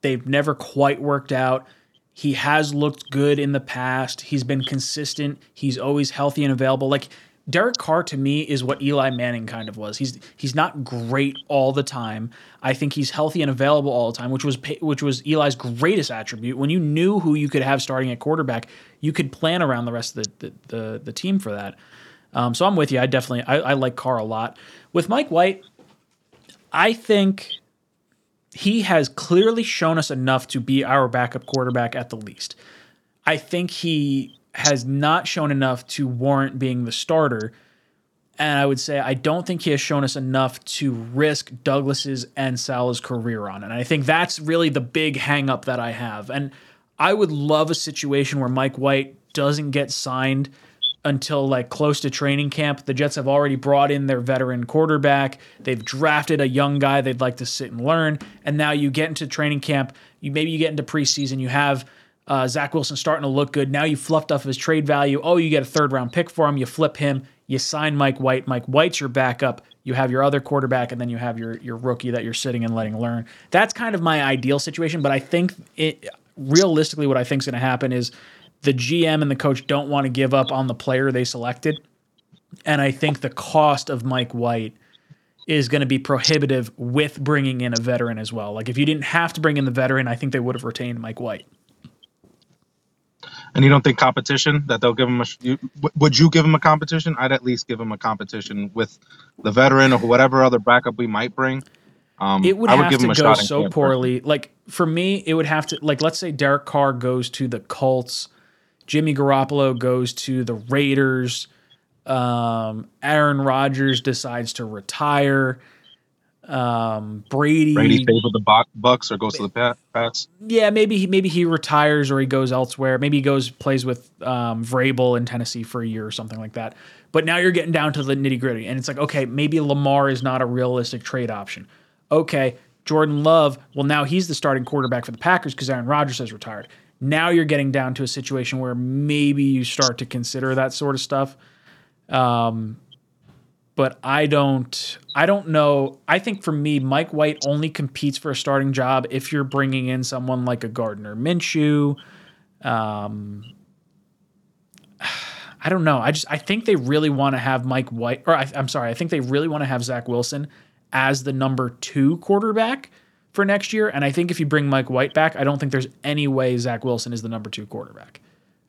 D: They've never quite worked out. He has looked good in the past. He's been consistent. He's always healthy and available. Like Derek Carr to me is what Eli Manning kind of was. He's he's not great all the time. I think he's healthy and available all the time, which was which was Eli's greatest attribute. When you knew who you could have starting at quarterback, you could plan around the rest of the the, the, the team for that. Um, so I'm with you. I definitely I, I like Carr a lot. With Mike White, I think he has clearly shown us enough to be our backup quarterback at the least. I think he has not shown enough to warrant being the starter. And I would say I don't think he has shown us enough to risk Douglas's and Saleh's career on. And I think that's really the big hang up that I have. And I would love a situation where Mike White doesn't get signed until like close to training camp. The Jets have already brought in their veteran quarterback. They've drafted a young guy they'd like to sit and learn. And now you get into training camp. You maybe you get into preseason. You have uh, Zach Wilson starting to look good. Now you fluffed off his trade value. Oh, you get a third round pick for him. You flip him. You sign Mike White. Mike White's your backup. You have your other quarterback, and then you have your your rookie that you're sitting and letting learn. That's kind of my ideal situation. But I think it realistically, what I think is going to happen is the GM and the coach don't want to give up on the player they selected, and I think the cost of Mike White is going to be prohibitive with bringing in a veteran as well. Like if you didn't have to bring in the veteran, I think they would have retained Mike White.
V: And you don't think competition that they'll give him a. You, would you give him a competition? I'd at least give him a competition with the veteran or whatever other backup we might bring. Um,
D: it would
V: I would
D: have
V: give
D: to
V: him a
D: go
V: shot.
D: so poorly. Like for me, it would have to like let's say Derek Carr goes to the Colts, Jimmy Garoppolo goes to the Raiders, um, Aaron Rodgers decides to retire, um, Brady.
V: Brady stays with the Buc- Bucks or goes to the Pat- Pats.
D: Yeah, maybe he maybe he retires or he goes elsewhere. Maybe he goes plays with um, Vrabel in Tennessee for a year or something like that. But now you're getting down to the nitty gritty, and it's like, okay, maybe Lamar is not a realistic trade option. Okay, Jordan Love. Well, now he's the starting quarterback for the Packers because Aaron Rodgers has retired. Now you're getting down to a situation where maybe you start to consider that sort of stuff. Um, but I don't I don't know. I think for me, Mike White only competes for a starting job if you're bringing in someone like a Gardner Minshew. Um, [SIGHS] I don't know. I just I think they really want to have Mike White, or I, I'm sorry, I think they really want to have Zach Wilson as the number two quarterback for next year. And I think if you bring Mike White back, I don't think there's any way Zach Wilson is the number two quarterback.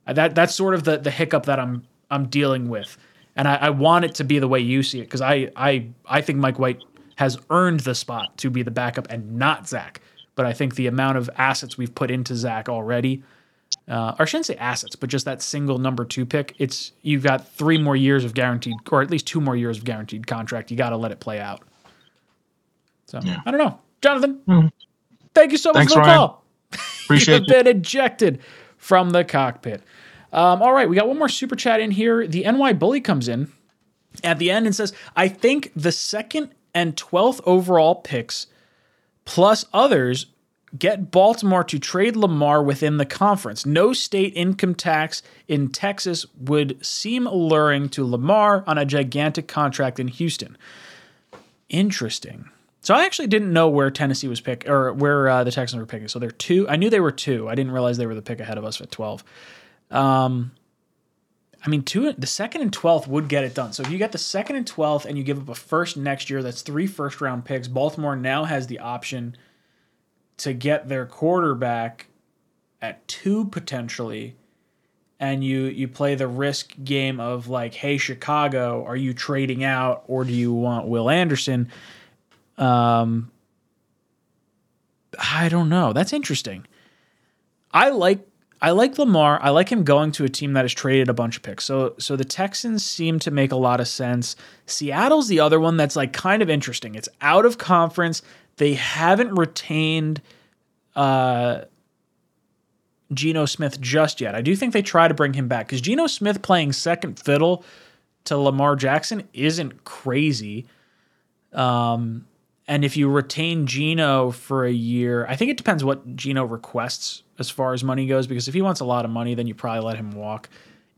D: Uh, That that's sort of the the hiccup that I'm I'm dealing with, and I, I want it to be the way you see it because I I I think Mike White has earned the spot to be the backup and not Zach. But I think the amount of assets we've put into Zach already, uh, or I shouldn't say assets, but just that single number two pick, it's you've got three more years of guaranteed, or at least two more years of guaranteed contract. You got to let it play out. So I don't know, Jonathan. Thank you so much
V: Thanks,
D: for the
V: Ryan.
D: call. [LAUGHS]
V: Appreciate
D: You've been ejected from the cockpit. Um, all right, we got one more super chat in here. The NY Bully comes in at the end and says, I think the second and 12th overall picks plus others get Baltimore to trade Lamar within the conference. No state income tax in Texas would seem alluring to Lamar on a gigantic contract in Houston. Interesting. So I actually didn't know where Tennessee was pick or where uh, the Texans were picking. So they're two. I knew they were two. I didn't realize they were the pick ahead of us at twelve. Um, I mean, two. The second and twelfth would get it done. So if you get the second and twelfth and you give up a first next year, that's three first round picks. Baltimore now has the option to get their quarterback at two potentially and you you play the risk game of like hey chicago are you trading out or do you want will anderson um i don't know that's interesting i like i like lamar. I like him going to a team that has traded a bunch of picks. So so the texans seem to make a lot of sense. Seattle's the other one that's like kind of interesting. It's out of conference. They haven't retained uh Geno Smith just yet. I do think they try to bring him back because Geno Smith playing second fiddle to Lamar Jackson isn't crazy. Um, and if you retain Geno for a year, I think it depends what Geno requests as far as money goes. Because if he wants a lot of money, then you probably let him walk.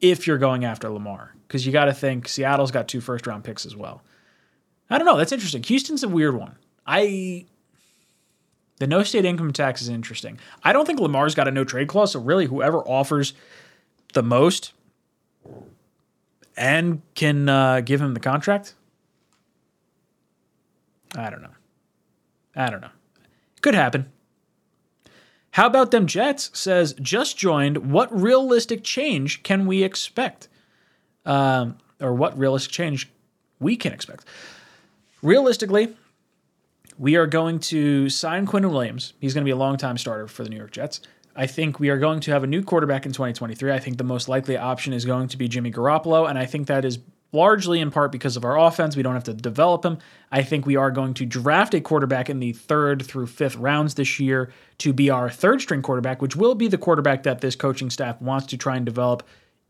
D: If you're going after Lamar, because you got to think Seattle's got two first round picks as well. I don't know. That's interesting. Houston's a weird one. I the no state income tax is interesting. I don't think Lamar's got a no trade clause, so really whoever offers the most and can uh, give him the contract. I don't know. I don't know. Could happen. How about them Jets? Says just joined. What realistic change can we expect? Um, or what realistic change we can expect? Realistically, we are going to sign Quinnen Williams. He's going to be a long-time starter for the New York Jets. I think we are going to have a new quarterback in 2023. I think the most likely option is going to be Jimmy Garoppolo, and I think that is largely in part because of our offense. We don't have to develop him. I think we are going to draft a quarterback in the third through fifth rounds this year to be our third string quarterback, which will be the quarterback that this coaching staff wants to try and develop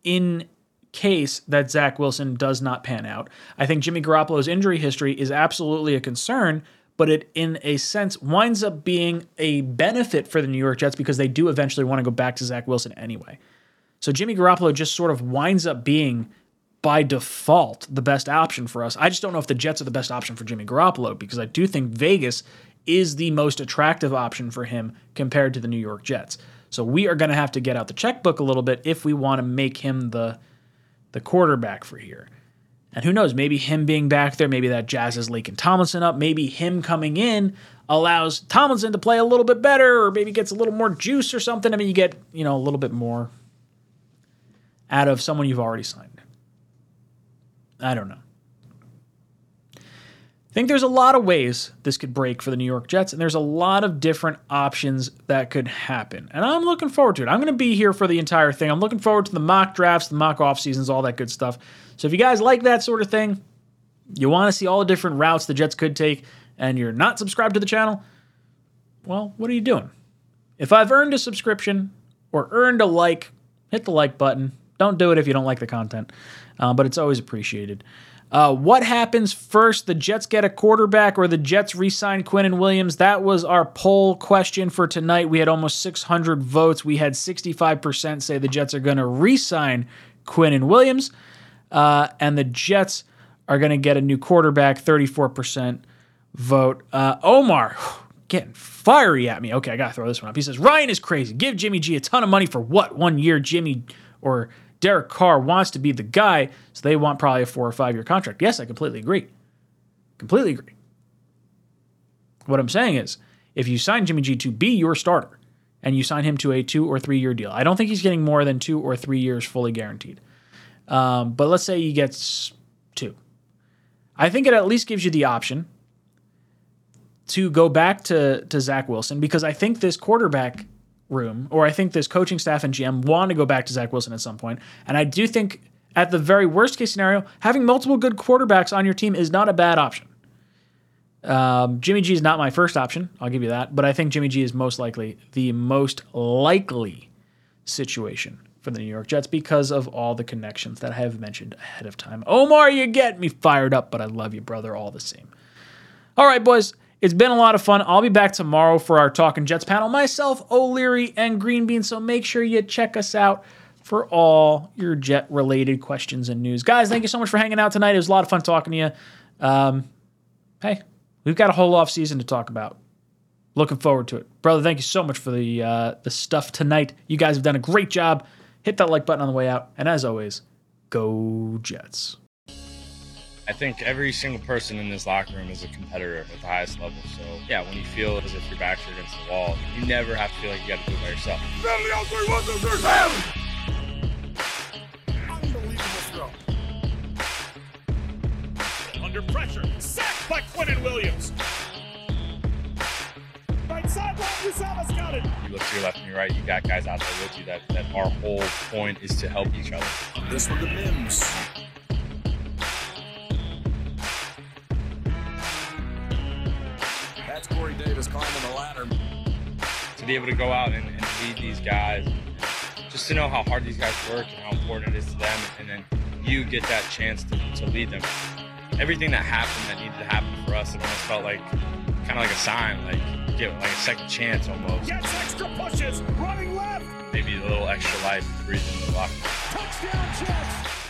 D: in case that Zach Wilson does not pan out. I think Jimmy Garoppolo's injury history is absolutely a concern, but it, in a sense, winds up being a benefit for the New York Jets because they do eventually want to go back to Zach Wilson anyway. So Jimmy Garoppolo just sort of winds up being, by default, the best option for us. I just don't know if the Jets are the best option for Jimmy Garoppolo because I do think Vegas is the most attractive option for him compared to the New York Jets. So we are going to have to get out the checkbook a little bit if we want to make him the the quarterback for here. And who knows, maybe him being back there, maybe that jazzes Laken Tomlinson up. Maybe him coming in allows Tomlinson to play a little bit better, or maybe gets a little more juice or something. I mean, you get, you know, a little bit more out of someone you've already signed. I don't know. I think there's a lot of ways this could break for the New York Jets, and there's a lot of different options that could happen. And I'm looking forward to it. I'm going to be here for the entire thing. I'm looking forward to the mock drafts, the mock off seasons, all that good stuff. So if you guys like that sort of thing, you want to see all the different routes the Jets could take, and you're not subscribed to the channel, well, what are you doing? If I've earned a subscription or earned a like, hit the like button. Don't do it if you don't like the content, uh, but it's always appreciated. Uh, what happens first? The Jets get a quarterback or the Jets re sign Quinnen Williams? That was our poll question for tonight. We had almost 600 votes. We had 65% say the Jets are going to re sign Quinnen Williams. Uh, and the Jets are going to get a new quarterback, 34% vote. Uh, Omar, [SIGHS] getting fiery at me. Okay, I got to throw this one up. He says, Ryan is crazy. Give Jimmy G a ton of money for what? One year, Jimmy or Derek Carr wants to be the guy, so they want probably a four or five year contract. Yes, I completely agree. Completely agree. What I'm saying is, if you sign Jimmy G to be your starter and you sign him to a two or three year deal, I don't think he's getting more than two or three years fully guaranteed. Um, but let's say he gets two. I think it at least gives you the option to go back to, to Zach Wilson because I think this quarterback room, or I think this coaching staff and GM want to go back to Zach Wilson at some point. And I do think, at the very worst case scenario, having multiple good quarterbacks on your team is not a bad option. Um, Jimmy G is not my first option. I'll give you that. But I think Jimmy G is most likely the most likely situation for the New York Jets because of all the connections that I have mentioned ahead of time. Omar, you get me fired up, but I love you, brother, all the same. All right, boys. It's been a lot of fun. I'll be back tomorrow for our Talking Jets panel. Myself, O'Leary, and Green Bean. So make sure you check us out for all your jet related questions and news. Guys, thank you so much for hanging out tonight. It was a lot of fun talking to you. Um, hey, we've got a whole off season to talk about. Looking forward to it, brother. Thank you so much for the uh, the stuff tonight. You guys have done a great job. Hit that like button on the way out, and as always, go Jets.
X: I think every single person in this locker room is a competitor at the highest level. So yeah, when you feel as if your backs are against the wall, you never have to feel like you got to do it by yourself.
Y: Under pressure. Sacked by Quinnen Williams. Right sideline, Uzomah's got it.
X: You look to your left and your right, you got guys out there with you. That that our whole point is to help each other.
W: This one to Mims. That's Corey Davis climbing the ladder.
X: to be able to go out and, and lead these guys, just to know how hard these guys work and how important it is to them, and then you get that chance to, to lead them. Everything that happened that needed to happen for us, it almost felt like kind of like a sign, like get like a second chance almost.
Y: Gets extra pushes. Running left.
X: Maybe a little extra life to breathe into the locker.
Y: Touchdown, Jets.